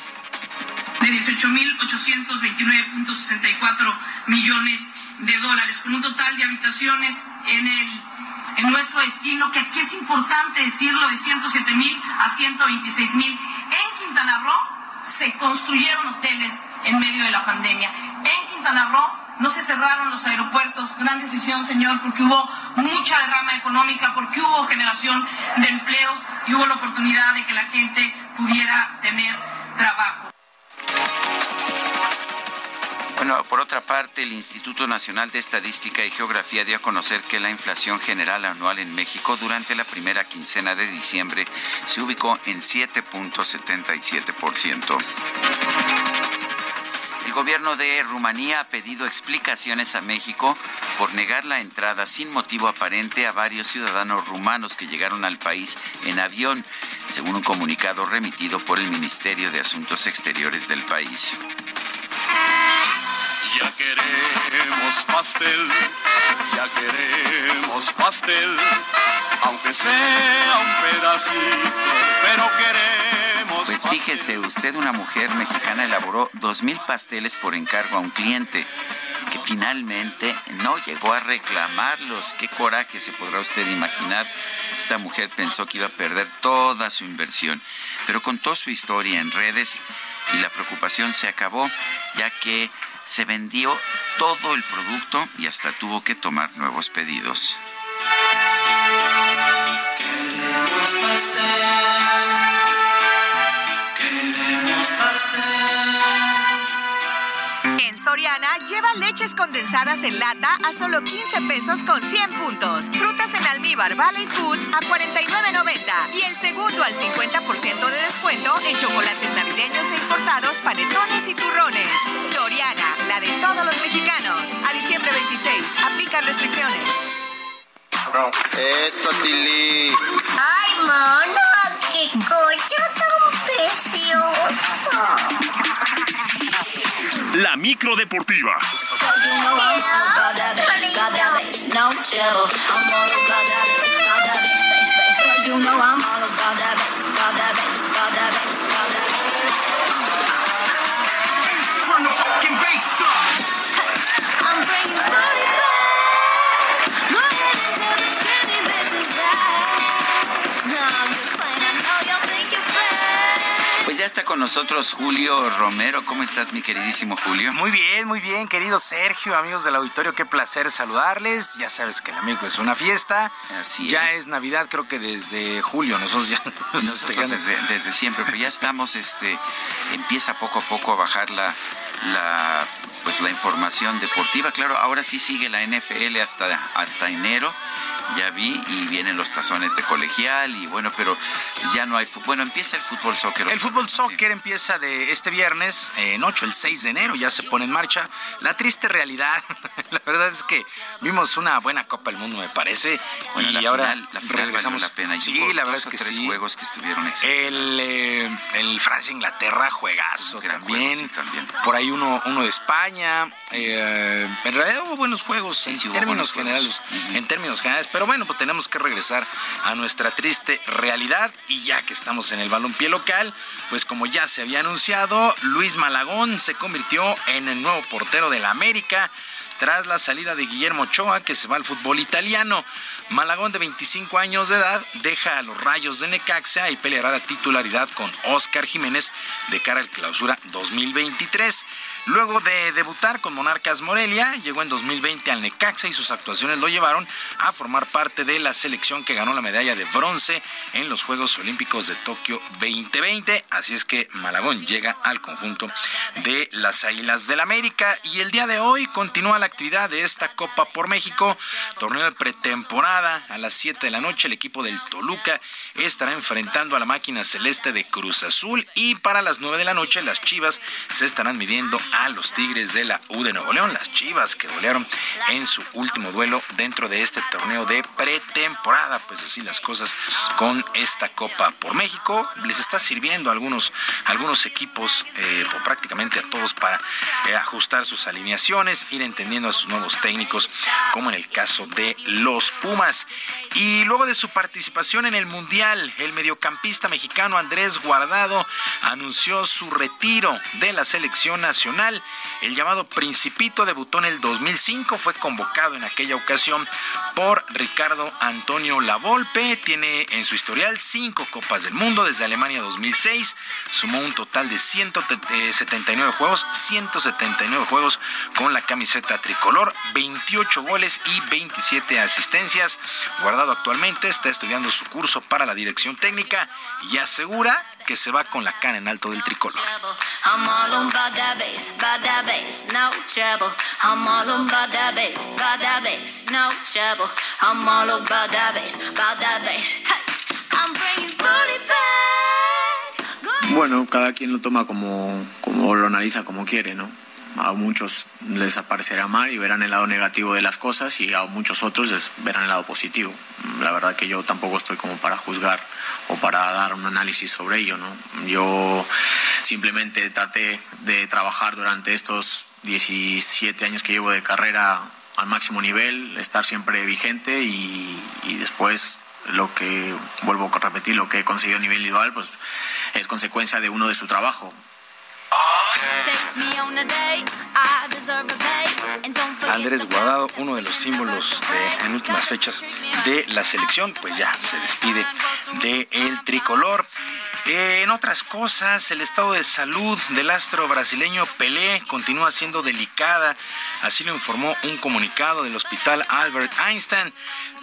De 18.829.64 millones de dólares, con un total de habitaciones en el en nuestro destino, que aquí es importante decirlo, de 107 mil a 126 mil. En Quintana Roo se construyeron hoteles en medio de la pandemia. En Quintana Roo no se cerraron los aeropuertos, gran decisión, señor, porque hubo mucha derrama económica, porque hubo generación de empleos y hubo la oportunidad de que la gente pudiera tener trabajo. Bueno, por otra parte, el Instituto Nacional de Estadística y Geografía dio a conocer que la inflación general anual en México durante la primera quincena de diciembre se ubicó en 7.77%. El gobierno de Rumanía ha pedido explicaciones a México por negar la entrada sin motivo aparente a varios ciudadanos rumanos que llegaron al país en avión, según un comunicado remitido por el Ministerio de Asuntos Exteriores del país. Ya queremos pastel, ya queremos pastel, aunque sea un pedacito, pero queremos. Pues fíjese, usted, una mujer mexicana, elaboró dos mil pasteles por encargo a un cliente que finalmente no llegó a reclamarlos. Qué coraje se podrá usted imaginar. Esta mujer pensó que iba a perder toda su inversión, pero contó su historia en redes y la preocupación se acabó, ya que se vendió todo el producto y hasta tuvo que tomar nuevos pedidos. Queremos En Soriana lleva leches condensadas en lata a solo 15 pesos con 100 puntos. Frutas en almíbar Valley Foods a 49.90 y el segundo al 50% de descuento en chocolates navideños e importados, panetones y turrones. Soriana, la de todos los mexicanos. A diciembre 26, aplica restricciones. Eso, Tilly. Ay, mano, qué coche tan precioso. La micro deportiva. Ya está con nosotros Julio Romero. ¿Cómo estás, mi queridísimo Julio? Muy bien, muy bien, querido Sergio, amigos del auditorio, qué placer saludarles. Ya sabes que el amigo es una fiesta. Así ya es. es. Navidad, creo que desde julio. Nosotros ya nos Nosotros desde, desde siempre, pero ya estamos, este, empieza poco a poco a bajar la, la, pues la información deportiva. Claro, ahora sí sigue la NFL hasta, hasta enero. Ya vi y vienen los tazones de colegial y bueno, pero ya no hay. Bueno, empieza el fútbol soccer. El fútbol soccer empieza de este viernes, en 8, el 6 de enero, ya se pone en marcha. La triste realidad, la verdad es que vimos una buena Copa del Mundo, me parece. Bueno, y la ahora final, la final regresamos. valió la pena. Y Sí, la verdad es que tres sí. juegos que estuvieron El, eh, el Francia-Inglaterra, juegazo también. juego, sí, también. Por ahí uno, uno de España. eh, en realidad hubo buenos juegos en sí, hubo términos generales. En términos generales. Pero bueno, pues tenemos que regresar a nuestra triste realidad. Y ya que estamos en el balompié local, pues como ya se había anunciado, Luis Malagón se convirtió en el nuevo portero de la América tras la salida de Guillermo Ochoa, que se va al fútbol italiano. Malagón, de 25 años de edad, deja a los rayos de Necaxa y peleará la titularidad con Oscar Jiménez de cara al clausura 2023. Luego de debutar con Monarcas Morelia, llegó en 2020 al Necaxa y sus actuaciones lo llevaron a formar parte de la selección que ganó la medalla de bronce en los Juegos Olímpicos de Tokio 2020. Así es que Malagón llega al conjunto de las Águilas del América y el día de hoy continúa la actividad de esta Copa por México, torneo de pretemporada a las 7 de la noche. El equipo del Toluca estará enfrentando a la máquina celeste de Cruz Azul y para las 9 de la noche las Chivas se estarán midiendo a los Tigres de la U de Nuevo León. Las Chivas que golearon en su último duelo dentro de este torneo de pretemporada. Pues así las cosas con esta Copa por México. Les está sirviendo a algunos, algunos equipos, eh, prácticamente a todos, para eh, ajustar sus alineaciones, ir entendiendo a sus nuevos técnicos, como en el caso de los Pumas. Y luego de su participación en el Mundial, el mediocampista mexicano Andrés Guardado anunció su retiro de la selección nacional. El llamado Principito debutó en el 2005, fue convocado en aquella ocasión por Ricardo Antonio Lavolpe. Tiene en su historial cinco Copas del Mundo desde Alemania 2006. Sumó un total de 179 juegos, 179 juegos con la camiseta tricolor, 28 goles y 27 asistencias. Guardado actualmente está estudiando su curso para la dirección técnica y asegura que se va con la cana en alto del tricolor. Bueno, cada quien lo toma como, como lo analiza como quiere, ¿no? A muchos les aparecerá mal y verán el lado negativo de las cosas y a muchos otros les verán el lado positivo. La verdad que yo tampoco estoy como para juzgar o para dar un análisis sobre ello, ¿no? Yo simplemente traté de trabajar durante estos 17 años que llevo de carrera al máximo nivel, estar siempre vigente y, y después lo que, vuelvo a repetir, lo que he conseguido a nivel individual, pues es consecuencia de uno de su trabajo. Andrés Guardado, uno de los símbolos de, en últimas fechas de la selección, pues ya se despide de el tricolor. Eh, en otras cosas, el estado de salud del astro brasileño Pelé continúa siendo delicada, así lo informó un comunicado del hospital Albert Einstein.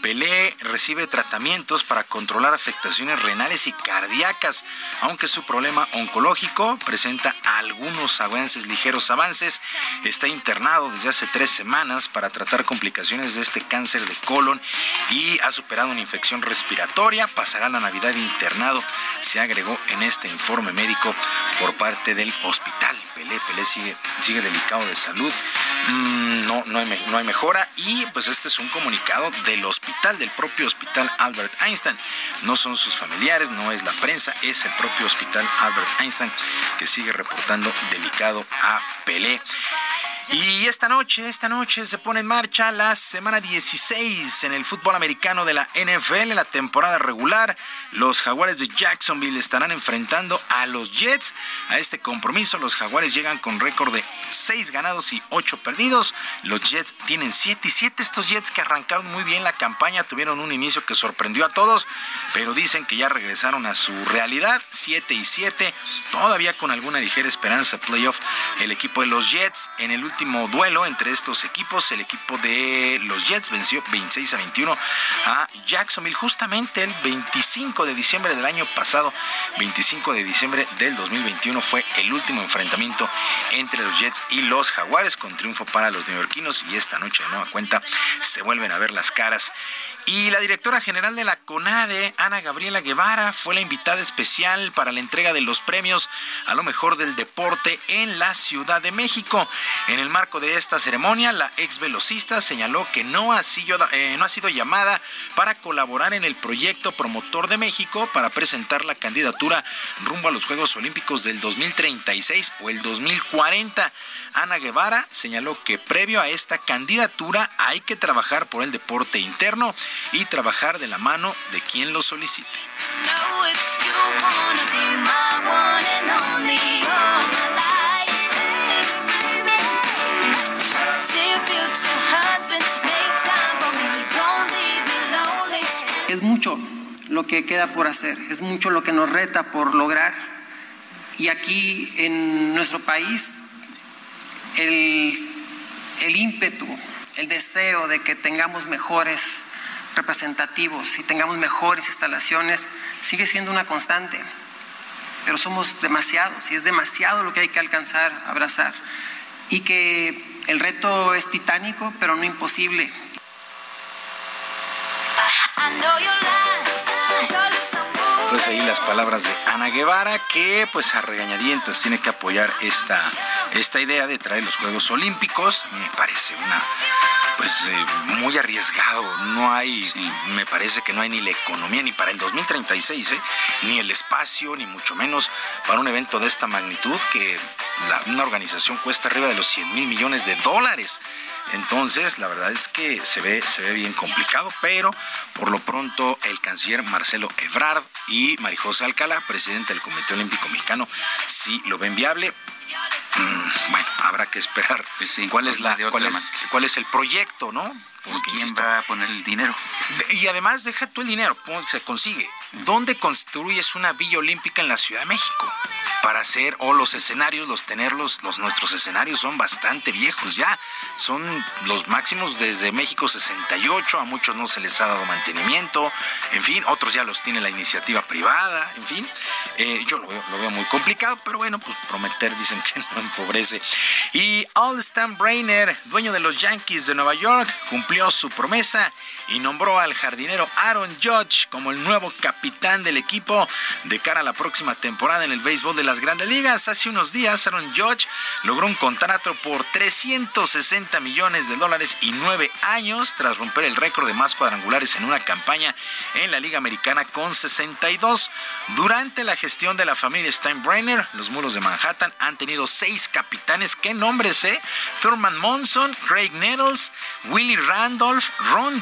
Pelé recibe tratamientos para controlar afectaciones renales y cardíacas, aunque su problema oncológico presenta algunos avances, ligeros avances. Está internado desde hace tres semanas para tratar complicaciones de este cáncer de colon y ha superado una infección respiratoria. Pasará la Navidad internado, se agregó en este informe médico por parte del hospital. Pelé, Pelé sigue, sigue delicado de salud, mm, no, hay, no hay mejora y pues este es un comunicado del del propio hospital Albert Einstein. No son sus familiares, no es la prensa, es el propio hospital Albert Einstein que sigue reportando delicado a Pelé. Y esta noche, esta noche se pone en marcha la semana 16 en el fútbol americano de la NFL, la temporada regular. Los Jaguares de Jacksonville estarán enfrentando a los Jets. A este compromiso, los Jaguares llegan con récord de 6 ganados y 8 perdidos. Los Jets tienen 7 y 7. Estos Jets que arrancaron muy bien la campaña, tuvieron un inicio que sorprendió a todos, pero dicen que ya regresaron a su realidad. 7 y 7, todavía con alguna ligera esperanza playoff. El equipo de los Jets en el último último duelo entre estos equipos, el equipo de los Jets venció 26 a 21 a Jacksonville justamente el 25 de diciembre del año pasado. 25 de diciembre del 2021 fue el último enfrentamiento entre los Jets y los Jaguares con triunfo para los neoyorquinos y esta noche de nueva cuenta se vuelven a ver las caras y la directora general de la CONADE, Ana Gabriela Guevara, fue la invitada especial para la entrega de los premios a lo mejor del deporte en la Ciudad de México. En el marco de esta ceremonia, la ex velocista señaló que no ha, sido, eh, no ha sido llamada para colaborar en el proyecto promotor de México para presentar la candidatura rumbo a los Juegos Olímpicos del 2036 o el 2040. Ana Guevara señaló que previo a esta candidatura hay que trabajar por el deporte interno y trabajar de la mano de quien lo solicite. Es mucho lo que queda por hacer, es mucho lo que nos reta por lograr. Y aquí en nuestro país el, el ímpetu, el deseo de que tengamos mejores representativos y tengamos mejores instalaciones sigue siendo una constante. Pero somos demasiados y es demasiado lo que hay que alcanzar, abrazar. y que el reto es titánico, pero no imposible. Pues ahí las palabras de Ana Guevara, que pues a regañadientes tiene que apoyar esta, esta idea de traer los Juegos Olímpicos. Me parece una pues eh, muy arriesgado. No hay, me parece que no hay ni la economía ni para el 2036, ¿eh? ni el espacio, ni mucho menos para un evento de esta magnitud que una organización cuesta arriba de los 100 mil millones de dólares. Entonces, la verdad es que se ve, se ve bien complicado, pero por lo pronto el canciller Marcelo Ebrard y Marijosa Alcalá, presidente del Comité Olímpico Mexicano, sí lo ven viable. Bueno, habrá que esperar pues cuál es la cuál es, cuál es el proyecto, ¿no? ¿Quién va a poner el dinero? Y además, deja tú el dinero, se consigue. ¿Dónde construyes una villa olímpica en la Ciudad de México? Para hacer, o los escenarios, los tenerlos, los nuestros escenarios son bastante viejos ya. Son los máximos desde México 68, a muchos no se les ha dado mantenimiento, en fin, otros ya los tiene la iniciativa privada, en fin. Eh, yo lo veo, lo veo muy complicado, pero bueno, pues prometer dicen que no empobrece. Y All Stan Brainer, dueño de los Yankees de Nueva York, su promesa y nombró al jardinero Aaron Judge como el nuevo capitán del equipo de cara a la próxima temporada en el béisbol de las grandes ligas. Hace unos días Aaron Judge logró un contrato por 360 millones de dólares y nueve años tras romper el récord de más cuadrangulares en una campaña en la Liga Americana con 62. Durante la gestión de la familia Steinbrenner, los muros de Manhattan han tenido seis capitanes. ¿Qué nombres, eh? Thurman Monson, Craig Nettles, Willie Randolph, Ron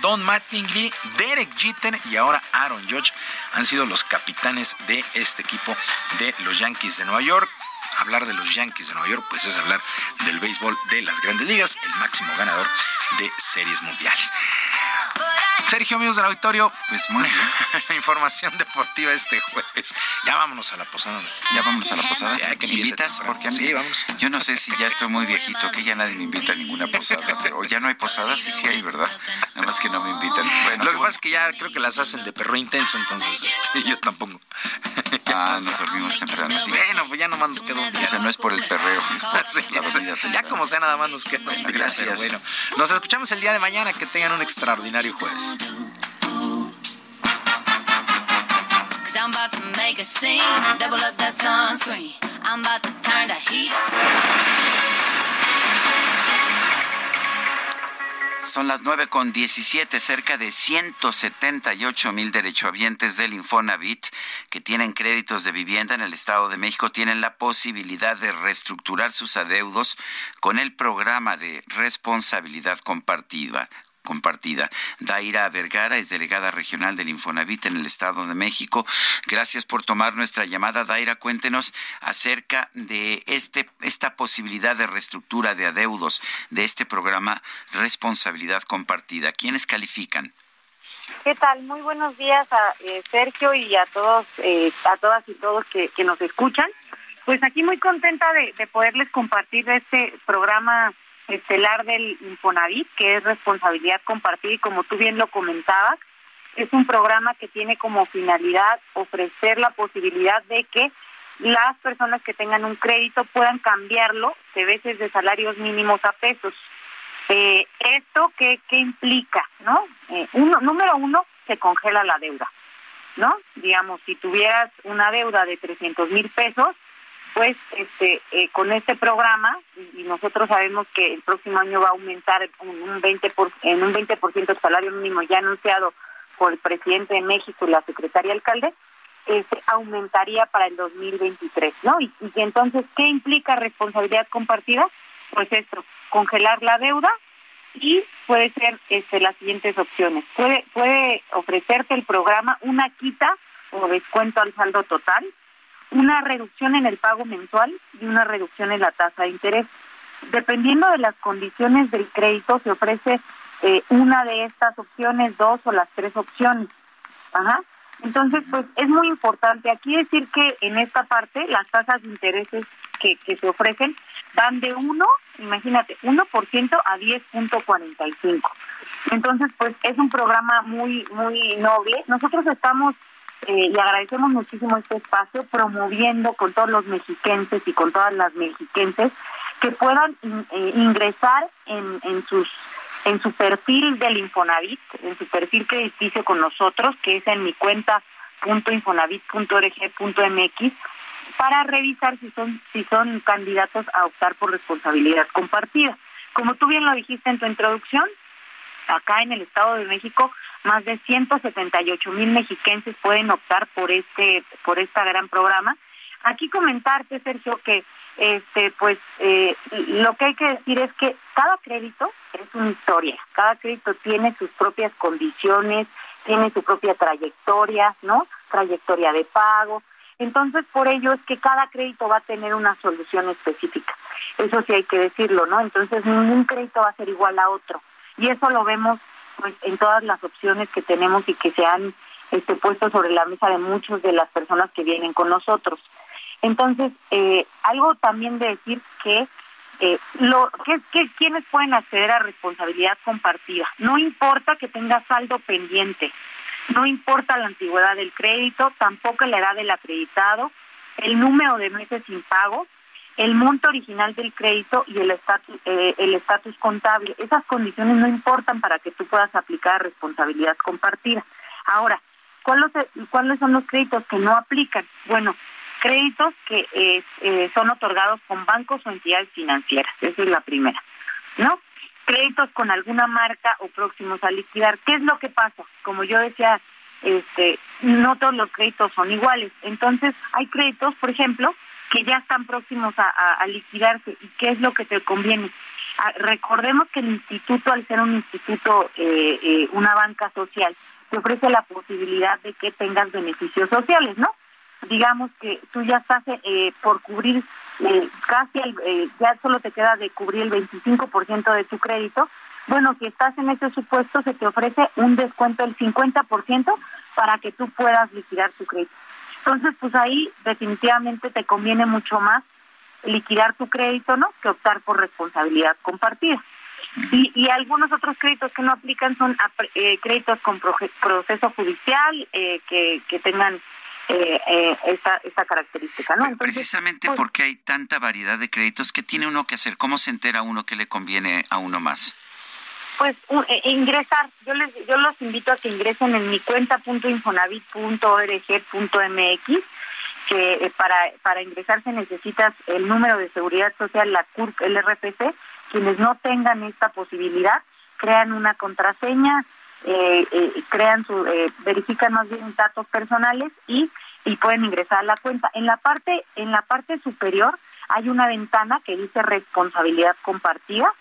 Don Mattingly, Derek Jeter y ahora Aaron Judge han sido los capitanes de este equipo de los Yankees de Nueva York hablar de los Yankees de Nueva York, pues es hablar del béisbol de las grandes ligas, el máximo ganador de series mundiales. Sergio, amigos del auditorio, pues muy bien. Información deportiva este jueves. Ya vámonos a la posada. Ya vámonos a la posada. Ya que ¿Me invitas? Porque sí, vamos. Yo no sé si ya estoy muy viejito, que ya nadie me invita a ninguna posada. Pero ya no hay posadas, sí, sí hay, ¿verdad? Nada más que no me invitan. Bueno, Lo que pasa es que ya creo que las hacen de perro intenso, entonces este, yo tampoco. Ah, nos dormimos temprano. Sí. Bueno, pues ya nomás nos quedó un día. O sea, no es por el perreo, es por la dormida Ya como sea, nada más nos queda un día, Gracias. pero bueno, nos escuchamos el día de mañana. Que tengan un extraordinario up. Son las 9 con 17, cerca de 178 mil derechohabientes del Infonavit que tienen créditos de vivienda en el Estado de México tienen la posibilidad de reestructurar sus adeudos con el programa de responsabilidad compartida compartida. Daira Vergara es delegada regional del Infonavit en el Estado de México. Gracias por tomar nuestra llamada. Daira, cuéntenos acerca de este, esta posibilidad de reestructura de adeudos de este programa Responsabilidad Compartida. ¿Quiénes califican? ¿Qué tal? Muy buenos días a eh, Sergio y a todos, eh, a todas y todos que, nos escuchan. Pues aquí muy contenta de, de poderles compartir este programa estelar del Infonavit, que es responsabilidad compartida y como tú bien lo comentabas, es un programa que tiene como finalidad ofrecer la posibilidad de que las personas que tengan un crédito puedan cambiarlo de veces de salarios mínimos a pesos. Eh, ¿Esto qué, qué implica? no eh, uno Número uno, se congela la deuda. ¿no? Digamos, si tuvieras una deuda de 300 mil pesos, pues este eh, con este programa y nosotros sabemos que el próximo año va a aumentar en un 20 por, en un 20% el salario mínimo ya anunciado por el presidente de México y la secretaria alcalde este aumentaría para el 2023 no y, y entonces qué implica responsabilidad compartida pues esto congelar la deuda y puede ser este las siguientes opciones. Puede puede ofrecerte el programa una quita o descuento al saldo total una reducción en el pago mensual y una reducción en la tasa de interés. Dependiendo de las condiciones del crédito, se ofrece eh, una de estas opciones, dos o las tres opciones. Ajá. Entonces, pues es muy importante aquí decir que en esta parte las tasas de intereses que, que se ofrecen van de 1, imagínate, 1% a 10.45. Entonces, pues es un programa muy, muy noble. Nosotros estamos eh, y agradecemos muchísimo este espacio promoviendo con todos los mexiquenses y con todas las mexiquenses que puedan eh, ingresar en, en sus en su perfil del Infonavit, en su perfil crediticio con nosotros, que es en mi cuenta .infonavit.org.mx para revisar si son si son candidatos a optar por responsabilidad compartida. Como tú bien lo dijiste en tu introducción, acá en el Estado de México más de 178 mil mexiquenses pueden optar por este por este gran programa. Aquí comentarte, Sergio, que este pues eh, lo que hay que decir es que cada crédito es una historia, cada crédito tiene sus propias condiciones, tiene su propia trayectoria, ¿no? Trayectoria de pago. Entonces, por ello es que cada crédito va a tener una solución específica. Eso sí hay que decirlo, ¿no? Entonces, ningún crédito va a ser igual a otro. Y eso lo vemos pues en todas las opciones que tenemos y que se han este, puesto sobre la mesa de muchas de las personas que vienen con nosotros. Entonces, eh, algo también de decir que eh, lo que, que quienes pueden acceder a responsabilidad compartida. No importa que tenga saldo pendiente, no importa la antigüedad del crédito, tampoco la edad del acreditado, el número de meses sin pago, el monto original del crédito y el estatus eh, el estatus contable. Esas condiciones no importan para que tú puedas aplicar responsabilidad compartida. Ahora, ¿cuáles, ¿cuáles son los créditos que no aplican? Bueno, créditos que eh, eh, son otorgados con bancos o entidades financieras. Esa es la primera, ¿no? Créditos con alguna marca o próximos a liquidar. ¿Qué es lo que pasa? Como yo decía, este, no todos los créditos son iguales. Entonces, hay créditos, por ejemplo, que ya están próximos a, liquidarse. ¿Y qué es lo que te conviene? Ah, recordemos que el instituto, al ser un instituto, eh, una banca social, te ofrece la posibilidad de que tengas beneficios sociales, ¿no? digamos que tú ya estás eh, por cubrir eh, casi, el, eh, ya solo te queda de cubrir el 25% de tu crédito, bueno, si estás en ese supuesto, se te ofrece un descuento del 50% para que tú puedas liquidar tu crédito. Entonces, pues ahí definitivamente te conviene mucho más liquidar tu crédito, ¿no? Que optar por responsabilidad compartida. Y, y algunos otros créditos que no aplican son créditos con proceso judicial, que, que tengan eh, eh, esta, esta característica. ¿no? Precisamente pues, porque hay tanta variedad de créditos, ¿qué tiene uno que hacer? ¿Cómo se entera uno que le conviene a uno más? Pues eh, ingresar, yo les yo los invito a que ingresen en mi cuenta.infonavit.org.mx que eh, para para ingresar se necesita el número de seguridad social, la CURP, el RPC. Quienes no tengan esta posibilidad, crean una contraseña, eh, eh, crean su, eh, verifican más bien datos personales y, y pueden ingresar a la cuenta. En la parte, en la parte superior hay una ventana que dice responsabilidad compartida,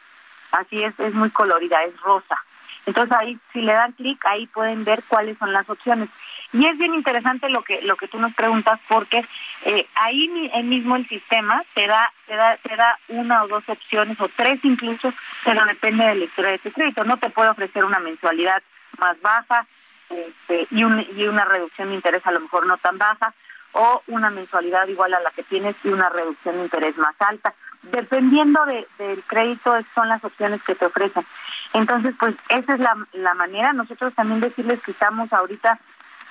así es, es muy colorida, es rosa. Entonces ahí, si le dan clic, ahí pueden ver cuáles son las opciones. Y es bien interesante lo que lo que tú nos preguntas porque eh, ahí mismo el sistema te da te da te da una o dos opciones o tres incluso, pero depende de la historia de tu crédito. No te puede ofrecer una mensualidad más baja este, y, un, y una reducción de interés a lo mejor no tan baja o una mensualidad igual a la que tienes y una reducción de interés más alta. Dependiendo de, del crédito, son las opciones que te ofrecen. Entonces, pues esa es la, la manera. Nosotros también decirles que estamos ahorita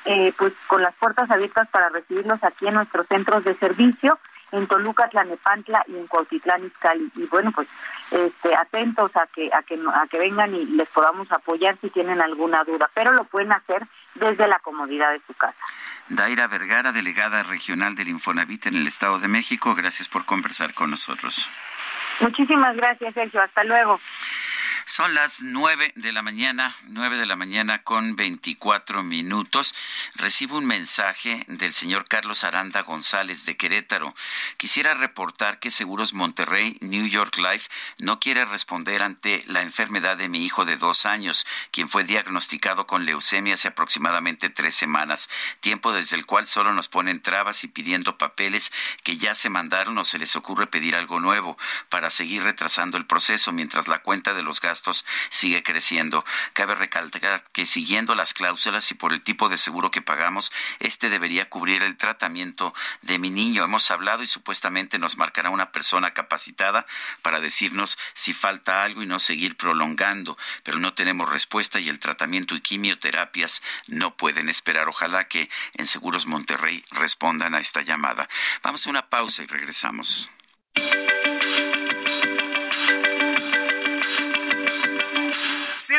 eh, pues con las puertas abiertas para recibirlos aquí en nuestros centros de servicio en Toluca, Tlanepantla y en Cuautitlán Izcalli. Y bueno, pues este, atentos a que, a, que, a que vengan y les podamos apoyar si tienen alguna duda, pero lo pueden hacer desde la comodidad de su casa. Daira Vergara, delegada regional del Infonavit en el Estado de México, gracias por conversar con nosotros. Muchísimas gracias, Sergio. Hasta luego. Son las nueve de la mañana, nueve de la mañana con veinticuatro minutos. Recibo un mensaje del señor Carlos Aranda González de Querétaro. Quisiera reportar que Seguros Monterrey New York Life no quiere responder ante la enfermedad de mi hijo de dos años, quien fue diagnosticado con leucemia hace aproximadamente tres semanas, tiempo desde el cual solo nos ponen trabas y pidiendo papeles que ya se mandaron o se les ocurre pedir algo nuevo para seguir retrasando el proceso mientras la cuenta de los sigue creciendo. Cabe recalcar que siguiendo las cláusulas y por el tipo de seguro que pagamos, este debería cubrir el tratamiento de mi niño. Hemos hablado y supuestamente nos marcará una persona capacitada para decirnos si falta algo y no seguir prolongando, pero no tenemos respuesta y el tratamiento y quimioterapias no pueden esperar. Ojalá que en Seguros Monterrey respondan a esta llamada. Vamos a una pausa y regresamos.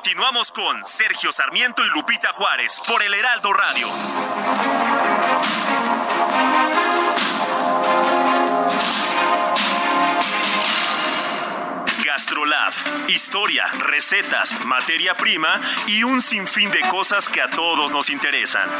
Continuamos con Sergio Sarmiento y Lupita Juárez por el Heraldo Radio. Gastrolab, historia, recetas, materia prima y un sinfín de cosas que a todos nos interesan.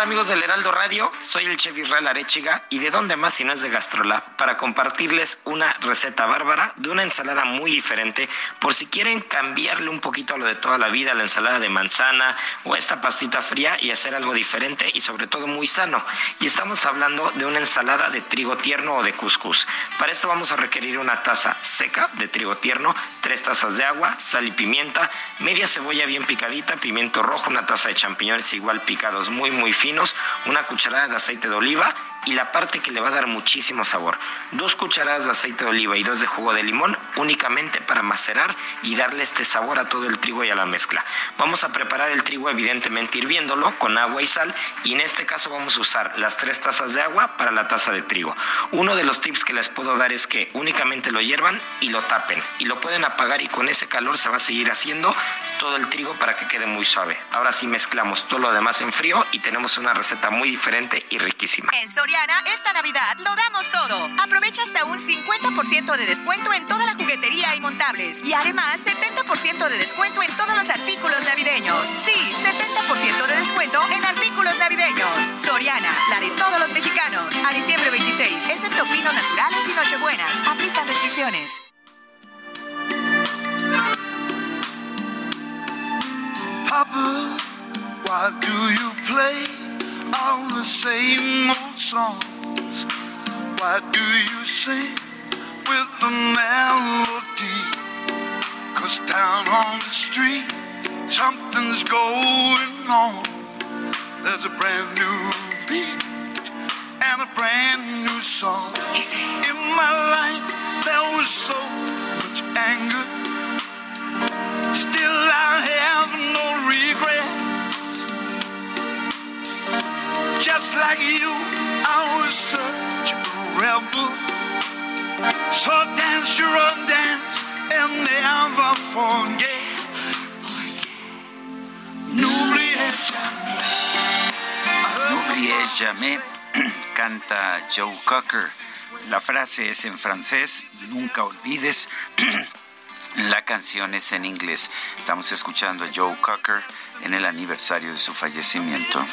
Hola amigos del Heraldo Radio, soy el chef Israel Arechiga. Y de dónde más si no es de Gastrolab para compartirles una receta bárbara de una ensalada muy diferente. Por si quieren cambiarle un poquito a lo de toda la vida, la ensalada de manzana o esta pastita fría y hacer algo diferente y sobre todo muy sano. Y estamos hablando de una ensalada de trigo tierno o de couscous. Para esto vamos a requerir una taza seca de trigo tierno, tres tazas de agua, sal y pimienta, media cebolla bien picadita, pimiento rojo, una taza de champiñones igual picados muy muy finos, una cucharada de aceite de oliva y la parte que le va a dar muchísimo sabor. Dos cucharadas de aceite de oliva y dos de jugo de limón únicamente para macerar y darle este sabor a todo el trigo y a la mezcla. Vamos a preparar el trigo evidentemente hirviéndolo con agua y sal y en este caso vamos a usar las tres tazas de agua para la taza de trigo. Uno de los tips que les puedo dar es que únicamente lo hiervan y lo tapen y lo pueden apagar y con ese calor se va a seguir haciendo todo el trigo para que quede muy suave. Ahora sí mezclamos todo lo demás en frío y tenemos una receta muy diferente y riquísima. En Soriana, esta Navidad lo damos todo. Aprovecha hasta un 50% de descuento en toda la juguetería y montables. Y además, 70% de descuento en todos los artículos navideños. Sí, 70% de descuento en artículos navideños. Soriana, la de todos los mexicanos. A diciembre 26, excepto pinos naturales y nochebuenas. Aplican restricciones. Papa, why do you play all the same old songs? Why do you sing with the melody? Cause down on the street, something's going on. There's a brand new beat and a brand new song. In my life, there was so much anger. Still, I have no regrets. Just like you, I was such a rebel. So dance your own dance and never forget. N'oubliez jamais. N'oubliez jamais, canta Joe Cocker. La frase es en francés, nunca olvides. La canción es en inglés. Estamos escuchando a Joe Cocker en el aniversario de su fallecimiento.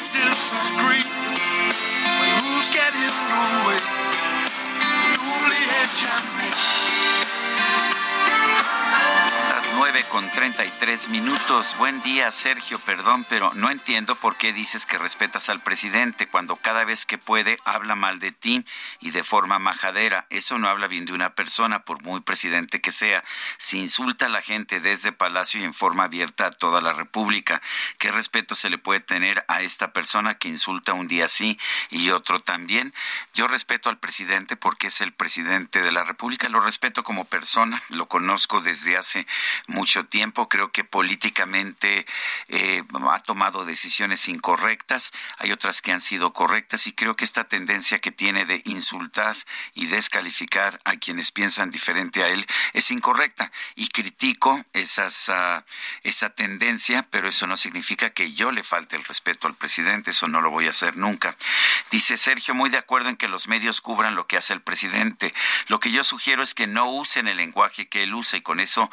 9 con 33 minutos. Buen día, Sergio. Perdón, pero no entiendo por qué dices que respetas al presidente cuando cada vez que puede habla mal de ti y de forma majadera. Eso no habla bien de una persona, por muy presidente que sea. Si insulta a la gente desde Palacio y en forma abierta a toda la República, ¿qué respeto se le puede tener a esta persona que insulta un día sí y otro también? Yo respeto al presidente porque es el presidente de la República. Lo respeto como persona. Lo conozco desde hace mucho tiempo. Creo que políticamente eh, ha tomado decisiones incorrectas, hay otras que han sido correctas y creo que esta tendencia que tiene de insultar y descalificar a quienes piensan diferente a él es incorrecta y critico esas, ah, esa tendencia, pero eso no significa que yo le falte el respeto al presidente, eso no lo voy a hacer nunca. Dice Sergio, muy de acuerdo en que los medios cubran lo que hace el presidente. Lo que yo sugiero es que no usen el lenguaje que él usa y con eso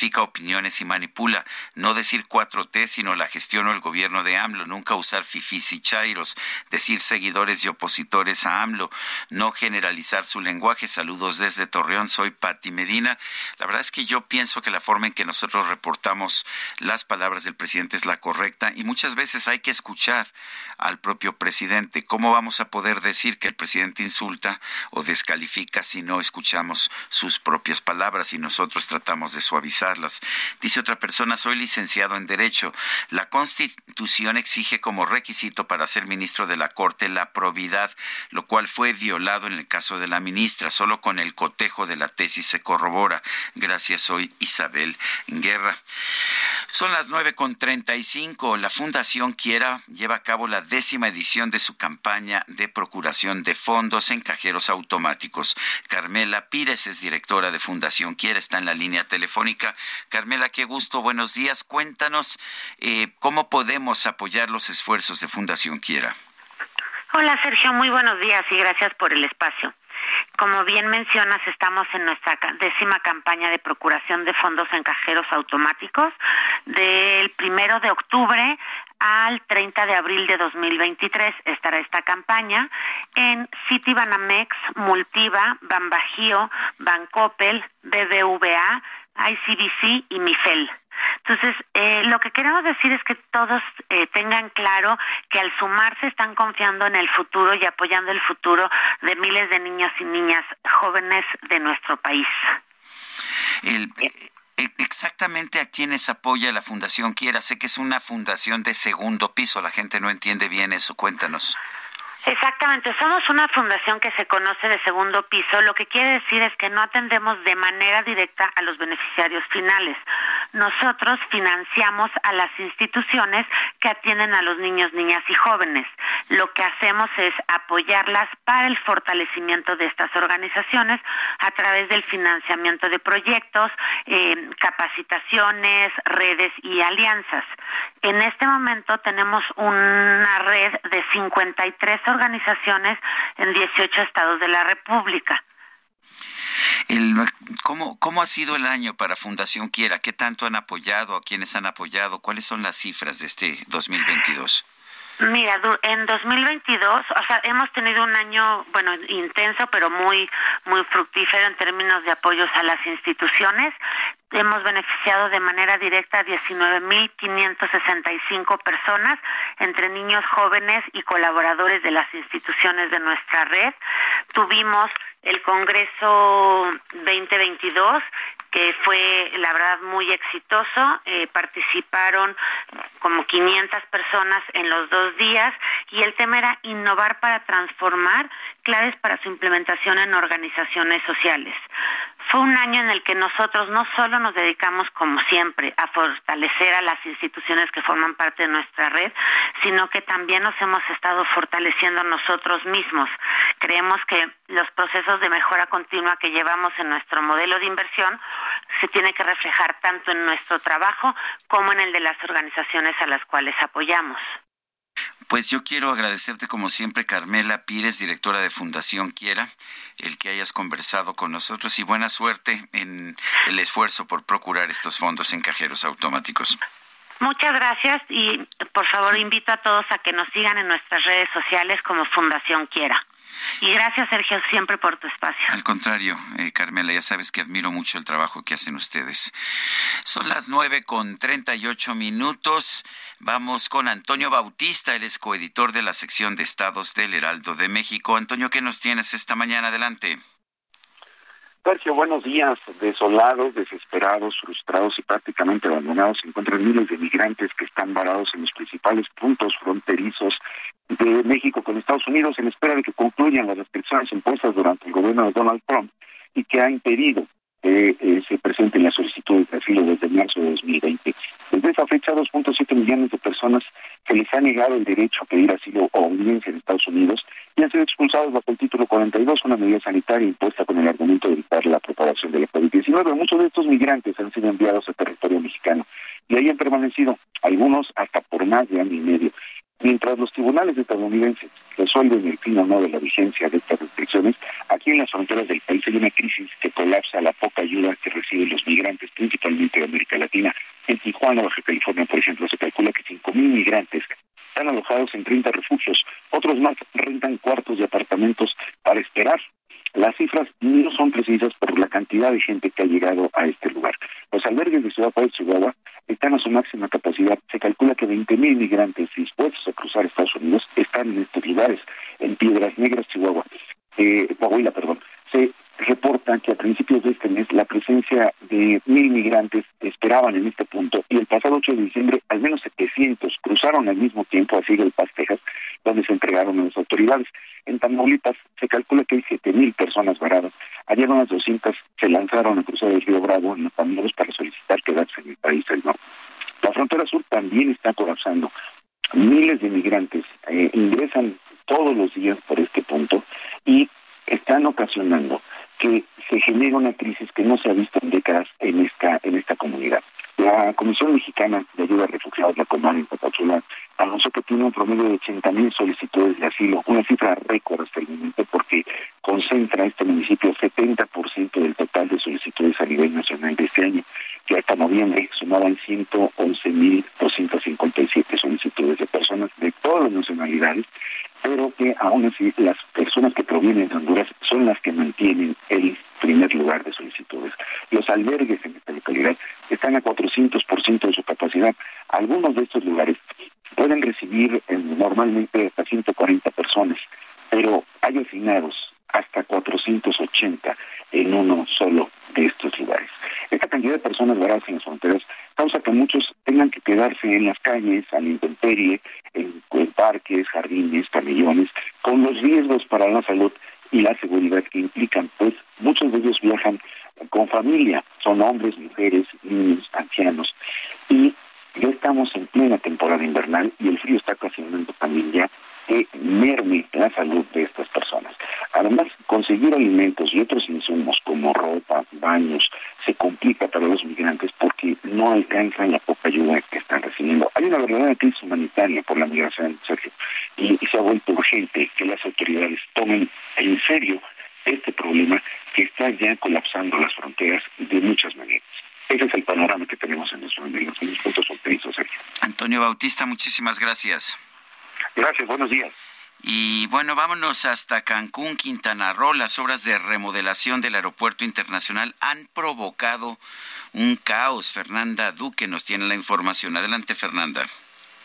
modifica opiniones y manipula. No decir 4T, sino la gestión o el gobierno de AMLO. Nunca usar fifis y chairos. Decir seguidores y opositores a AMLO. No generalizar su lenguaje. Saludos desde Torreón. Soy Patti Medina. La verdad es que yo pienso que la forma en que nosotros reportamos las palabras del presidente es la correcta y muchas veces hay que escuchar al propio presidente. ¿Cómo vamos a poder decir que el presidente insulta o descalifica si no escuchamos sus propias palabras y nosotros tratamos de suavizar Dice otra persona, soy licenciado en Derecho. La Constitución exige como requisito para ser ministro de la Corte la probidad, lo cual fue violado en el caso de la ministra. Solo con el cotejo de la tesis se corrobora. Gracias, soy Isabel Guerra. Son las nueve con treinta y cinco. La Fundación Quiera lleva a cabo la décima edición de su campaña de procuración de fondos en cajeros automáticos. Carmela Pires es directora de Fundación Quiera, está en la línea telefónica. Carmela, qué gusto, buenos días. Cuéntanos eh, cómo podemos apoyar los esfuerzos de Fundación Quiera. Hola Sergio, muy buenos días y gracias por el espacio. Como bien mencionas, estamos en nuestra décima campaña de procuración de fondos en cajeros automáticos del primero de octubre al 30 de abril de 2023 estará esta campaña en Citibanamex, Multiva, Banbajío, Bancoppel, BBVA, ICBC y MIFEL. Entonces, eh, lo que queremos decir es que todos eh, tengan claro que al sumarse están confiando en el futuro y apoyando el futuro de miles de niños y niñas jóvenes de nuestro país. El, e, exactamente a quienes apoya la Fundación Quiera. Sé que es una fundación de segundo piso, la gente no entiende bien eso. Cuéntanos. Exactamente, somos una fundación que se conoce de segundo piso, lo que quiere decir es que no atendemos de manera directa a los beneficiarios finales. Nosotros financiamos a las instituciones que atienden a los niños, niñas y jóvenes. Lo que hacemos es apoyarlas para el fortalecimiento de estas organizaciones a través del financiamiento de proyectos, eh, capacitaciones, redes y alianzas. En este momento tenemos una red de 53 organizaciones en 18 estados de la República. ¿cómo, ¿Cómo ha sido el año para Fundación Quiera? ¿Qué tanto han apoyado? ¿A quiénes han apoyado? ¿Cuáles son las cifras de este 2022? Mira, en 2022, o sea, hemos tenido un año, bueno, intenso, pero muy, muy fructífero en términos de apoyos a las instituciones. Hemos beneficiado de manera directa a 19.565 personas, entre niños jóvenes y colaboradores de las instituciones de nuestra red. Tuvimos el Congreso 2022 que fue la verdad muy exitoso. Eh, participaron como 500 personas en los dos días y el tema era innovar para transformar, claves para su implementación en organizaciones sociales. Fue un año en el que nosotros no solo nos dedicamos, como siempre, a fortalecer a las instituciones que forman parte de nuestra red, sino que también nos hemos estado fortaleciendo nosotros mismos. Creemos que los procesos de mejora continua que llevamos en nuestro modelo de inversión se tiene que reflejar tanto en nuestro trabajo como en el de las organizaciones a las cuales apoyamos. Pues yo quiero agradecerte como siempre, Carmela Pires, directora de Fundación Quiera, el que hayas conversado con nosotros y buena suerte en el esfuerzo por procurar estos fondos en cajeros automáticos. Muchas gracias y por favor invito a todos a que nos sigan en nuestras redes sociales como Fundación Quiera. Y gracias, Sergio, siempre por tu espacio. Al contrario, eh, Carmela, ya sabes que admiro mucho el trabajo que hacen ustedes. Son las nueve con treinta y ocho minutos. Vamos con Antonio Bautista, él es coeditor de la sección de estados del Heraldo de México. Antonio, ¿qué nos tienes esta mañana? Adelante. Sergio, buenos días. Desolados, desesperados, frustrados y prácticamente abandonados se encuentran miles de migrantes que están varados en los principales puntos fronterizos de México con Estados Unidos en espera de que concluyan las restricciones impuestas durante el gobierno de Donald Trump y que ha impedido que eh, se presenten las solicitudes de asilo desde marzo de 2020. Desde esa fecha, 2.7 millones de personas se les ha negado el derecho a pedir asilo o audiencia en Estados Unidos y han sido expulsados bajo el título 42, una medida sanitaria impuesta con el argumento de evitar la propagación de la COVID-19. Muchos de estos migrantes han sido enviados a territorio mexicano y ahí han permanecido, algunos hasta por más de año y medio. Mientras los tribunales estadounidenses resuelven el fin o no de la vigencia de estas restricciones, aquí en las fronteras del país hay una crisis que colapsa la poca ayuda que reciben los migrantes, principalmente de América Latina. En Tijuana, Baja California, por ejemplo, se calcula que 5.000 migrantes están alojados en 30 refugios. Otros más rentan cuartos de apartamentos para esperar las cifras no son precisas por la cantidad de gente que ha llegado a este lugar. Los albergues de Ciudad Juárez, Chihuahua, están a su máxima capacidad. Se calcula que 20.000 migrantes dispuestos a cruzar Estados Unidos están en estos lugares, en Piedras Negras, Chihuahua, eh, Coahuila, perdón. Se reporta consta que a principios de este mes la presencia de mil migrantes esperaban en este punto y el pasado 8 de diciembre al menos 700 cruzaron al mismo tiempo a el Paz, donde se entregaron a las autoridades. En Tamaulipas se calcula que hay 7 mil personas varadas. Ayer unas 200 se lanzaron a cruzar el río Bravo en los Tamaulipas para solicitar quedarse en el país del norte. La frontera sur también está colapsando. Miles de migrantes eh, ingresan todos los días por este punto y están ocasionando que se genere una crisis que no se ha visto en décadas en esta en esta comunidad. La Comisión Mexicana de Ayuda a Refugiados, la Comar en Tapachula, anunció que tiene un promedio de 80 mil solicitudes de asilo, una cifra récord hasta el momento porque concentra este municipio 70% del total de solicitudes a nivel nacional de este año, que hasta noviembre sumaban 111.257 solicitudes de personas de todas las nacionalidades pero que aún así las personas que provienen de Honduras son las que mantienen el primer lugar de solicitudes. Los albergues en esta localidad están a 400% de su capacidad. Algunos de estos lugares pueden recibir eh, normalmente hasta 140 personas, pero hay asignados hasta 480 en uno solo de estos lugares. Esta cantidad de personas varadas en las fronteras causa que muchos tengan que quedarse en las calles, a la intemperie, en, parques, jardines, camillones, con los riesgos para la salud y la seguridad que implican, pues muchos de ellos viajan con familia, son hombres, mujeres, niños, ancianos, y ya estamos en plena temporada invernal y el frío está ocasionando también ya que merme la salud de estas personas. Además, conseguir alimentos y otros insumos como ropa, baños, se complica para los migrantes porque no alcanzan la poca ayuda que están recibiendo. Hay una verdadera crisis humanitaria por la migración, Sergio, y, y se ha vuelto urgente que las autoridades tomen en serio este problema que está ya colapsando las fronteras de muchas maneras. Ese es el panorama que tenemos en nuestro en. Antonio Bautista, muchísimas gracias. Gracias, buenos días. Y bueno, vámonos hasta Cancún, Quintana Roo. Las obras de remodelación del aeropuerto internacional han provocado un caos. Fernanda Duque nos tiene la información. Adelante, Fernanda.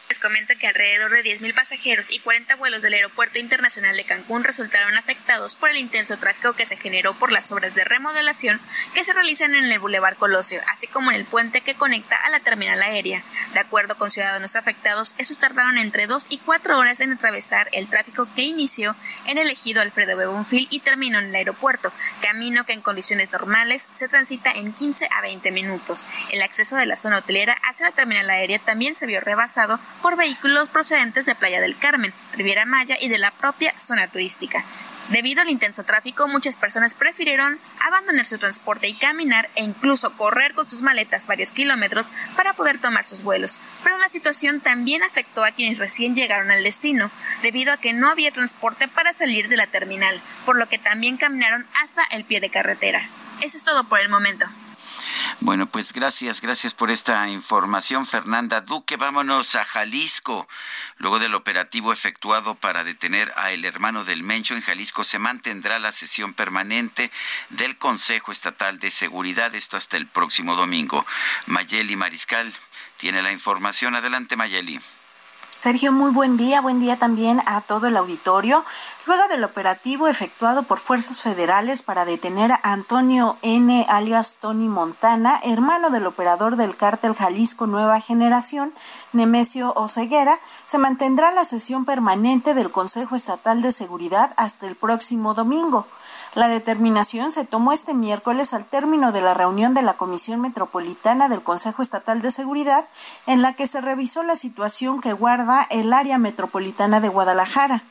Les comento que alrededor de 10.000 pasajeros y 40 vuelos del Aeropuerto Internacional de Cancún resultaron afectados por el intenso tráfico que se generó por las obras de remodelación que se realizan en el Boulevard Colosio, así como en el puente que conecta a la terminal aérea. De acuerdo con ciudadanos afectados, estos tardaron entre 2 y 4 horas en atravesar el tráfico que inició en el ejido Alfredo Bebonfil y terminó en el aeropuerto, camino que en condiciones normales se transita en 15 a 20 minutos. El acceso de la zona hotelera hacia la terminal aérea también se vio rebasado por vehículos procedentes de Playa del Carmen, Riviera Maya y de la propia zona turística. Debido al intenso tráfico, muchas personas prefirieron abandonar su transporte y caminar e incluso correr con sus maletas varios kilómetros para poder tomar sus vuelos. Pero la situación también afectó a quienes recién llegaron al destino, debido a que no había transporte para salir de la terminal, por lo que también caminaron hasta el pie de carretera. Eso es todo por el momento. Bueno, pues gracias, gracias por esta información, Fernanda Duque. Vámonos a Jalisco. Luego del operativo efectuado para detener a el hermano del Mencho en Jalisco, se mantendrá la sesión permanente del Consejo Estatal de Seguridad, esto hasta el próximo domingo. Mayeli Mariscal tiene la información. Adelante, Mayeli. Sergio, muy buen día, buen día también a todo el auditorio. Luego del operativo efectuado por fuerzas federales para detener a Antonio N. alias Tony Montana, hermano del operador del cártel Jalisco Nueva Generación, Nemesio Oceguera, se mantendrá la sesión permanente del Consejo Estatal de Seguridad hasta el próximo domingo. La determinación se tomó este miércoles al término de la reunión de la Comisión Metropolitana del Consejo Estatal de Seguridad, en la que se revisó la situación que guarda el área metropolitana de Guadalajara.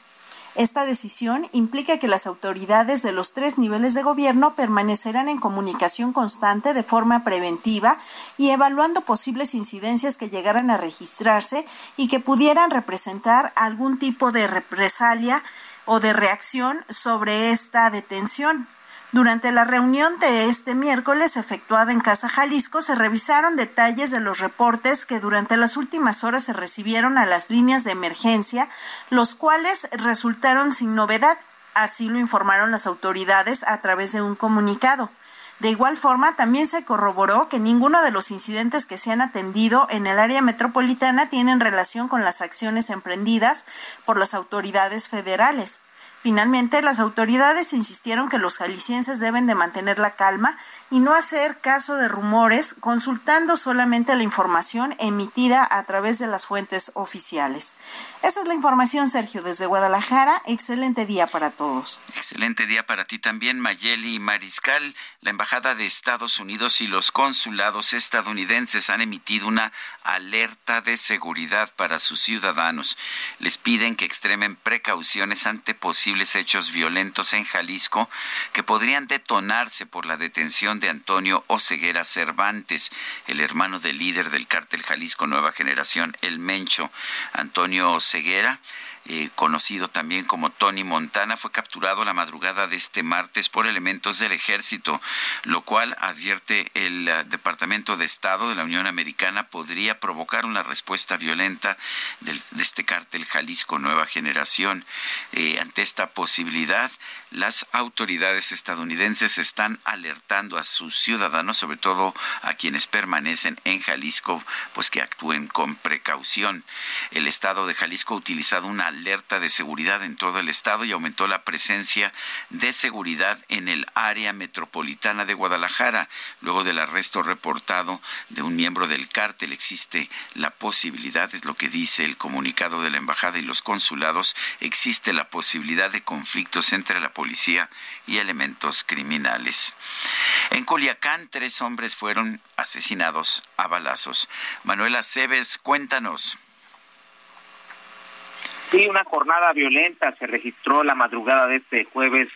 Esta decisión implica que las autoridades de los tres niveles de gobierno permanecerán en comunicación constante de forma preventiva y evaluando posibles incidencias que llegaran a registrarse y que pudieran representar algún tipo de represalia o de reacción sobre esta detención. Durante la reunión de este miércoles efectuada en Casa Jalisco se revisaron detalles de los reportes que durante las últimas horas se recibieron a las líneas de emergencia, los cuales resultaron sin novedad. Así lo informaron las autoridades a través de un comunicado. De igual forma, también se corroboró que ninguno de los incidentes que se han atendido en el área metropolitana tienen relación con las acciones emprendidas por las autoridades federales. Finalmente, las autoridades insistieron que los jaliscienses deben de mantener la calma y no hacer caso de rumores, consultando solamente la información emitida a través de las fuentes oficiales. Esa es la información, Sergio, desde Guadalajara. Excelente día para todos. Excelente día para ti también, Mayeli Mariscal. La Embajada de Estados Unidos y los consulados estadounidenses han emitido una alerta de seguridad para sus ciudadanos. Les piden que extremen precauciones ante posibles hechos violentos en Jalisco que podrían detonarse por la detención de Antonio Oseguera Cervantes, el hermano del líder del cártel Jalisco Nueva Generación, El Mencho. Antonio Oseguera eh, conocido también como Tony Montana, fue capturado la madrugada de este martes por elementos del ejército, lo cual advierte el uh, Departamento de Estado de la Unión Americana podría provocar una respuesta violenta del, de este cártel Jalisco Nueva Generación. Eh, ante esta posibilidad, las autoridades estadounidenses están alertando a sus ciudadanos, sobre todo a quienes permanecen en Jalisco, pues que actúen con precaución. El Estado de Jalisco ha utilizado una alerta de seguridad en todo el estado y aumentó la presencia de seguridad en el área metropolitana de Guadalajara. Luego del arresto reportado de un miembro del cártel existe la posibilidad, es lo que dice el comunicado de la embajada y los consulados, existe la posibilidad de conflictos entre la policía y elementos criminales. En Culiacán, tres hombres fueron asesinados a balazos. Manuela Cebes, cuéntanos. Sí, una jornada violenta se registró la madrugada de este jueves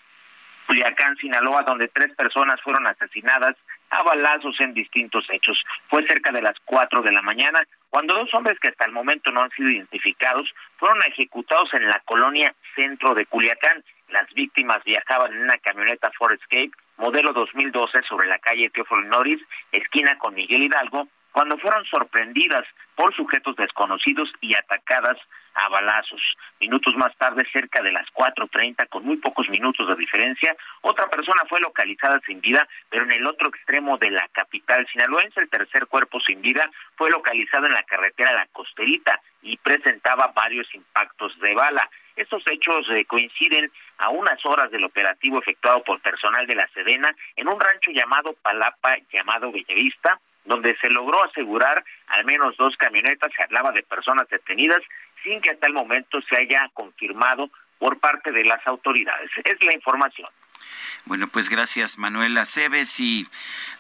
Culiacán, Sinaloa, donde tres personas fueron asesinadas a balazos en distintos hechos. Fue cerca de las cuatro de la mañana cuando dos hombres que hasta el momento no han sido identificados fueron ejecutados en la colonia centro de Culiacán. Las víctimas viajaban en una camioneta Ford Escape modelo 2012 sobre la calle Teófilo Norris, esquina con Miguel Hidalgo, cuando fueron sorprendidas por sujetos desconocidos y atacadas a balazos. Minutos más tarde, cerca de las 4.30, con muy pocos minutos de diferencia, otra persona fue localizada sin vida, pero en el otro extremo de la capital sinaloense, el tercer cuerpo sin vida fue localizado en la carretera La Costerita y presentaba varios impactos de bala. Estos hechos eh, coinciden a unas horas del operativo efectuado por personal de la Sedena en un rancho llamado Palapa, llamado Bellavista, donde se logró asegurar al menos dos camionetas, se hablaba de personas detenidas, sin que hasta el momento se haya confirmado por parte de las autoridades. Es la información. Bueno, pues gracias Manuela Cebes y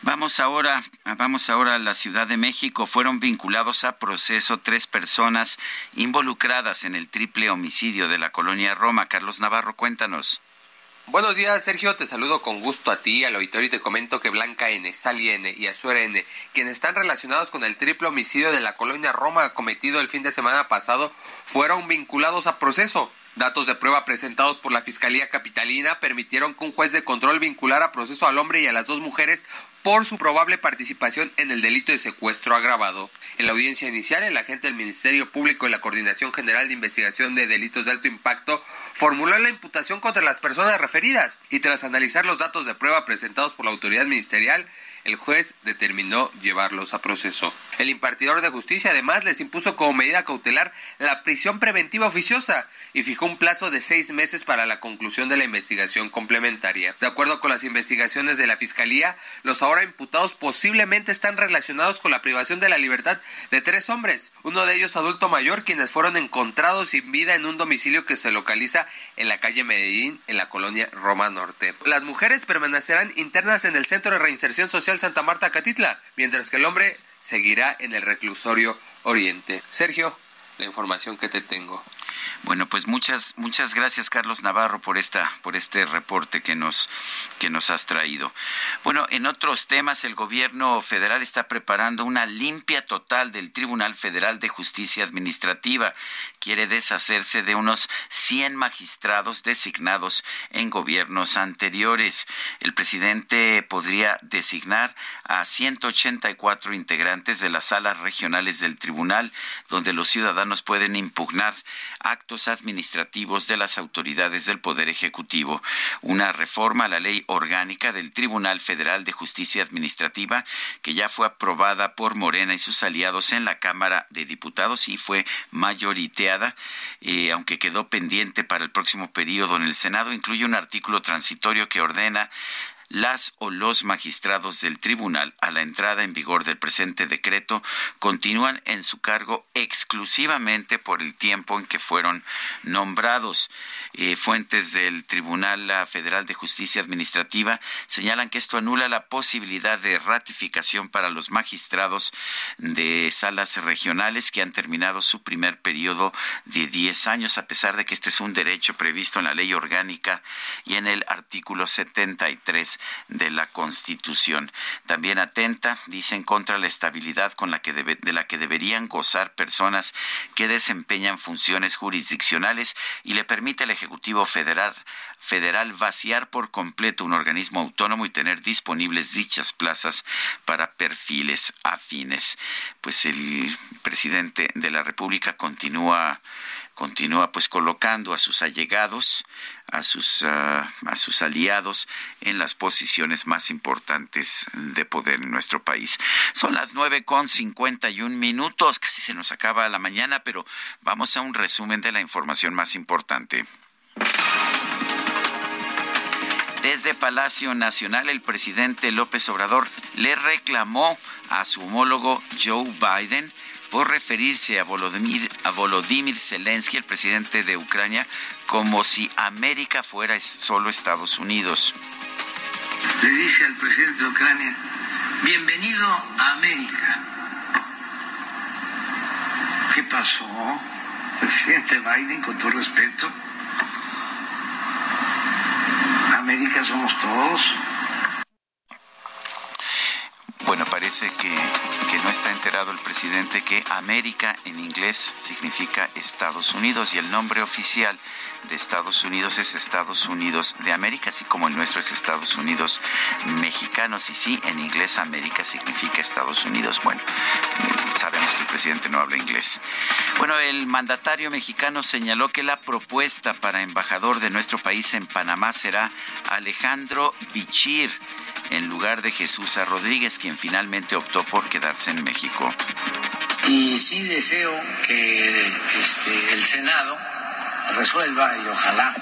vamos ahora, vamos ahora a la Ciudad de México. Fueron vinculados a proceso tres personas involucradas en el triple homicidio de la colonia Roma. Carlos Navarro, cuéntanos. Buenos días, Sergio. Te saludo con gusto a ti, al auditorio, y te comento que Blanca N., Sally N. y Azuera N., quienes están relacionados con el triple homicidio de la colonia Roma cometido el fin de semana pasado, fueron vinculados a proceso. Datos de prueba presentados por la Fiscalía Capitalina permitieron que un juez de control vinculara a proceso al hombre y a las dos mujeres por su probable participación en el delito de secuestro agravado. En la audiencia inicial, el agente del Ministerio Público y la Coordinación General de Investigación de Delitos de Alto Impacto formuló la imputación contra las personas referidas y tras analizar los datos de prueba presentados por la autoridad ministerial, el juez determinó llevarlos a proceso. El impartidor de justicia además les impuso como medida cautelar la prisión preventiva oficiosa y fijó un plazo de seis meses para la conclusión de la investigación complementaria. De acuerdo con las investigaciones de la Fiscalía, los ahora imputados posiblemente están relacionados con la privación de la libertad de tres hombres, uno de ellos adulto mayor, quienes fueron encontrados sin vida en un domicilio que se localiza en la calle Medellín, en la colonia Roma Norte. Las mujeres permanecerán internas en el Centro de Reinserción Social Santa Marta Catitla, mientras que el hombre seguirá en el reclusorio Oriente. Sergio, la información que te tengo. Bueno, pues muchas muchas gracias Carlos Navarro por esta por este reporte que nos que nos has traído. Bueno, en otros temas el gobierno federal está preparando una limpia total del Tribunal Federal de Justicia Administrativa. Quiere deshacerse de unos 100 magistrados designados en gobiernos anteriores. El presidente podría designar a 184 integrantes de las salas regionales del tribunal donde los ciudadanos pueden impugnar actos administrativos de las autoridades del Poder Ejecutivo. Una reforma a la ley orgánica del Tribunal Federal de Justicia Administrativa que ya fue aprobada por Morena y sus aliados en la Cámara de Diputados y fue mayoriteada, eh, aunque quedó pendiente para el próximo periodo en el Senado, incluye un artículo transitorio que ordena las o los magistrados del tribunal a la entrada en vigor del presente decreto continúan en su cargo exclusivamente por el tiempo en que fueron nombrados. Eh, fuentes del Tribunal Federal de Justicia Administrativa señalan que esto anula la posibilidad de ratificación para los magistrados de salas regionales que han terminado su primer periodo de 10 años, a pesar de que este es un derecho previsto en la ley orgánica y en el artículo 73 de la Constitución. También atenta, dicen, contra la estabilidad con la que de la que deberían gozar personas que desempeñan funciones jurisdiccionales y le permite al Ejecutivo Federal federal vaciar por completo un organismo autónomo y tener disponibles dichas plazas para perfiles afines. Pues el presidente de la República continúa continúa pues colocando a sus allegados, a sus, ah, a sus aliados en las posiciones más importantes de poder en nuestro país. Son las nueve con cincuenta y un minutos, casi se nos acaba la mañana, pero vamos a un resumen de la información más importante. Desde Palacio Nacional, el presidente López Obrador le reclamó a su homólogo Joe Biden por referirse a Volodymyr, a Volodymyr Zelensky, el presidente de Ucrania, como si América fuera solo Estados Unidos. Le dice al presidente de Ucrania, bienvenido a América. ¿Qué pasó, presidente Biden, con todo respeto? América somos todos. Bueno, parece que, no está enterado el presidente que América en inglés significa Estados Unidos y el nombre oficial de Estados Unidos es Estados Unidos de América, así como el nuestro es Estados Unidos mexicanos. Y sí, en inglés América significa Estados Unidos. Bueno, sabemos que el presidente no habla inglés. Bueno, el mandatario mexicano señaló que la propuesta para embajador de nuestro país en Panamá será Alejandro Bichir en lugar de Jesús A. Rodríguez, quien finalmente optó por quedarse en México. Y sí deseo que este, el Senado resuelva y ojalá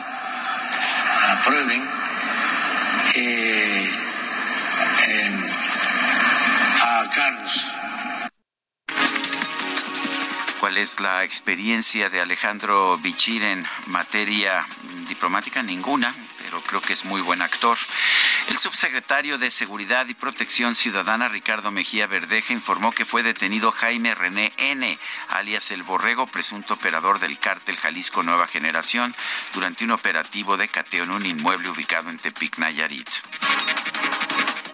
aprueben eh, a Carlos. ¿Cuál es la experiencia de Alejandro Bichir en materia diplomática? Ninguna pero creo que es muy buen actor. El subsecretario de Seguridad y Protección Ciudadana, Ricardo Mejía Verdeja, informó que fue detenido Jaime René N., alias El Borrego, presunto operador del cártel Jalisco Nueva Generación, durante un operativo de cateo en un inmueble ubicado en Tepic, Nayarit.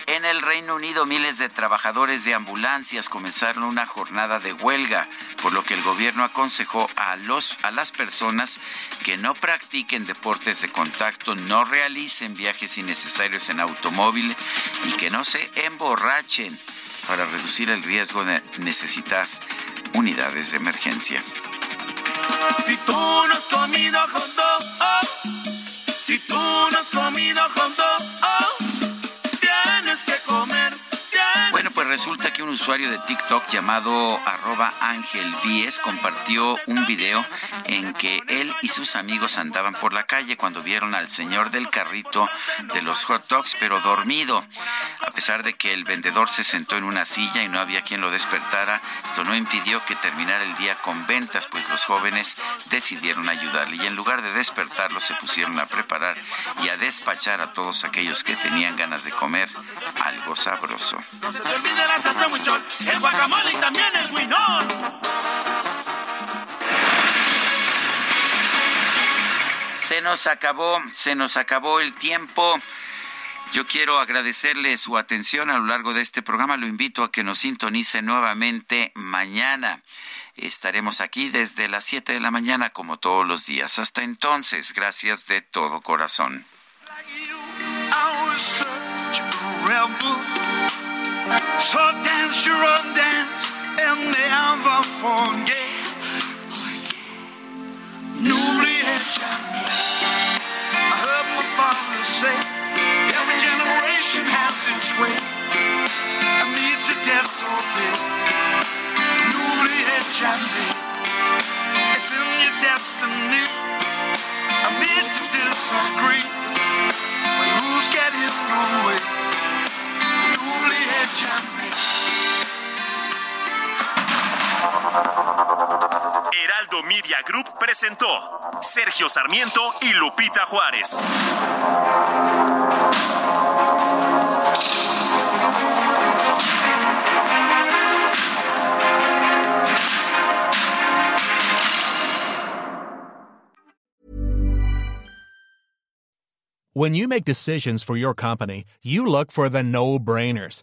En el Reino Unido, miles de trabajadores de ambulancias comenzaron una jornada de huelga, por lo que el gobierno aconsejó a, los, a las personas que no practiquen deportes de contacto, no realicen viajes innecesarios en automóvil y que no se emborrachen para reducir el riesgo de necesitar unidades de emergencia. Si tú no has comido oh, si tú no has comido resulta que un usuario de TikTok llamado arroba Ángel Vies compartió un video en que él y sus amigos andaban por la calle cuando vieron al señor del carrito de los hot dogs, pero dormido. A pesar de que el vendedor se sentó en una silla y no había quien lo despertara, esto no impidió que terminara el día con ventas, pues los jóvenes decidieron ayudarle y en lugar de despertarlo se pusieron a preparar y a despachar a todos aquellos que tenían ganas de comer algo sabroso el guacamole y también el Se nos acabó, se nos acabó el tiempo. Yo quiero agradecerle su atención a lo largo de este programa. Lo invito a que nos sintonice nuevamente mañana. Estaremos aquí desde las 7 de la mañana como todos los días. Hasta entonces, gracias de todo corazón. So dance your own dance and never forget. n'oubliez jamais. I heard my father say, every generation has its way. I need to disobey. N'oubliez jamais. It's in your destiny. I need to disagree. But who's getting in Heraldo Media Group presentó Sergio Sarmiento y Lupita Juárez. When you make decisions for your company, you look for the no-brainers.